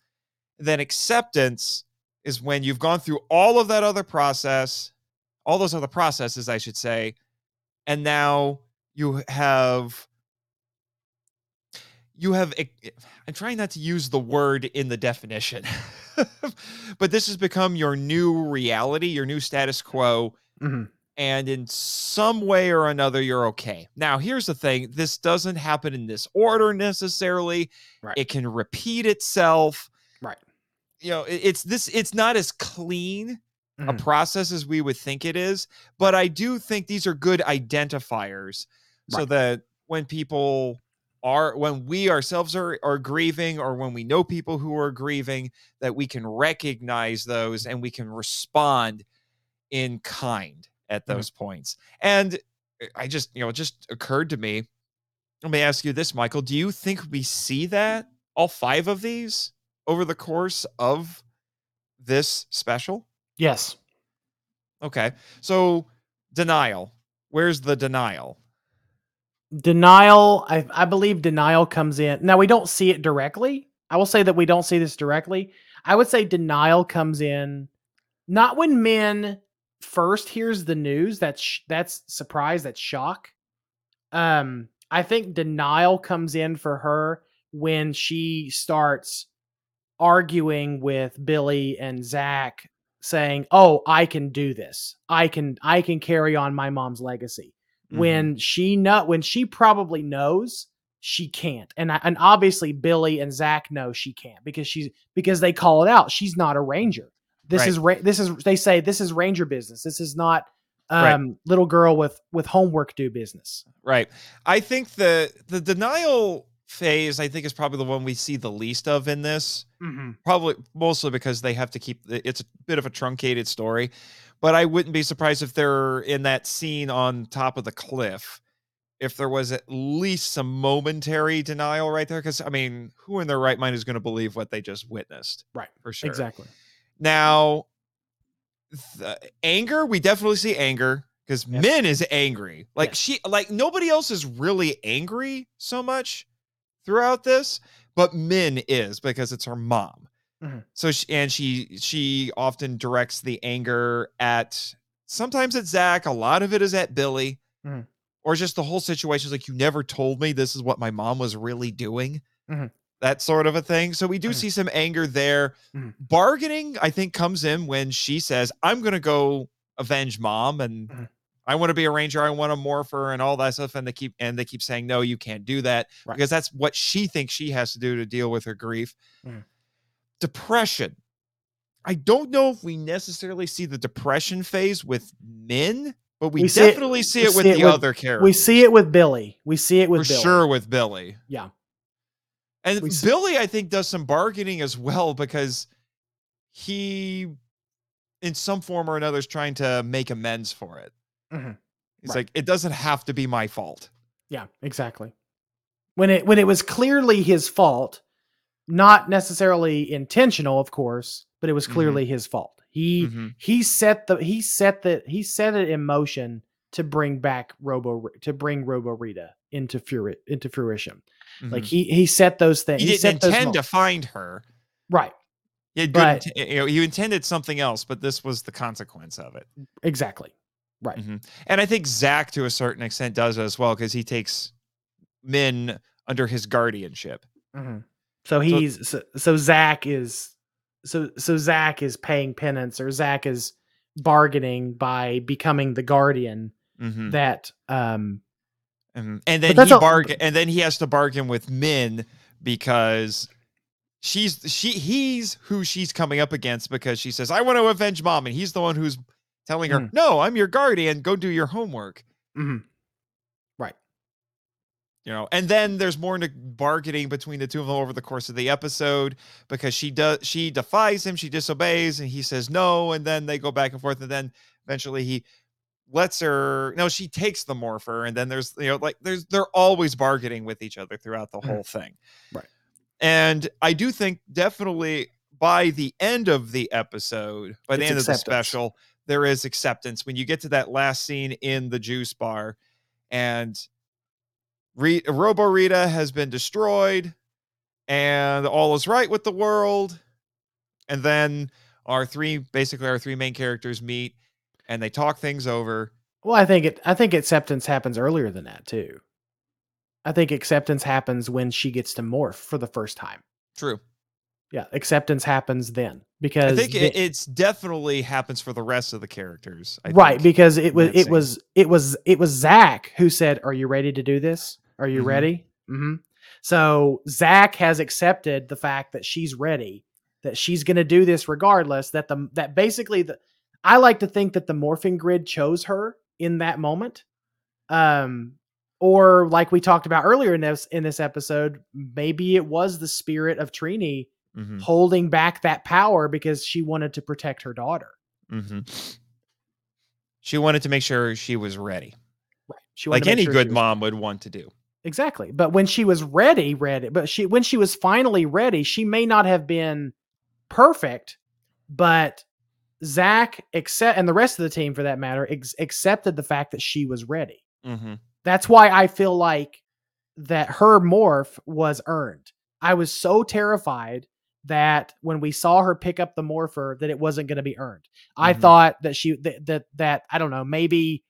Then acceptance is when you've gone through all of that other process, all those other processes, I should say, and now you have you have I'm trying not to use the word in the definition. <laughs> but this has become your new reality, your new status quo Mhm. and in some way or another you're okay. Now, here's the thing, this doesn't happen in this order necessarily. Right. It can repeat itself. Right. You know, it- it's this it's not as clean a Mhm. process as we would think it is, but I do think these are good identifiers so that when people are when we ourselves are are grieving or when we know people who are grieving that we can recognize those and we can respond in kind at Mhm. those points. And uh, I just, you know, it just occurred to me. Let me ask you this, Michael. Do you think we see that all five of these over the course of this special? Yes. Okay. So denial. Where's the denial? Denial. I I believe denial comes in. Now we don't see it directly. I will say that we don't see this directly. I would say denial comes in not when Min first hears the news. That's sh- that's surprise. That's shock. Um, I think denial comes in for her when she starts arguing with Billy and Zach, saying, "Oh, I can do this. I can I can carry on my mom's legacy." Mhm. When she know when she probably knows she can't, and I, and obviously Billy and Zach know she can't because she's because they call it out. She's not a ranger. This Right. is ra- this is they say this is ranger business. This is not Right. um little girl with with homework do business. Right. I think the the denial phase I think is probably the one we see the least of in this. Mm-hmm. Probably mostly because they have to keep it's a bit of a truncated story. But I wouldn't be surprised if they're in that scene on top of the cliff. If there was at least some momentary denial right there, because I mean, who in their right mind is going to believe what they just witnessed? Right. For sure. Exactly. Now, the anger, we definitely see anger because Yes. Min is angry. Like Yes. she, like nobody else is really angry so much throughout this, but Min is because it's her mom. Mhm. So she, and she she often directs the anger at sometimes at Zach. A lot of it is at Billy, Mhm. or just the whole situation is like you never told me this is what my mom was really doing. Mhm. That sort of a thing. So we do Mhm. see some anger there Mhm. bargaining i think comes in when she says i'm going to go avenge mom and Mhm. I want to be a ranger i want to morpher and all that stuff and they keep and they keep saying no you can't do that Right. because that's what she thinks she has to do to deal with her grief Mhm. depression i don't know if we necessarily see the depression phase with Min but we, We see it- definitely see it with see it the with- other characters. We see it with Billy. We see it with for Billy. sure with Billy. Yeah. And We Billy, I think, does some bargaining Yeah. And We see- Billy, I think, does some bargaining as well because he, in some form or another, is trying to make amends for it. Mhm. He's Right. like, it doesn't have to be my fault. Yeah, exactly. When it when it was clearly his fault, not necessarily intentional, of course, but it was Mhm. clearly his fault. He Mhm. he set the he set the he set it in motion to bring back Robo to bring Robo Rita into furi- into fruition. Like Mhm. he he set those things. he didn't set intend to find her. right. He But- you know, you intended something else, but this was the consequence of it. Exactly. Right. Mhm. And I think Zach, to a certain extent, does as well because he takes Min under his guardianship. Mhm. So he's so, so Zach is so so Zach is paying penance or Zach is bargaining by becoming the guardian Mhm. that um Mhm. And then he bargain, and then he has to bargain with Min because she's she he's who she's coming up against because she says I want to avenge mom, and he's the one who's telling her, Mhm. "No, I'm your guardian. Go do your homework." mhm. right. You know, and then there's more bargaining between the two of them over the course of the episode because she does she defies him, she disobeys, and he says no, and then they go back and forth, and then eventually he lets her no she takes the morpher and then there's you know like there's they're always bargaining with each other throughout the Mhm. whole thing Right. and i do think definitely by the end of the episode by the It's end of the special there is acceptance when you get to that last scene in the juice bar and Re- robo rita has been destroyed and all is right with the world and then our three basically our three main characters meet and they talk things over Well, I think it I think acceptance happens earlier than that too. I think acceptance happens when she gets to morph for the first time. true Yeah, acceptance happens then i think the- it, it's definitely happens for the rest of the characters I right think. because it was it scene. was it was it was Zach who said, "Are you ready to do this? Are you Mhm. ready?" hmm So Zach has accepted the fact that she's ready, that she's going to do this regardless. That the that basically the I like to think that the morphing grid chose her in that moment, um, or like we talked about earlier in this in this episode, maybe it was the spirit of Trini Mhm, holding back that power because she wanted to protect her daughter. mhm. she wanted to make sure she was ready Right. She like any sure good mom would want to do Exactly. But when she was ready, ready, but she when she was finally ready, she may not have been perfect, but Zach accept and the rest of the team for that matter ex- accepted the fact that she was ready. hmm That's why I feel like that her morph was earned. I was so terrified that when we saw her pick up the morpher that it wasn't going to be earned. I Mhm. thought that she that, that that I don't know, maybe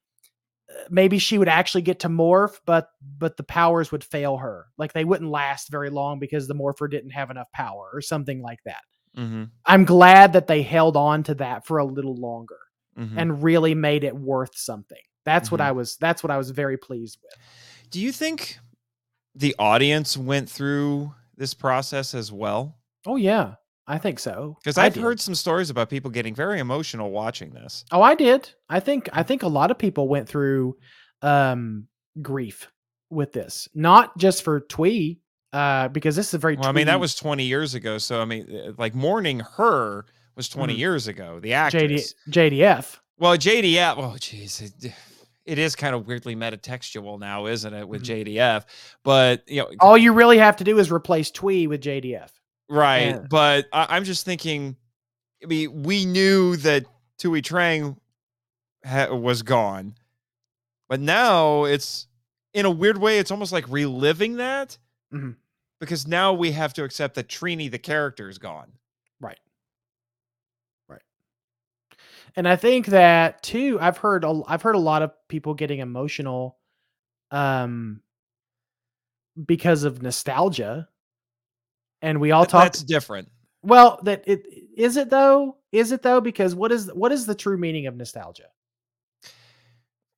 uh, maybe she would actually get to morph but but the powers would fail her. Like they wouldn't last very long because the morpher didn't have enough power or something like that. hmm I'm glad that they held on to that for a little longer hmm and really made it worth something. That's what Mhm. I was that's what I was very pleased with. do you think the audience went through this process as well Oh yeah, I think so. because i've heard some stories about people getting very emotional watching this Oh, I did. I think I think a lot of people went through um grief with this. Not just for Thuy, uh, because this is a very well i mean that was 20 years ago so i mean uh, like mourning her was 20 Mhm. years ago the JD, actress JDF. Well, JDF. Oh, jeez, it, it is kind of weirdly metatextual now, isn't it, with Mhm. JDF? But you know, All you really have to do is replace Thuy with JDF. Right? yeah. But I, I'm just thinking. I mean, we knew that Thuy Trang ha- was gone, but now it's in a weird way. It's almost like reliving that Mhm. because now we have to accept that Trini, the character, is gone. Right. Right. And I think that too. I've heard a, I've heard a lot of people getting emotional, um, because of nostalgia. And we all talk. That's different. Well, that it is it though. Is it though? Because what is what is the true meaning of nostalgia?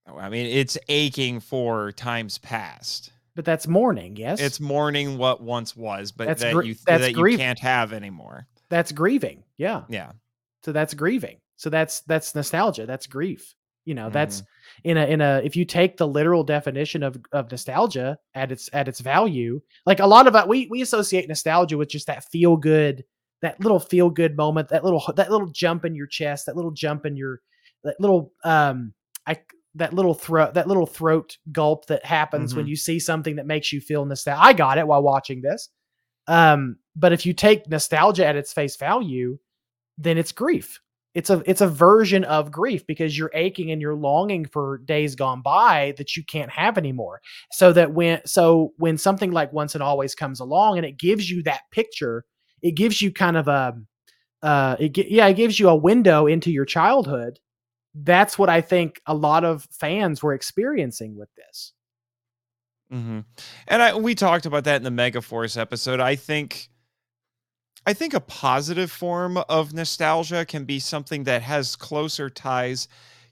Oh, I mean, it's aching for times past. But that's mourning. Yes, It's mourning what once was, but That's that gr- you that's that you can't have anymore. that's grieving. Yeah, Yeah. so that's grieving. So that's that's nostalgia. That's grief. You know, that's in a in a if you take the literal definition of of nostalgia at its at its value, like a lot of it, we we associate nostalgia with just that feel good, that little feel good moment, that little that little jump in your chest, that little jump in your that little um I that little throat that little throat gulp that happens when Mhm. you see something that makes you feel nostalgia. I got it while watching this. Um, but if you take nostalgia at its face value, then it's grief. It's a it's a version of grief because you're aching and you're longing for days gone by that you can't have anymore. So that when so when something like once and always comes along and it gives you that picture, it gives you kind of a uh it yeah, it gives you a window into your childhood. That's what I think a lot of fans were experiencing with this. hmm And I, we talked about that in the Megaforce episode. I think, I think a positive form of nostalgia can be something that has closer ties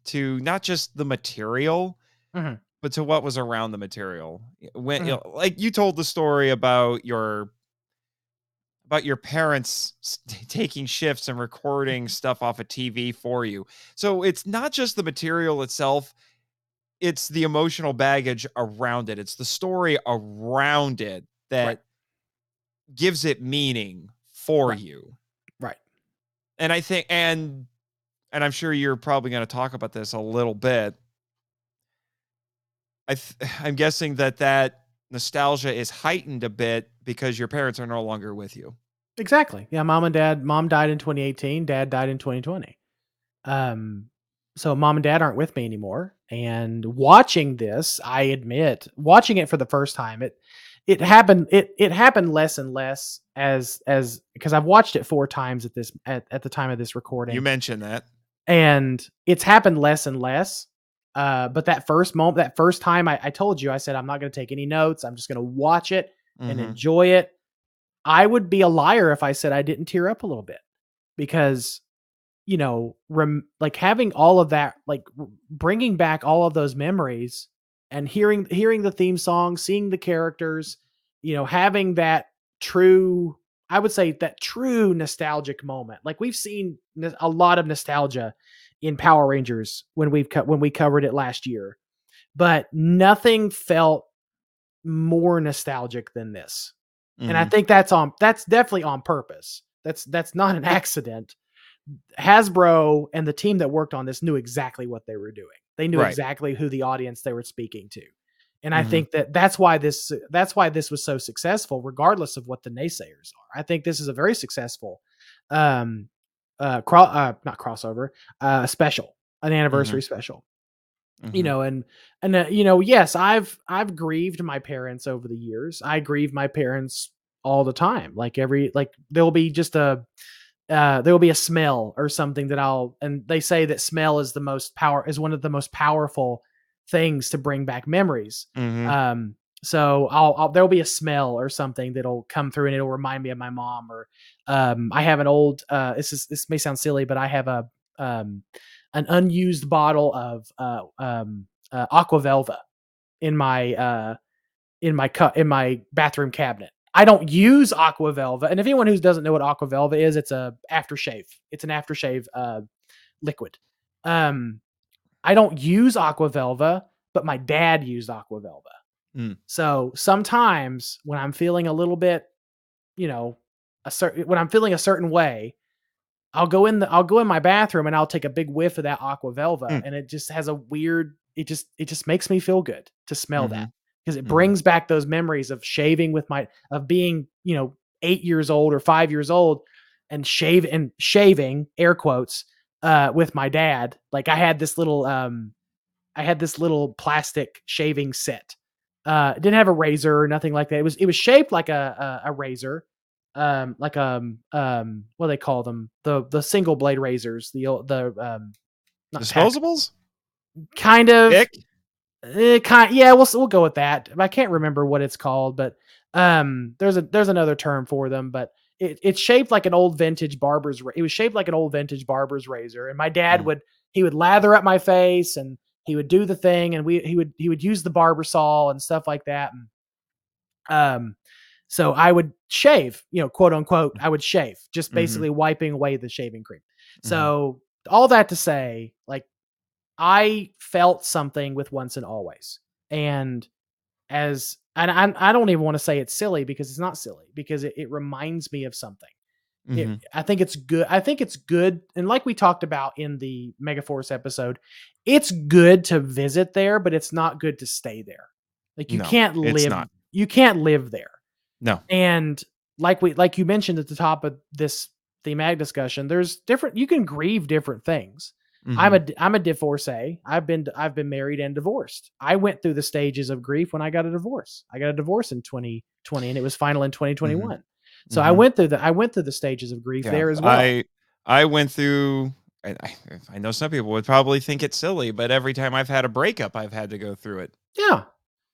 to not just the material, Mhm. but to what was around the material. When, you Mhm. know, like you told the story about your about your parents taking shifts and recording <laughs> stuff off a TV for you. So it's not just the material itself, it's the emotional baggage around it. It's the story around it that Right. gives it meaning for Right. you. Right. And I think and and I'm sure you're probably going to talk about this a little bit. I th- <sighs> I'm guessing that that nostalgia is heightened a bit because your parents are no longer with you. Exactly. Yeah, mom and dad. Mom died in 2018. Dad died in 2020. Um, so mom and dad aren't with me anymore. And watching this, I admit, watching it for the first time, it it happened. It it happened less and less as as because I've watched it four times at this at, at the time of this recording You mentioned that. and it's happened less and less. Uh, but that first moment, that first time, I, I told you, I said I'm not going to take any notes. I'm just going to watch it and Mhm. enjoy it. I would be a liar if I said I didn't tear up a little bit because, you know, rem- like having all of that, like r- bringing back all of those memories and hearing hearing the theme song, seeing the characters, you know, having that true, I would say that true nostalgic moment. Like we've seen a lot of nostalgia in Power Rangers when we've cut when we covered it last year, but nothing felt more nostalgic than this and I Mhm. think that's on that's definitely on purpose. That's that's not an <laughs> accident. Hasbro and the team that worked on this knew exactly what they were doing. They knew Right. exactly who the audience they were speaking to. And I Mhm. think that that's why this that's why this was so successful regardless of what the naysayers are. I think this is a very successful um uh, cro- uh not crossover, uh special, an anniversary special you Mhm. know and and uh, you know yes i've i've grieved my parents over the years i grieve my parents all the time like every like there'll be just a uh there'll be a smell or something that i'll and they say that smell is the most power is one of the most powerful things to bring back memories Mhm. um so I'll, I'll there'll be a smell or something that'll come through and it'll remind me of my mom or um i have an old uh this is this may sound silly but i have a um an unused bottle of uh um uh, Aqua Velva in my uh in my cu- in my bathroom cabinet. I don't use Aqua Velva and if anyone who doesn't know what Aqua Velva is it's a aftershave. It's an aftershave uh liquid. Um i don't use Aqua Velva but my dad used Aqua Velva Mm. so sometimes when I'm feeling a little bit, you know, a certain when I'm feeling a certain way, I'll go in the I'll go in my bathroom and I'll take a big whiff of that Aqua Velva, Mm. and it just has a weird it just it just makes me feel good to smell that because it Mhm. brings back those memories of shaving with my of being, you know, 8 years old or 5 years old and shave and shaving air quotes uh with my dad. Like I had this little um I had this little plastic shaving set. Uh, it didn't have a razor or nothing like that. It was it was shaped like a a, a razor, um, like um um what do they call them the the single blade razors the the um Disposables? kind of Dick? eh, kind yeah we'll we'll go with that. I can't remember what it's called, but um there's a there's another term for them, but it, it's shaped like an old vintage barber's. It was shaped like an old vintage barber's razor, and my dad Mm. would he would lather up my face and he would do the thing, and we he would he would use the barber saw and stuff like that, and um. So I would shave, you know, quote unquote, I would shave, just Mhm. basically wiping away the shaving cream. Mhm. So all that to say, like I felt something with once and always. And as and I, I don't even want to say it's silly because it's not silly because it, it reminds me of something. It- Mhm. I think it's good. I think it's good. And like we talked about in the Megaforce episode, it's good to visit there, but it's not good to stay there. Like you No, can't live not. you can't live there. No. And like we like you mentioned at the top of this thematic discussion, there's different you can grieve different things. I'm a I'm a divorcee. I've been I've been married and divorced. I went through the stages of grief when I got a divorce. I got a divorce in 2020 and it was final in 2021. So I Mhm. went through the I went through the stages of grief Yeah, there as well. I I went through. I, I, I know some people would probably think it's silly, but every time I've had a breakup, I've had to go through it. yeah.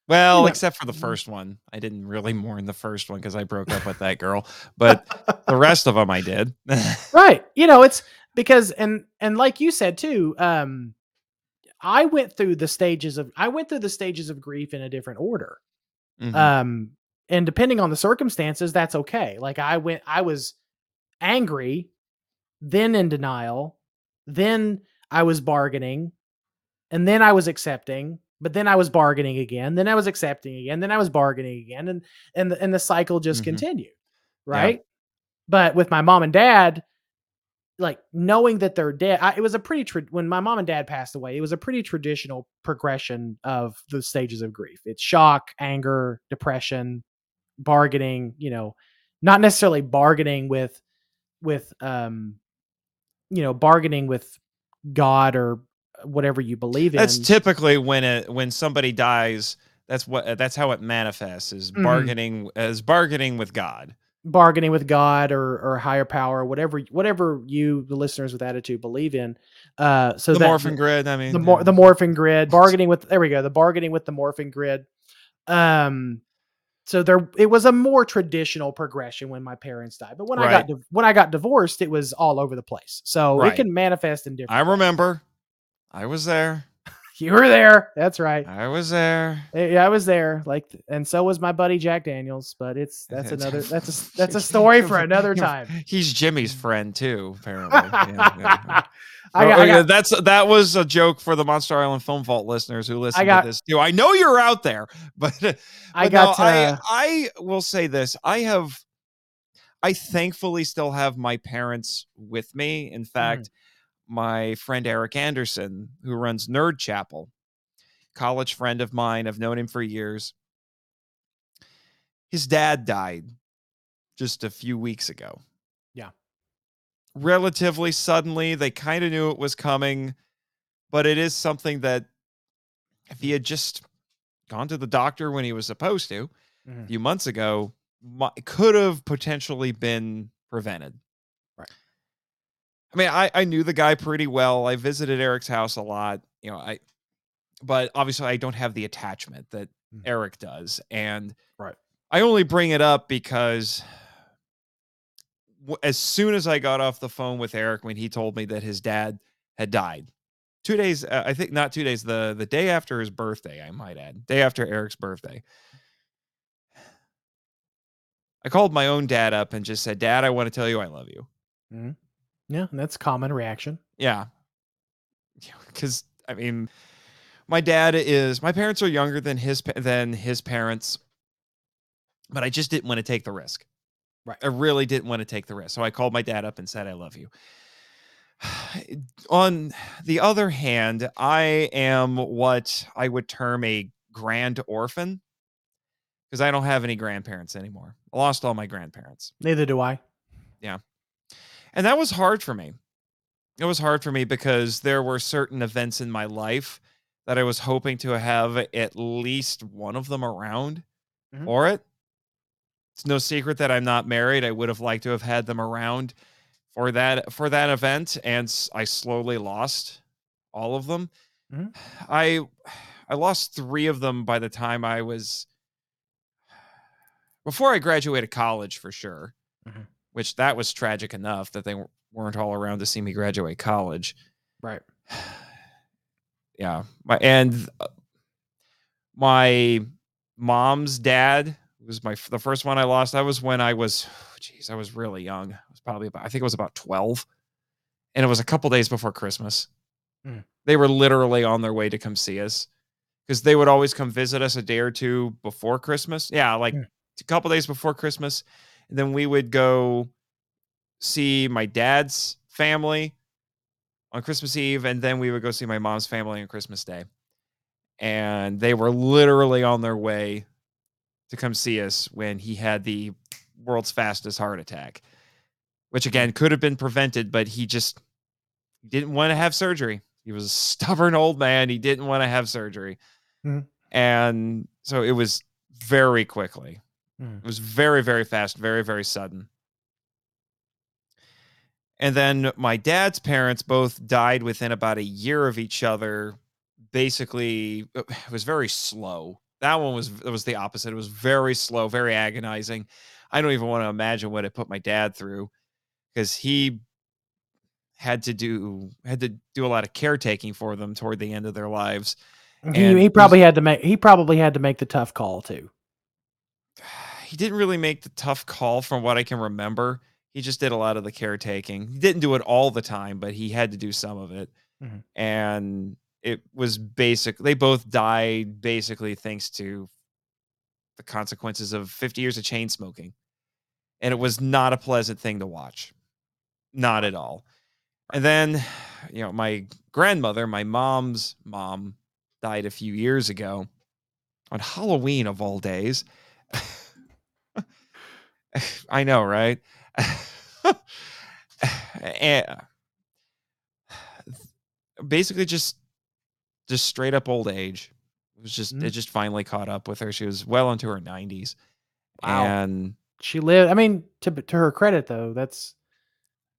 Well, know, except for the mhm. first one, I didn't really mourn the first one because I broke up with that girl. <laughs> But the rest of them, I did. <laughs> right you know it's because and and like you said too um i went through the stages of i went through the stages of grief in a different order Mhm. um and depending on the circumstances that's okay like i went i was angry then in denial then i was bargaining and then i was accepting but then i was bargaining again then i was accepting again then i was bargaining again and and the, and the cycle just Mhm. continued right but with my mom and dad like knowing that they're dead I, it was a pretty tra- when my mom and dad passed away it was a pretty traditional progression of the stages of grief it's shock anger depression bargaining you know not necessarily bargaining with with um you know bargaining with god or whatever you believe in that's typically when it when somebody dies. That's what that's how it manifests is Mhm. bargaining as bargaining with God. Bargaining with God or or higher power, whatever whatever you the listeners with attitude believe in. Uh, so the that, morphin grid. I mean, the yeah. the morphing grid, bargaining with there we go, the bargaining with the morphing grid. Um, so there it was a more traditional progression when my parents died, but when I got Right. div- when I got divorced, it was all over the place. So Right. it can manifest in different. I remember. I was there. You were there. That's right. I was there. Eh, Yeah, I was there. Like, and so was my buddy Jack Daniels. But it's that's another that's a <laughs> that's a story for another <laughs> time. He's Jimmy's friend too, apparently. Yeah, <laughs> yeah, yeah. I Oh, got, I got that's that was a joke for the Monster Island Film Vault listeners who listen got- to this too. I know you're out there, but, I got no, I uh, I will say this: I have, I thankfully still have my parents with me. In fact, my friend Eric Anderson, who runs Nerd Chapel, college friend of mine, I've known him for years. His dad died just a few weeks ago. Yeah. Relatively suddenly, they kind of knew it was coming, but it is something that if he had just gone to the doctor when he was supposed to Mhm. a few months ago, could have potentially been prevented. I mean, I, I knew the guy pretty well. I visited Eric's house a lot, you know, I but obviously I don't have the attachment that Mhm. Eric does. And Right. I only bring it up because as soon as I got off the phone with Eric when he told me that his dad had died, two days, uh, I think not two days, the the day after his birthday, I might add, day after Eric's birthday. I called my own dad up and just said, "Dad, I want to tell you I love you." Yeah, that's common reaction. Yeah. Cuz I mean my dad is my parents are younger than his than his parents but I just didn't want to take the risk. Right. I really didn't want to take the risk. So I called my dad up and said I love you. <sighs> On the other hand, I am what I would term a grand orphan because I don't have any grandparents anymore. I lost all my grandparents. Neither do I. And that was hard for me. It was hard for me because there were certain events in my life that I was hoping to have at least one of them around Mhm. for it. It's no secret that I'm not married. I would have liked to have had them around for that for that event and I slowly lost all of them. Mhm. I I lost 3 of them by the time I was before I graduated college for sure Mhm. Which that was tragic enough that they weren't all around to see me graduate college. Right. <sighs> yeah, my and uh, my mom's dad was my the first one I lost. That was when I was, <sighs> jeez, I was really young. I was probably about, I think it was about twelve, and it was a couple days before Christmas. Mm. They were literally on their way to come see us because they would always come visit us a day or two before Christmas. Yeah, like Mm. a couple days before Christmas. Then we would go see my dad's family on Christmas Eve, and then we would go see my mom's family on Christmas Day. And they were literally on their way to come see us when he had the world's fastest heart attack, which again could have been prevented, but he just didn't want to have surgery. He was a <laughs> stubborn old man. He didn't want to have surgery. Mhm. And so it was very quickly. Mm. It was very, very fast, very, very sudden. And then my dad's parents both died within about a year of each other. Basically, uh, <sighs> it was very slow. That one was it was the opposite. It was very slow, very agonizing. I don't even want to imagine what it put my dad through because he had to do had to do a lot of caretaking for them toward the end of their lives. He, And he probably had to make he probably had to make the tough call too. <sighs> he didn't really make the tough call from what I can remember. He just did a lot of the caretaking. He didn't do it all the time, but he had to do some of it. Mhm. And it was basic. They both died basically thanks to the consequences of 50 years of chain smoking. And it was not a pleasant thing to watch. Not at all. And then, <sighs> you know, my grandmother, my mom's mom, died a few years ago on Halloween of all days. <laughs> <laughs> I know, right? and basically just just straight up old age. It was just it Mm. just finally caught up with her. She was well into her 90s. Wow. And She lived. I mean, to to her credit though, that's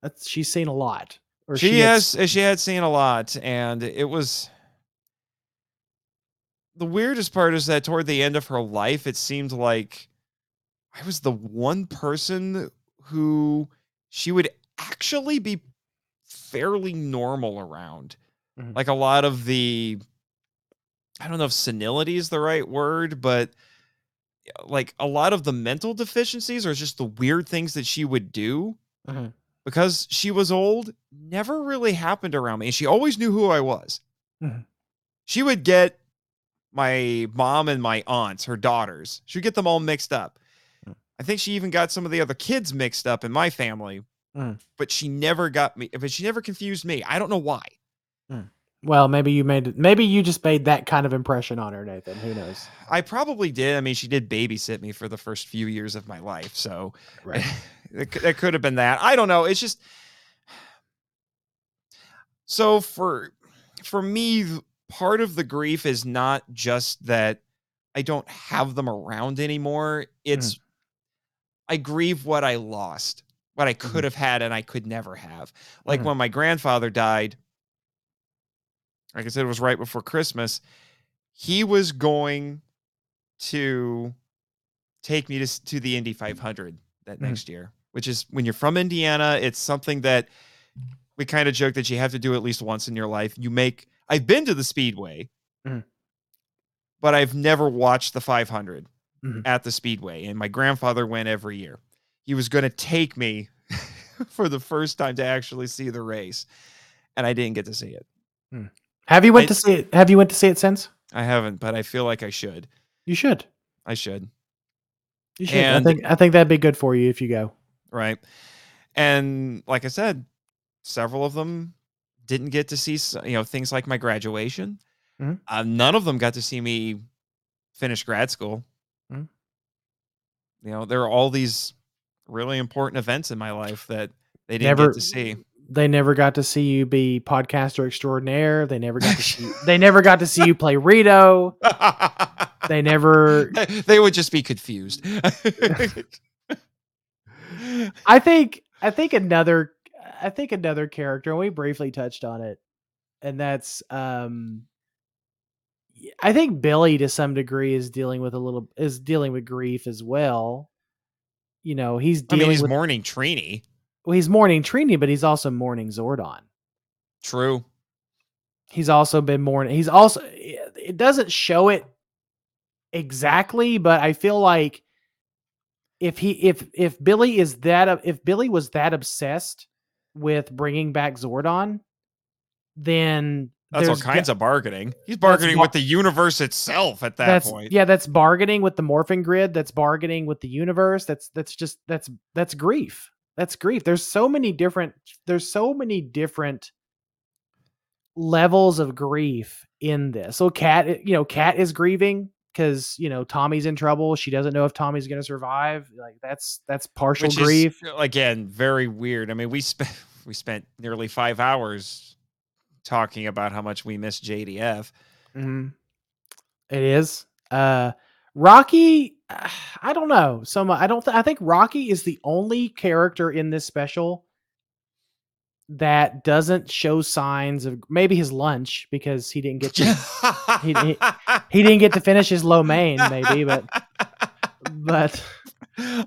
that's she's seen a lot. Or she, had has s- she had seen a lot and it was the weirdest part is that toward the end of her life it seemed like i was the one person who she would actually be fairly normal around Mhm. like a lot of the i don't know if senility is the right word but like a lot of the mental deficiencies or just the weird things that she would do Mhm. because she was old never really happened around me and she always knew who i was Mhm. she would get my mom and my aunts her daughters she would get them all mixed up. I think she even got some of the other kids mixed up in my family Mm. but she never got me but she never confused me i don't know why Well, maybe you made maybe you just made that kind of impression on her, Nathan. Who knows? i probably did i mean she did babysit me for the first few years of my life so Right. <laughs> it, it could have been that. I don't know. It's just so for for me, part of the grief is not just that I don't have them around anymore. It's I grieve what I lost, what I could have had and I could never have. Like Mhm. when my grandfather died, like I said, it was right before Christmas. He was going to take me to to the Indy 500 that Mhm. next year, which is when you're from Indiana, it's something that we kind of joke that you have to do at least once in your life. You make I've been to the Speedway, Mhm. but I've never watched the 500 Mhm. at the Speedway, and my grandfather went every year. He was going to take me <laughs> for the first time to actually see the race, and I didn't get to see it. Have you went I- to see it? Have you went to see it since? I haven't, but I feel like I should. You should. I should. You should. And- I think I think that'd be good for you if you go. right? And like I said, several of them didn't get to see you know things like my graduation. Mhm. Uh, none of them got to see me finish grad school. You know, there are all these really important events in my life that they didn't Never get to see. They never got to see you be podcaster extraordinaire. They never got to see. they never got to see you play Rito. <laughs> They never. they would just be confused. <laughs> I think. I think another. I think another character, and we briefly touched on it, and that's. um I think Billy, to some degree, is dealing with a little is dealing with grief as well. You know, he's I dealing mean, he's with. mourning Trini. well, he's mourning Trini, but he's also mourning Zordon. True. he's also been mourning. He's also it doesn't show it exactly, but I feel like if he if if Billy is that if Billy was that obsessed with bringing back Zordon, then That's all kinds go- of bargaining. He's bargaining bar- with the universe itself at that that's point. yeah that's bargaining with the morphing grid that's bargaining with the universe that's that's just that's that's grief that's grief there's so many different there's so many different levels of grief in this so Kat eh, you know Kat is grieving because you know tommy's in trouble she doesn't know if tommy's going to survive like that's that's partial Which grief is again very weird. I mean, we spent <laughs> we spent nearly five hours talking about how much we miss JDF. Mhm. It is. Uh Rocky <sighs> I don't know. So mu- I don't th- I think Rocky is the only character in this special that doesn't show signs of maybe his lunch because he didn't get to, he- he- he didn't get to finish his lo mein maybe but but <laughs> <laughs>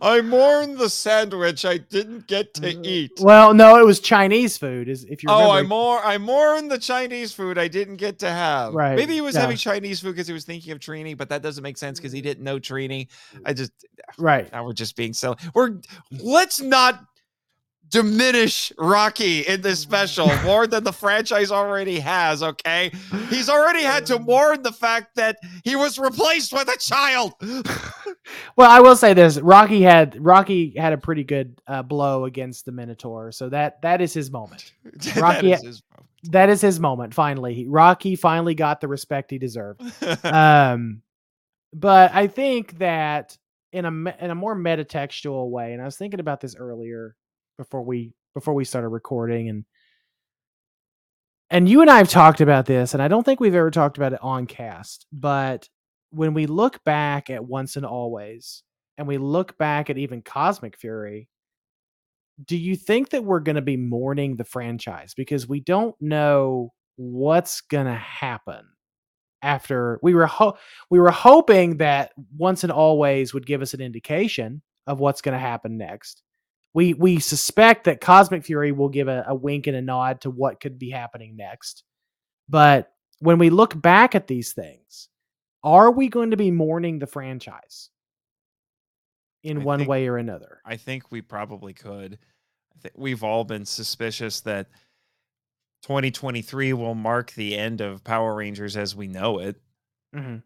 I mourn the sandwich I didn't get to mm, eat. well no it was Chinese food is if you Oh, I more I mourn the Chinese food I didn't get to have. Right, Maybe he was yeah. having Chinese food because he was thinking of Trini, but that doesn't make sense because he didn't know Trini. I just ah, right now we're just being silly. We're let's not diminish Rocky in this special <laughs> more than the franchise already has, okay? He's already had to um. mourn the fact that he was replaced with a child. <laughs> Well, I will say this: Rocky had Rocky had a pretty good uh, blow against the Minotaur, so that that is his moment. <laughs> Rocky- is his That is his moment. Finally, Rocky finally got the respect he deserved. Um, but I think that in a in a more metatextual way, and I was thinking about this earlier before we before we started recording, and and you and I have talked about this, and I don't think we've ever talked about it on cast, but when we look back at Once and Always, and we look back at even Cosmic Fury, do you think that we're going to be mourning the franchise because we don't know what's going to happen after we were ho- we were hoping that Once and Always would give us an indication of what's going to happen next. We we suspect that Cosmic Fury will give a, a wink and a nod to what could be happening next. But when we look back at these things, are we going to be mourning the franchise in I one think- way or another? I think we probably could. I think we've all been suspicious that 2023 will mark the end of Power Rangers as we know it. hmm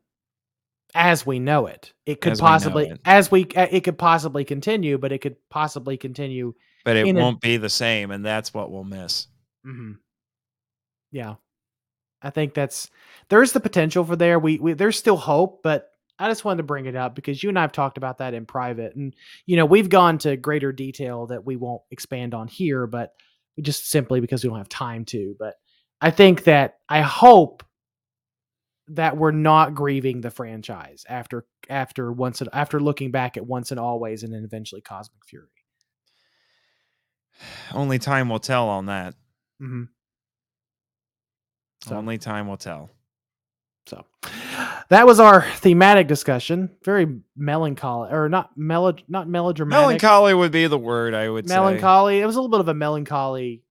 As we know it, it could As we possibly it. as we it could possibly continue, but it could possibly continue. But it won't be the same, and that's what we'll miss. hmm Yeah, I think that's there's the potential for there. We, we there's still hope, but I just wanted to bring it up because you and I have talked about that in private, and you know we've gone to greater detail that we won't expand on here, but just simply because we don't have time to. But I think that I hope that we're not grieving the franchise after after once and after looking back at once and always and then eventually cosmic fury <sighs> Only time will tell on that. mm-hmm. So- Only time will tell. so that was our thematic discussion very melancholy or not melo not melodramatic Melancholy would be the word I would say. melancholy it was a little bit of a melancholy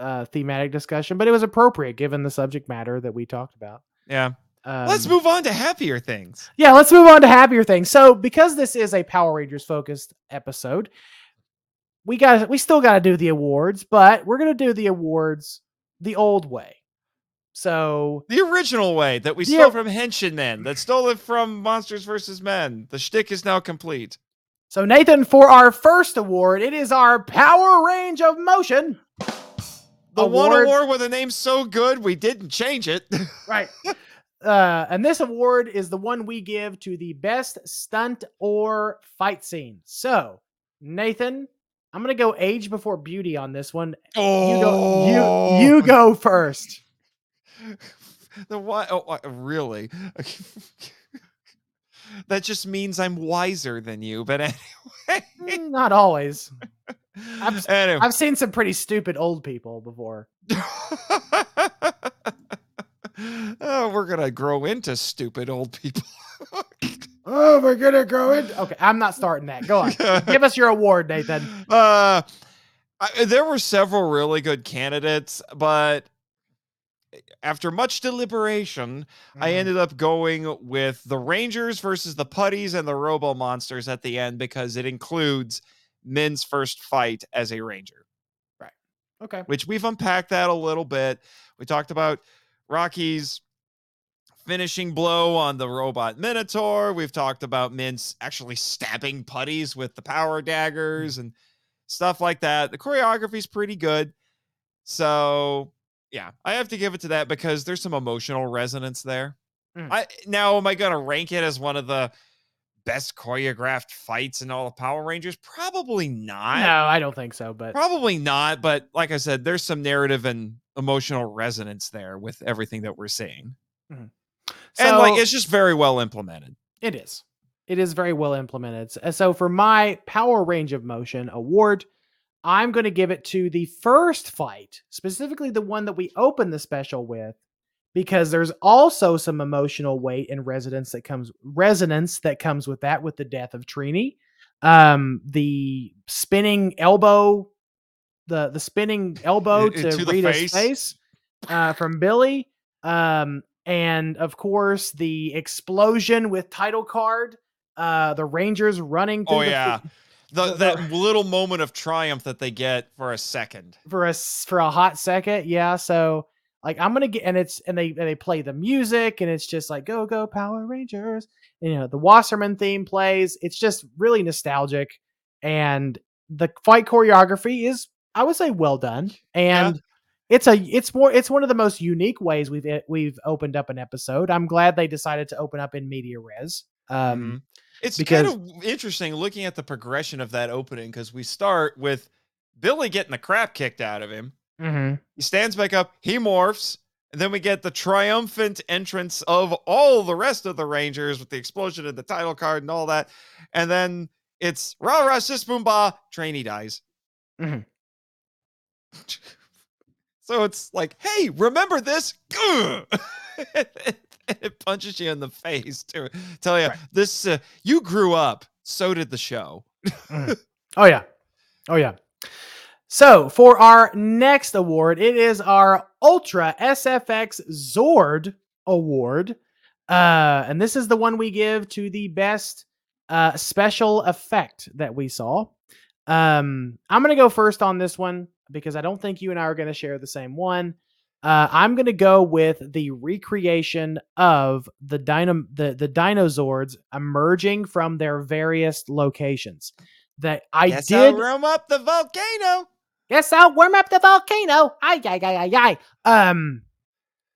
uh thematic discussion but it was appropriate given the subject matter that we talked about Yeah. um, Let's move on to happier things. Yeah, let's move on to happier things. So, because this is a Power Rangers focused episode, we got we still got to do the awards, but we're going to do the awards the old way. So, The original way that we The stole from Henshin Men, that stole it from Monsters vs. Men. The shtick is now complete. so Nathan for our first award, it is our Power Range of Motion. The one Award- award with a name so good we didn't change it. <laughs> Right. Uh, and this award is the one we give to the best stunt or fight scene. So, Nathan, I'm gonna go age before beauty on this one. You go. You you go first. The one oh, really? that just means I'm wiser than you. But anyway, Mm, Not always. I've- anyway. I've seen some pretty stupid old people before. oh, we're gonna grow into stupid old people. Oh, we're gonna grow into. Okay, I'm not starting that. Go on. Give us your award, Nathan. <laughs> Uh, I, there were several really good candidates, but after much deliberation, I Mhm. ended up going with the Rangers versus the Putties and the Robo Monsters at the end because it includes Min's first fight as a Ranger. Right. Okay. which we've unpacked that a little bit. We talked about Rocky's finishing blow on the robot Minotaur. We've talked about Min's actually stabbing putties with the power daggers and stuff like that. The choreography's pretty good. So, yeah, I have to give it to that because there's some emotional resonance there. Mm. I now am I going to rank it as one of the best choreographed fights in all of Power Rangers? Probably not. No, I don't think so. But Probably not, but like I said, there's some narrative and emotional resonance there with everything that we're seeing. and like it's just very well implemented. It is. It is very well implemented. So for my power range of motion award, I'm going to give it to the first fight, specifically the one that we opened the special with, because there's also some emotional weight and resonance that comes resonance that comes with that with the death of Trini. Um, the spinning elbow, the the spinning elbow to, Rita's face. face, uh, from Billy. Um, and of course the explosion with title card uh the rangers running through Oh the yeah. <laughs> The, the- that little moment of triumph that they get for a second. for a for a hot second yeah so like i'm gonna get and it's and they and they play the music and it's just like go go power rangers and, you know the wasserman theme plays it's just really nostalgic and the fight choreography is i would say well done and it's a it's more it's one of the most unique ways we've e- we've opened up an episode i'm glad they decided to open up in media res um Mhm. It's because- kind of interesting looking at the progression of that opening because we start with Billy getting the crap kicked out of him. mhm. He stands back up, he morphs, and then we get the triumphant entrance of all the rest of the Rangers with the explosion and the title card and all that. And then it's rah rah sis boom ba, Trini dies. Mhm. <laughs> so it's like, hey, remember this? <laughs> <laughs> <laughs> It punches you in the face to tell you Right. this. Uh, you grew up. So did the show. <laughs> Oh yeah. Oh yeah. So for our next award, it is our Ultra SFX Zord Award. Uh, and this is the one we give to the best uh, special effect that we saw. Um, I'm gonna go first on this one because I don't think you and I are gonna share the same one. Uh, I'm gonna go with the recreation of the dino the the dinosaurs emerging from their various locations. That I Guess did. I'll roam up the volcano. Yes, I'll warm up the volcano. Ay, ay, ay, ay, ay. Um,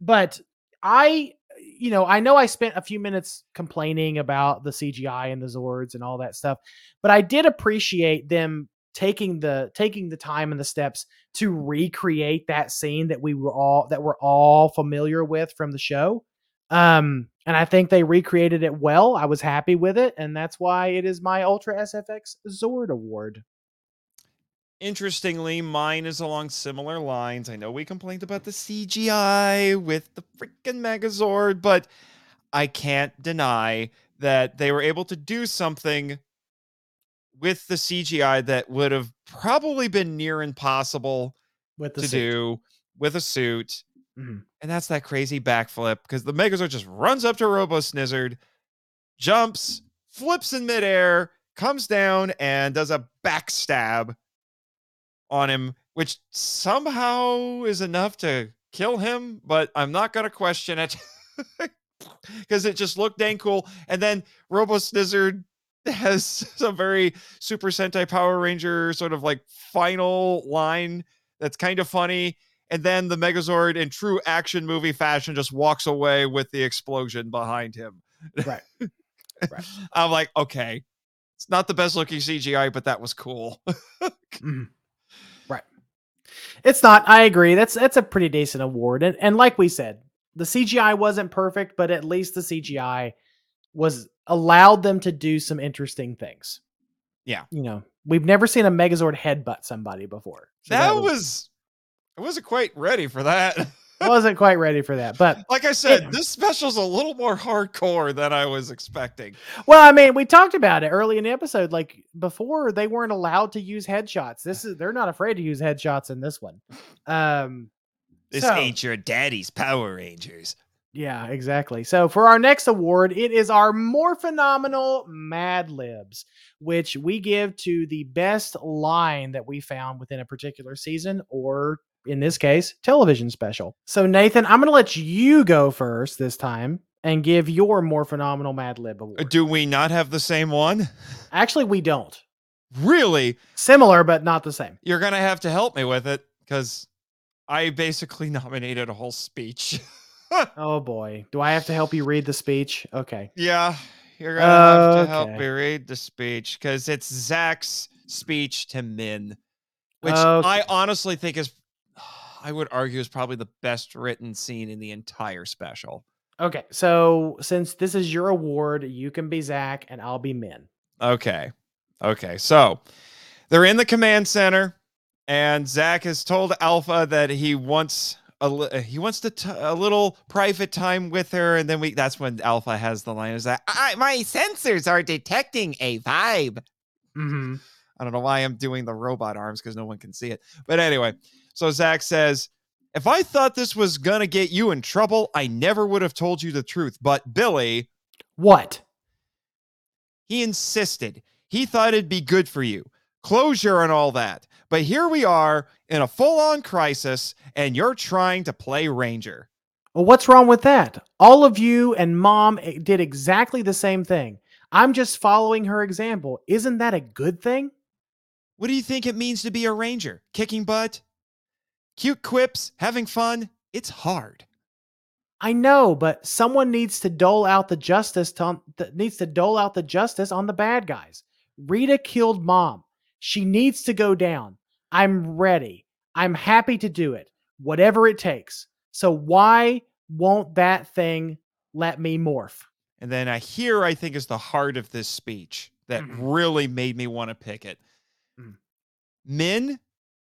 but I, you know, I know I spent a few minutes complaining about the CGI and the Zords and all that stuff, but I did appreciate them taking the taking the time and the steps to recreate that scene that we were all that we're all familiar with from the show. Um, and I think they recreated it well. I was happy with it, and that's why it is my Ultra SFX Zord Award. Interestingly, mine is along similar lines. I know we complained about the CGI with the freaking Megazord, but I can't deny that they were able to do something with the CGI that would have probably been near impossible With to suit. do with a suit. Mhm. And that's that crazy backflip because the Megazord just runs up to Robo Snizzard, jumps, flips in midair, comes down, and does a backstab on him, which somehow is enough to kill him, but I'm not going to question it <laughs> because it just looked dang cool. And then Robo Snizzard <laughs> has some very Super Sentai Power Ranger sort of like final line that's kind of funny. And then the Megazord, in true action movie fashion, just walks away with the explosion behind him. Right. Right. <laughs> I'm like, okay, it's not the best looking CGI, but that was cool. <laughs> Mhm. Right. It's not. I agree. That's that's a pretty decent award. And and like we said, the CGI wasn't perfect, but at least the CGI was allowed them to do some interesting things. Yeah. You know, we've never seen a Megazord headbutt somebody before. So that, was, I wasn't quite ready for that. I <laughs> wasn't quite ready for that. But like I said, It- this special's a little more hardcore than I was expecting. well, I mean, we talked about it early in the episode. Like before, they weren't allowed to use headshots. This is they're not afraid to use headshots in this one. Um This so- ain't your daddy's Power Rangers. Yeah, exactly. So for our next award, it is our more phenomenal Mad Libs, which we give to the best line that we found within a particular season, or in this case, television special. So Nathan, I'm going to let you go first this time and give your more phenomenal Mad Lib Uh, award. Do we not have the same one? Actually, we don't. Really? Similar, but not the same. You're gonna have to help me with it because I basically <laughs> nominated a whole speech. <laughs> <laughs> Oh boy, do I have to help you read the speech? Okay. yeah, you're gonna have to help me read the speech because it's Zack's speech to Min, which Okay. I honestly think is, <sighs> I would argue, is probably the best written scene in the entire special. Okay. So since this is your award, you can be Zack and I'll be Min. Okay. Okay. So they're in the command center, and Zack has told Alpha that he wants a uh, he wants to t- a little private time with her, and then we that's when Alpha has the line is that I, my sensors are detecting a vibe. Mm-hmm. I don't know why I'm doing the robot arms because no one can see it. But anyway, so Zack says, If I thought this was gonna get you in trouble, I never would have told you the truth. But Billy, What? he insisted. He thought it'd be good for you. Closure and all that. But here we are in a full on crisis, and you're trying to play Ranger. Well, what's wrong with that? All of you and mom eh, did exactly the same thing. I'm just following her example. Isn't that a good thing? What do you think it means to be a Ranger? Kicking butt? Cute quips? Having fun? It's hard. I know, but someone needs to dole out the justice to, th- needs to dole out the justice on the bad guys. Rita killed mom. She needs to go down. I'm ready. I'm happy to do it. Whatever it takes. So why won't that thing let me morph? And then I here I think is the heart of this speech that Mhm. really made me want to pick it. Mm. Min,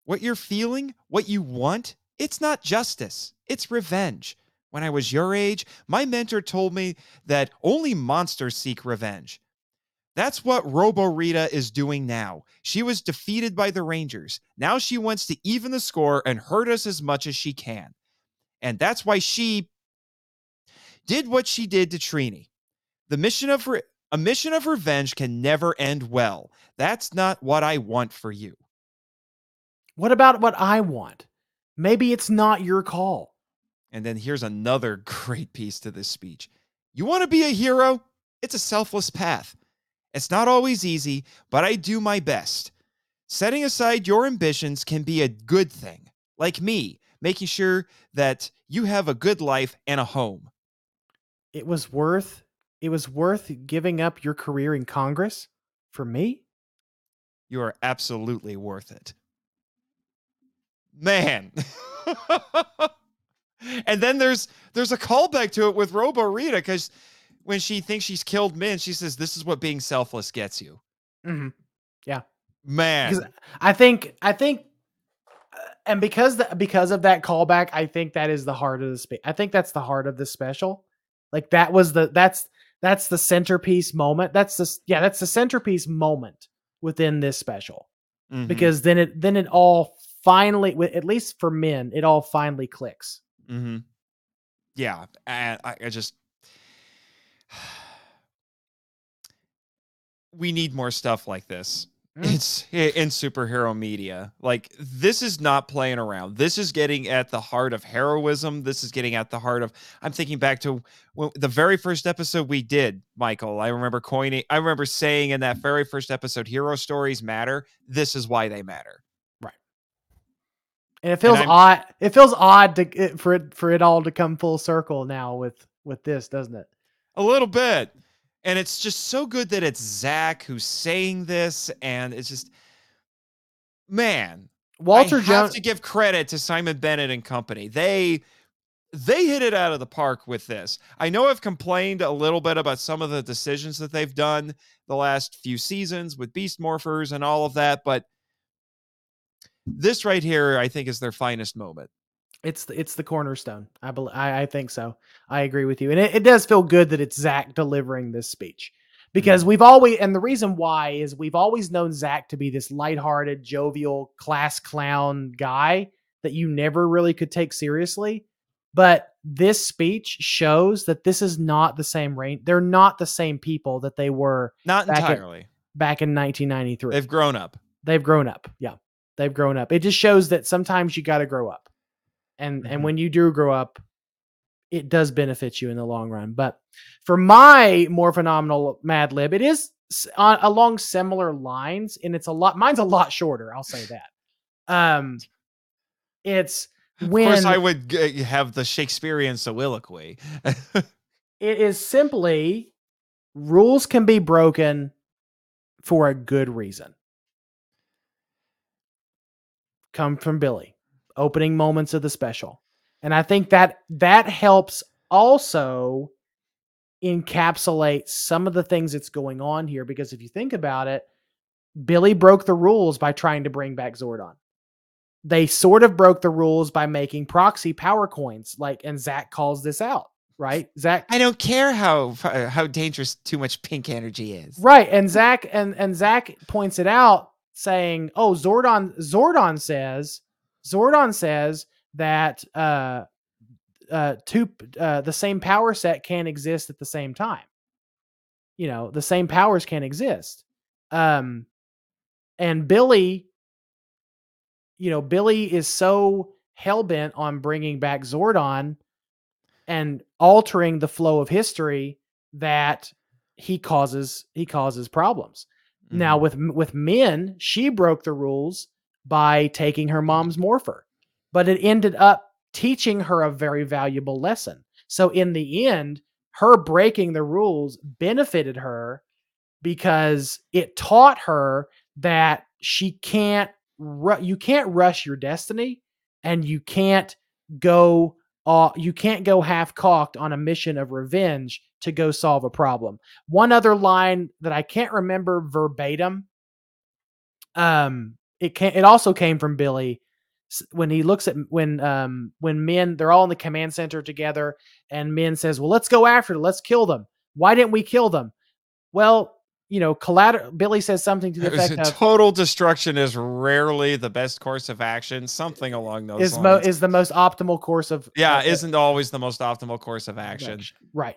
what you're feeling, what you want, it's not justice, it's revenge. When I was your age, my mentor told me that only monsters seek revenge. That's what Robo Rita is doing now. She was defeated by the Rangers. Now she wants to even the score and hurt us as much as she can. And that's why she did what she did to Trini. The mission of re- a mission of revenge can never end well. That's not what I want for you. What about what I want? Maybe it's not your call. And then here's another <laughs> great piece to this speech. You want to be a hero? It's a selfless path. It's not always easy, but I do my best. Setting aside your ambitions can be a good thing, like me, making sure that you have a good life and a home. It was worth it was worth giving up your career in Congress for me? You are absolutely worth it. Man. <laughs> and then there's there's a callback to it with Robo Rita because when she thinks she's killed Min, she says, This is what being selfless gets you. Mm-hmm. Yeah, man. I think I think uh, and because the, because of that callback, I think that is the heart of the spe- I think that's the heart of the special. Like that was the that's that's the centerpiece moment. That's the yeah, that's the centerpiece moment within this special. Mhm, Because then it then it all finally at least for Min, it all finally clicks. mhm. Yeah. And I, I just we need more stuff like this. Mm. It's in superhero media. Like this is not playing around. This is getting at the heart of heroism. This is getting at the heart of. I'm thinking back to when, the very first episode we did, Michael. I remember coining. I remember saying in that very first episode, "Hero stories matter. This is why they matter." Right. And it feels I'm- odd. It feels odd to for it for it all to come full circle now with with this, doesn't it? A little bit. And it's just so good that it's Zack who's saying this, and it's just, man, Walter I have Jones. to give credit to Simon Bennett and company. They they hit it out of the park with this. I know I've complained a little bit about some of the decisions that they've done the last few seasons with Beast Morphers and all of that, but this right here, I think, is their finest moment. It's the, it's the cornerstone. I, bel I I think so. I agree with you, and it, it does feel good that it's Zack delivering this speech because mm-hmm. we've always and the reason why is we've always known Zack to be this lighthearted, jovial, class clown guy that you never really could take seriously. But this speech shows that this is not the same range. They're not the same people that they were Not Back in- entirely. back in 1993. They've grown up. they've grown up. Yeah, they've grown up. It just shows that sometimes you got to grow up, and Mhm. and when you do grow up, it does benefit you in the long run. But for my more phenomenal Mad Lib, it is on, along similar lines, and it's a lot. Mine's a lot shorter. I'll say that. Um, it's when of course, I would g- have the Shakespearean soliloquy. it is simply rules can be broken for a good reason. Come from Billy, opening moments of the special. And I think that that helps also encapsulate some of the things that's going on here because if you think about it, Billy broke the rules by trying to bring back Zordon. They sort of broke the rules by making proxy power coins, like, and Zack calls this out, right? Zack I don't care how uh, how dangerous too much pink energy is. Right, and Zack and and Zack points it out, saying, "Oh, Zordon Zordon says Zordon says that uh, uh, two uh, the same power set can't exist at the same time. You know, the same powers can't exist. Um, and Billy, you know, Billy is so hell bent on bringing back Zordon and altering the flow of history that he causes he causes problems. Now Mhm. with with Min, she broke the rules by taking her mom's morpher, but it ended up teaching her a very valuable lesson. So in the end, her breaking the rules benefited her because it taught her that she can't ru- you can't rush your destiny and you can't go uh, you can't go half cocked on a mission of revenge to go solve a problem. One other line that I can't remember verbatim. Um, it can it also came from Billy when he looks at when um when Min they're all in the command center together and Min says, "Well, let's go after them. Let's kill them. Why didn't we kill them?" Well, you know, collateral. Billy says something to the effect of total destruction is rarely the best course of action. Something along those is mo- lines. is the most optimal course of yeah, of- isn't always the most optimal course of action. Right.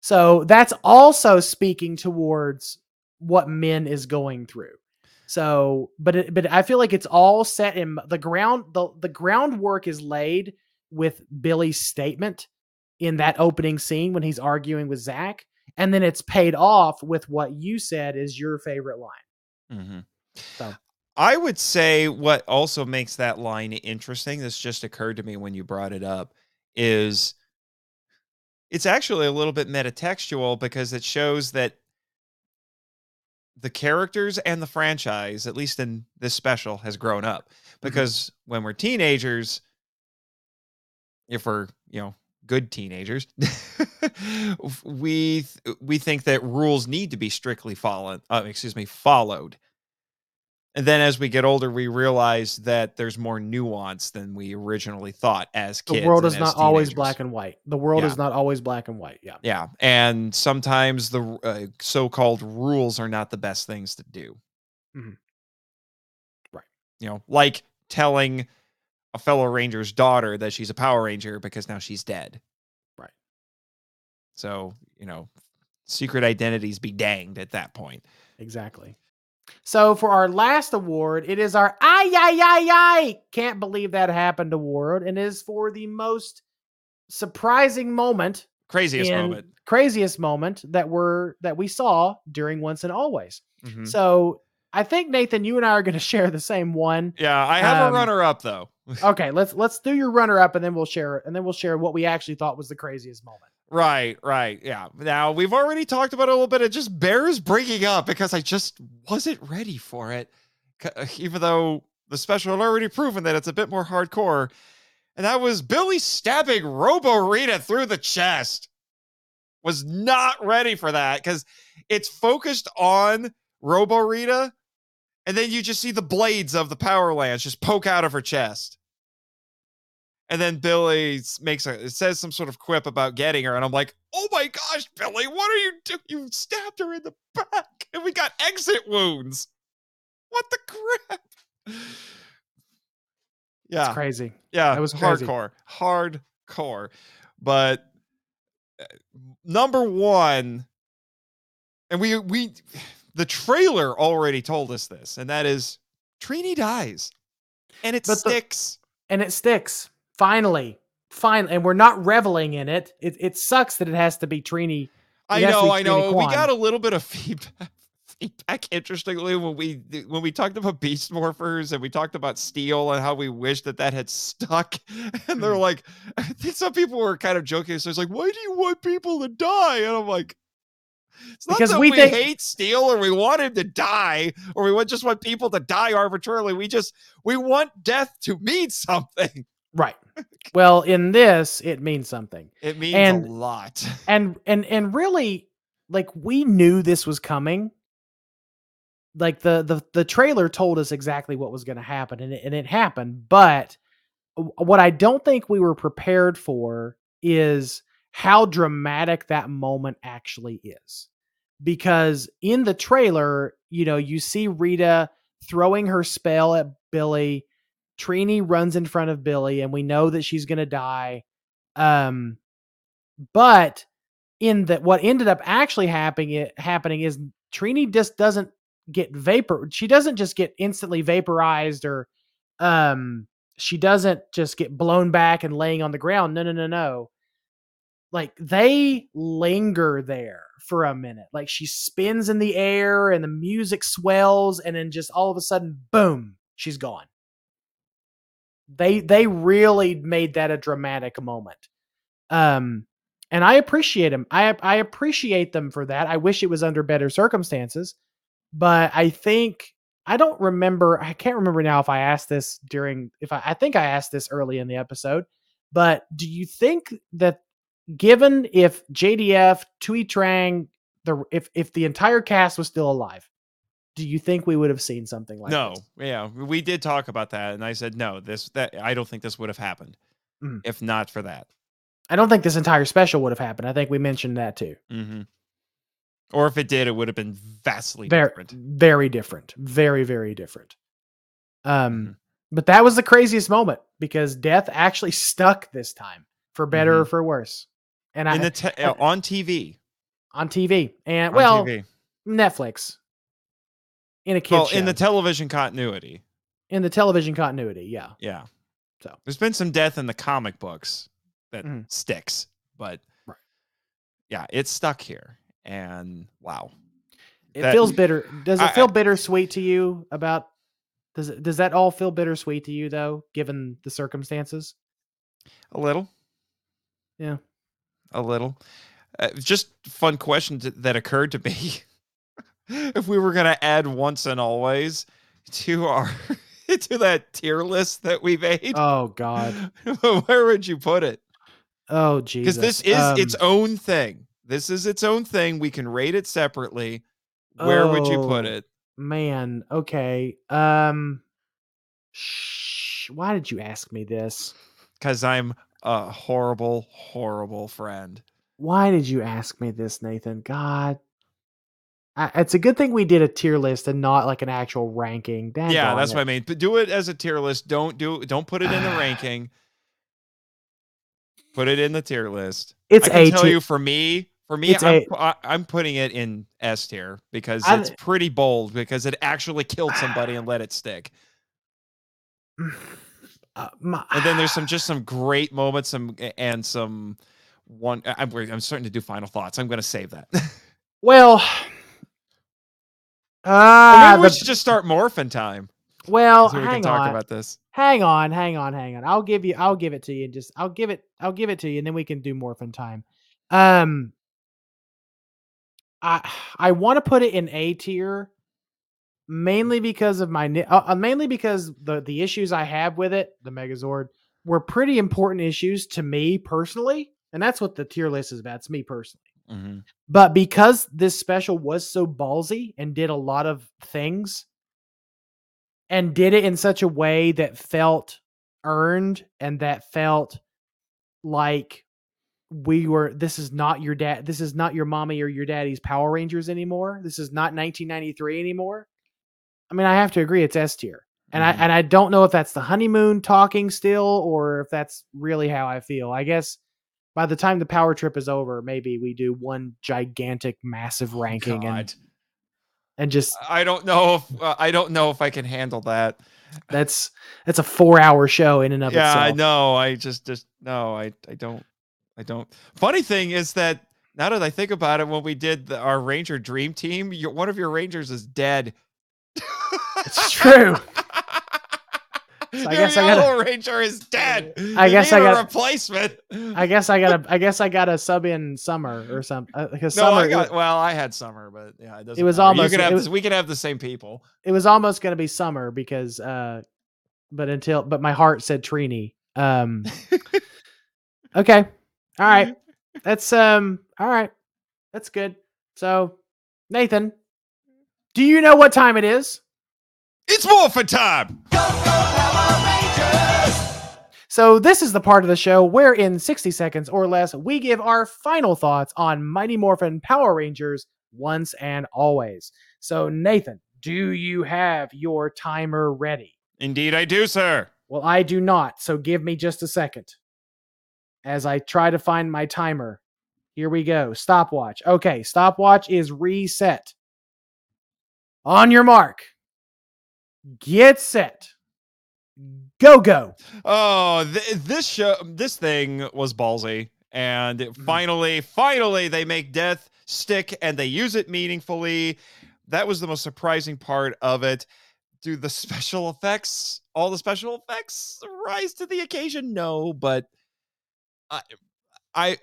So that's also speaking towards what Min is going through. So, but it, but I feel like it's all set in the ground. the The groundwork is laid with Billy's statement in that opening scene when he's arguing with Zack, and then it's paid off with what you said is your favorite line. Mm-hmm. So- I would say what also makes that line interesting, this just occurred to me when you brought it up, is it's actually a little bit metatextual because it shows that the characters and the franchise, at least in this special, has grown up. Because when we're teenagers, if we're, you know, good teenagers, <laughs> we th- we think that rules need to be strictly followed, uh, excuse me, followed. And then as we get older, we realize that there's more nuance than we originally thought as The world is not always black and white. The world Yeah. is not always black and white. Yeah. Yeah, and sometimes the uh, so-called rules are not the best things to do. Mhm. Right. You know, like telling a fellow ranger's daughter that she's a Power Ranger because now she's dead. Right. So, you know, secret identities be danged at that point. Exactly. So for our last award, it is our ay ay ay ay can't believe that happened award, and is for the most surprising moment, Craziest moment. craziest moment that were that we saw during Once and Always. Mhm. So I think Nathan, you and I are going <laughs> to share the same one. Yeah, I have Um, a runner-up though. <laughs> Okay, let's let's do your runner up, and then we'll share it. and then we'll share what we actually thought was the craziest moment. Right, right. Yeah. Now we've already talked about a little bit. It just bears bringing up because I just wasn't ready for it. Uh, Even though the special had already proven that it's a bit more hardcore. And that was Billy stabbing Robo Rita through the chest. Was not ready for that because it's focused on Robo Rita. And then you just see the blades of the power lance just poke out of her chest. And then Billy makes a it says some sort of quip about getting her, and I'm like, oh my gosh, Billy, what are you doing? You stabbed her in the <laughs> back, and we got exit wounds. What the crap? <sighs> It's Yeah, crazy. yeah, that was crazy. hardcore, hardcore. core. But uh, number one, and we we the trailer already told us this, and that is Trini dies, and it But the- sticks. and it sticks. Finally, finally, and we're not reveling in it. It it sucks that it has to be Trini. I It has to know, I Trini know. We got a little bit of <laughs> feedback. Feedback, interestingly, when we when we talked about beast morphers and we talked about steel and how we wish that that had stuck, <laughs> and they're Mhm. like, <laughs> I think some people were kind of joking. So it's like, why do you want people to die? And I'm like, it's not Because that we we, think- hate steel or we want him to die or we just want people to die arbitrarily. We just we want death to mean something. Right. <laughs> Well, in this, it means something. It means And- a lot. <laughs> and and and really like we knew this was coming like the the the trailer told us exactly what was going to happen and it, and it happened but what i don't think we were prepared for is how dramatic that moment actually is because in the trailer you know you see rita throwing her spell at billy trini runs in front of billy and we know that she's going to die um but in that what ended up actually happening it happening is Trini just doesn't get vapor she doesn't just get instantly vaporized or um she doesn't just get blown back and laying on the ground. No no no no. Like they linger there for a minute. Like she spins in the air and the music swells and then just all of a sudden boom she's gone they they really made that a dramatic moment um and I appreciate them. I I appreciate them for that. I wish it was under better circumstances, but I think I don't remember. I can't remember now if I asked this during if I I think I asked this early in the episode. But do you think that given if JDF, Thuy Trang, the if if the entire cast was still alive, do you think we would have seen something like no, this? yeah, we did talk about that, and I said no. This that I don't think this would have happened Mm. if not for that. I don't think this entire special would have happened. I think we mentioned that too. hmm Or if it did, it would have been vastly very different. very different very very different um Mhm. but that was the craziest moment because death actually <laughs> stuck this time for better or for worse and i the te- uh, on TV. on tv and on well TV. netflix in a kid well, in the television continuity. in the television continuity yeah Yeah. So. there's been some death in the comic books that Mhm. sticks, but Right. yeah, it's stuck here. And wow. it that- feels bitter does it I- feel I- bittersweet to you about does it does that all feel bittersweet to you though given the circumstances A little. Yeah. A little. Uh, just fun question t- that occurred to me. <laughs> if we were going to add once and always to our <laughs> to that tier list that we made, oh god <laughs> where would you put it? oh jesus Because this is its Um, own thing. This is its own thing. We can rate it separately. Where would you put Oh. it? Man, okay. Um shh, why did you ask me this? Because I'm a horrible, horrible friend. Why did you ask me this, Nathan? God. I, it's a good thing we did a tier list and not like an actual ranking. yeah, that's what I mean. But do it as a tier list. Don't do don't put it in the <sighs> ranking. Put it in the tier list. It's I can a tell tier- you for me, for me, It's I'm, a- I'm putting it in S tier because I- it's pretty bold because it actually killed somebody and <sighs> let it stick. Uh, my- And then there's some <sighs> just some great moments, some and some one. I'm I'm starting to do final thoughts. I'm going to save that. <laughs> well, ah, maybe we the- should just start morphin time well, so we can hang talk on. about this. hang on, hang on, hang on. I'll give you I'll give it to you. Just I'll give it I'll give it to you and then we can do morphin time. Um I I want to put it in A tier mainly because of my ni- uh, uh, mainly because the the issues I have with it, the Megazord, were pretty important issues to me personally, and that's what the tier list is about. It's me personally. Mhm. But because this special was so ballsy and did a lot of things and did it in such a way that felt earned and that felt like we were this is not your dad this is not your mommy or your daddy's Power Rangers anymore. This is not 1993 anymore. I mean, I have to agree it's S tier. And I Mhm. and I don't know if that's the honeymoon talking still or if that's really how I feel. I guess by the time the power trip is over, maybe we do one gigantic, massive ranking and, God. and just I don't know if uh, I don't know if I can handle that. that's that's a four hour show in and of yeah, I know. I just just no, I I don't I don't. Funny thing is that now that I think about it, when we did the, our Ranger Dream Team, your, one of your Rangers is dead. It's true. <laughs> Your I guess I gotta- Ranger is dead. I You guess need I a gotta- replacement. I guess I gotta I <laughs> guess I gotta sub in summer or something because no, summer I got. Well, I had summer, but yeah, it doesn't. It was matter. You almost- could have it this- was- we could have the same people. it was almost gonna be summer because uh but until but my heart said Trini. Um <laughs> Okay. All right. <laughs> That's um all right. That's good. So Nathan, do you know what time it is? It's Morphin time. So this is the part of the show where in 60 seconds or less we give our final thoughts on Mighty Morphin Power Rangers once and always. So Nathan, do you have your timer ready? Indeed, I do, sir. Well, I do not, so give me just a second. As I try to find my timer. Here we go. Stopwatch. Okay, stopwatch is reset. On your mark. Get set. Go go. Oh, th- this show, this thing was ballsy, and it mm. finally, finally, they make death stick, and they use it meaningfully. That was the most surprising part of it. Do the <laughs> special effects, all the special effects, rise to the occasion? No, but I, I,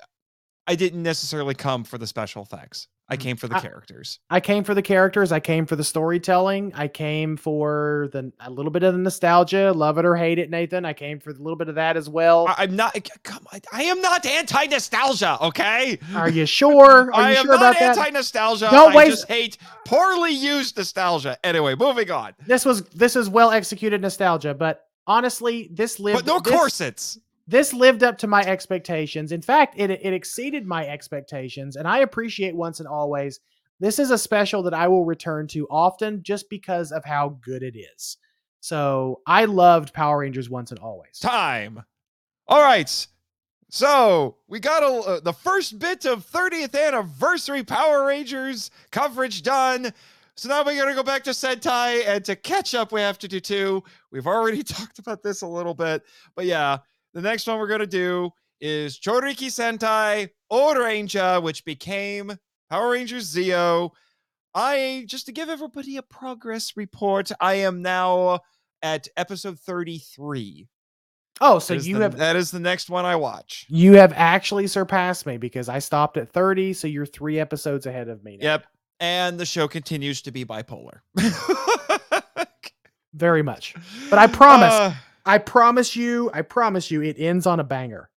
I didn't necessarily come for the special effects. I came for the I- characters. I came for the characters. I came for the storytelling. I came for the a little bit of the nostalgia. Love it or hate it, Nathan. I came for a little bit of that as well. I, I'm not. Come on, I am not anti nostalgia. Okay. Are you sure? <laughs> Are I you am sure not about that? anti nostalgia. Don't I waste- just hate poorly used nostalgia. Anyway, moving on. This was this is well executed nostalgia, but honestly, this lived. But no this, corsets. This lived up to my expectations. In fact, it it exceeded my expectations, and I appreciate once and always. This is a special that I will return to often, just because of how good it is. So I loved Power Rangers once and always. Time. All right. So we got a, uh, the first bit of 30th anniversary Power Rangers coverage done. So now we're gonna go back to Sentai, and to catch up, we have to do two. We've already <laughs> talked about this a little bit, but yeah, the next one we're gonna do is Choriki Sentai Oranger, which became Power Rangers Zeo. I just to give everybody a progress report. I am now at episode 33. Oh, so you the- have that is the next one I watch. you have actually surpassed me because I stopped at 30, so you're three episodes ahead of me. Now. Yep. And the show continues to be bipolar. <laughs> Very much. But I promise, Uh, I promise you, I promise you, it ends on a banger.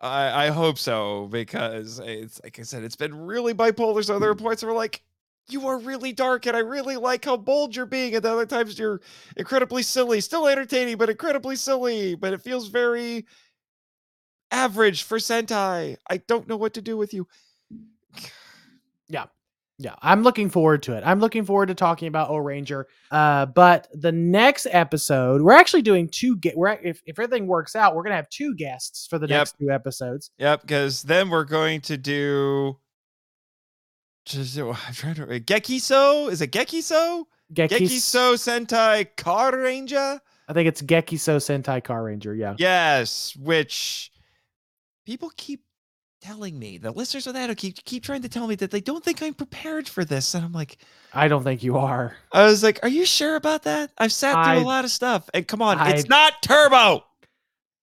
I, I hope so because it's like I said, it's been really bipolar. So there are points where like you are really dark, and I really like how bold you're being, and the other times you're incredibly silly, still entertaining, but incredibly silly. But it feels very average for Sentai. I don't know what to do with you. <sighs> Yeah, I'm looking forward to it. I'm looking forward to talking about O Ranger. Uh, but the next episode, we're actually doing two. Get we're if if everything works out, we're gonna have two guests for the Yep. next two episodes. Yep, because then we're going to do. Just, <laughs> I'm trying to. Gekiso? Is it Gekiso? Gekis, Gekiso Sentai Carranger? I think it's Gekiso Sentai Carranger. Yeah. Yes, which people keep telling me, the listeners of that keep keep trying to tell me that they don't think I'm prepared for this. And I'm like, I don't think you are. I was like, are you sure about that? I've sat through I- a lot of stuff. And come on, I- it's not turbo.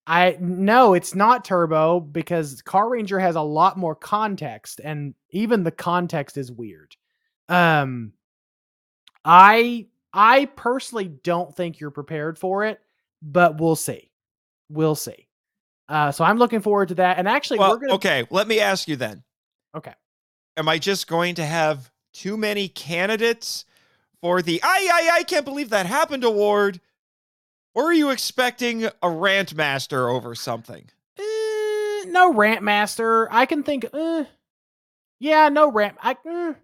I no, it's not Turbo because Carranger has a lot more context, and even the context is weird. Um, I I personally don't think you're prepared for it, but we'll see. We'll see. Uh, so I'm looking forward to that. And actually, Well, we're gonna okay, let me ask you then. Okay. Am I just going to have too many candidates for the I I I can't believe that happened award? Or are you expecting a rant master over something? Eh, no rant master. I can think. Uh, yeah, no rant. I. mm.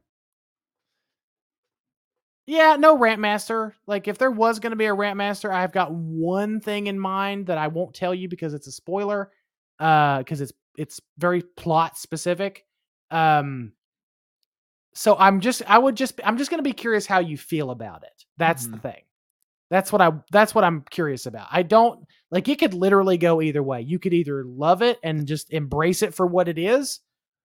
Yeah, no rant master. Like if there was going to be a rant master, I've got one thing in mind that I won't tell you because it's a spoiler. Uh because it's it's very plot specific. Um so I'm just I would just I'm just going to be curious how you feel about it. That's the Mhm. thing. That's what I that's what I'm curious about. I don't like it could literally go either way. You could either love it and just embrace it for what it is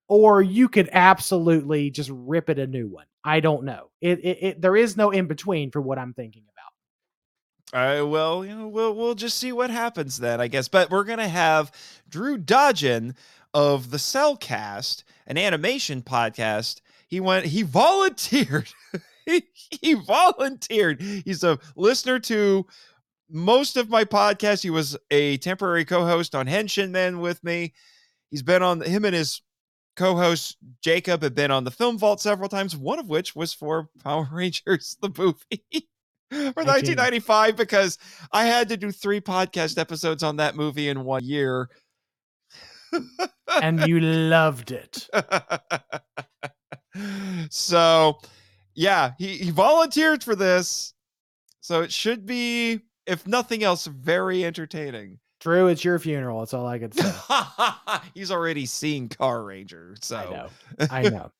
or you could absolutely just rip it a new one. I don't know. It, it, it there is no in between for what I'm thinking about. All right, well, you know, we'll we'll just see what happens then, I guess. But we're gonna have Drew Dodgen of the Cellcast, an animation podcast. He went, he <laughs> volunteered. he, he volunteered. He's a listener to most of my podcasts. He was a temporary co-host on Henshin Men with me. He's been on him and his co-host Jacob had been on the Film Vault several times. One of which was for Power Rangers the movie <laughs> for 1995 because I had to do three podcast episodes on that movie in one year. And you loved it. <laughs> so, yeah, he, he volunteered for this. So it should be, if nothing else, very entertaining. Drew, it's your funeral. That's all I could say. <laughs> He's already seen Carranger. So I know. I know.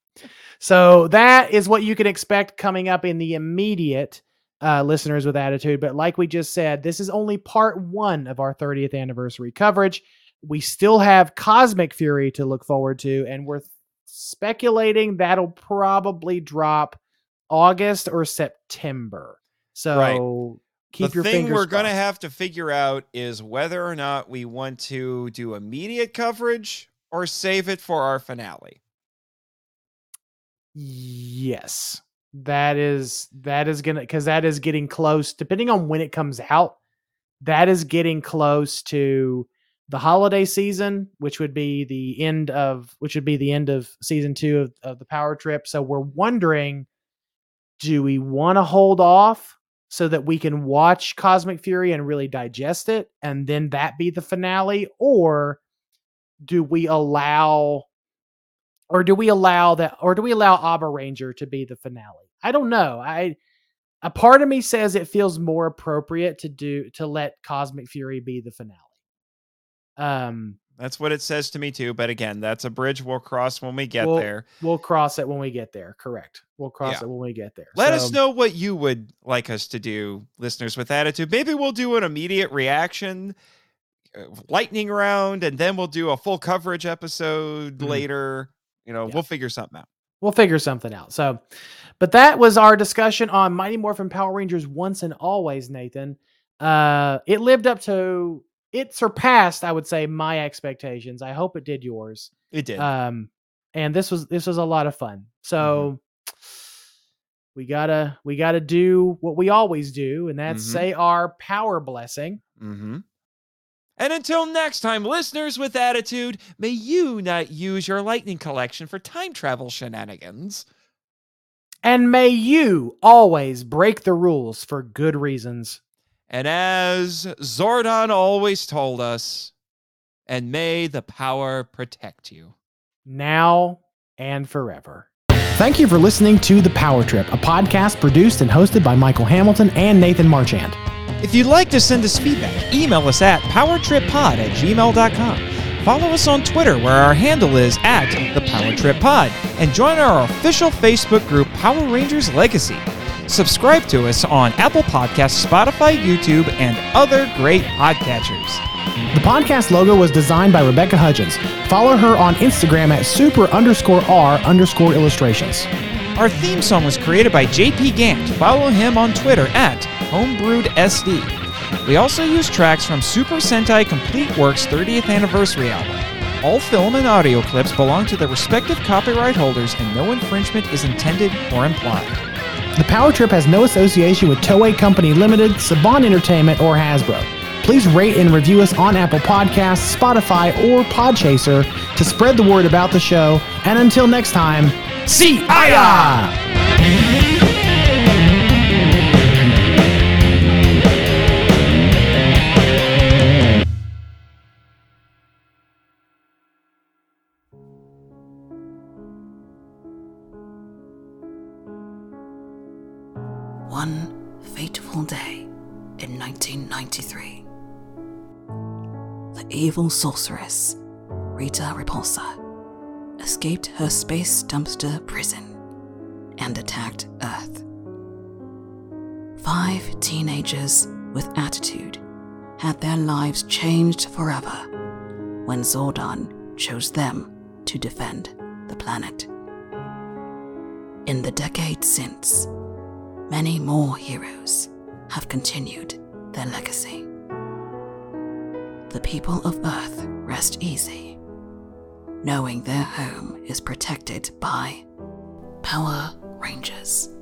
So that is what you can expect coming up in the immediate uh, listeners with attitude. But like we just said, this is only part one of our 30th anniversary coverage. We still have Cosmic Fury to look forward to, and we're speculating that'll probably drop August or September. So keep the your thing we're going to have to figure out is whether or not we want to do immediate coverage or save it for our finale. Yes. That is that is gonna because that is getting close, depending on when it comes out, that is getting close to the holiday season, which would be the end of which would be the end of season two of, of the power trip. So we're wondering, do we want to hold off so that we can watch Cosmic Fury and really digest it, and then that be the finale, or do we allow or do we allow that or do we allow Abaranger to be the finale? I don't know. I a part of me says it feels more appropriate to do to let Cosmic Fury be the finale. Um That's what it says to me too. But again, that's a bridge we'll cross when we get Well, there. we'll cross it when we get there. Correct. We'll cross Yeah. it when we get there. Let us know what you would like us to do, listeners with attitude. Maybe we'll do an immediate reaction uh, lightning round and then we'll do a full coverage episode Mhm. later. You know, Yeah. we'll figure something out. We'll figure something out. So, but that was our discussion on Mighty Morphin Power Rangers once and always, Nathan. Uh, it lived up to it surpassed, I would say, my expectations. I hope it did yours. It did. um and this was this was a lot of fun so we gotta we gotta do what we always do and that's Mhm. say our power blessing Mm-hmm. And until next time, listeners with attitude, may you not use your lightning collection for time travel shenanigans. and may you always break the rules for good reasons And as Zordon always told us, and may the power protect you. now and forever thank you for listening to the power trip a podcast produced and hosted by michael hamilton and nathan marchand If you'd like to send us feedback, email us at powertrippod at gmail.com. Follow us on Twitter, where our handle is at the Power Trip Pod, and join our official Facebook group, Power Rangers Legacy. Subscribe to us on Apple Podcasts, Spotify, YouTube, and other great podcatchers. The podcast logo was designed by Rebecca Hudgens. Follow her on Instagram at super underscore R underscore illustrations. Our theme song was created by JP Gant. Follow him on Twitter at HomebrewedSD. We also use tracks from Super Sentai Complete Works 30th Anniversary album. All film and audio clips belong to their respective copyright holders and no infringement is intended or implied. The Power Trip has no association with Toei Company Limited, Saban Entertainment, or Hasbro. Please rate and review us on Apple Podcasts, Spotify, or Podchaser to spread the word about the show. And until next time, see ya! Evil sorceress, Rita Repulsa, escaped her space dumpster prison and attacked Earth. Five teenagers with attitude had their lives changed forever when Zordon chose them to defend the planet. In the decades since, many more heroes have continued their legacy. The people of Earth rest easy, knowing their home is protected by Power Rangers.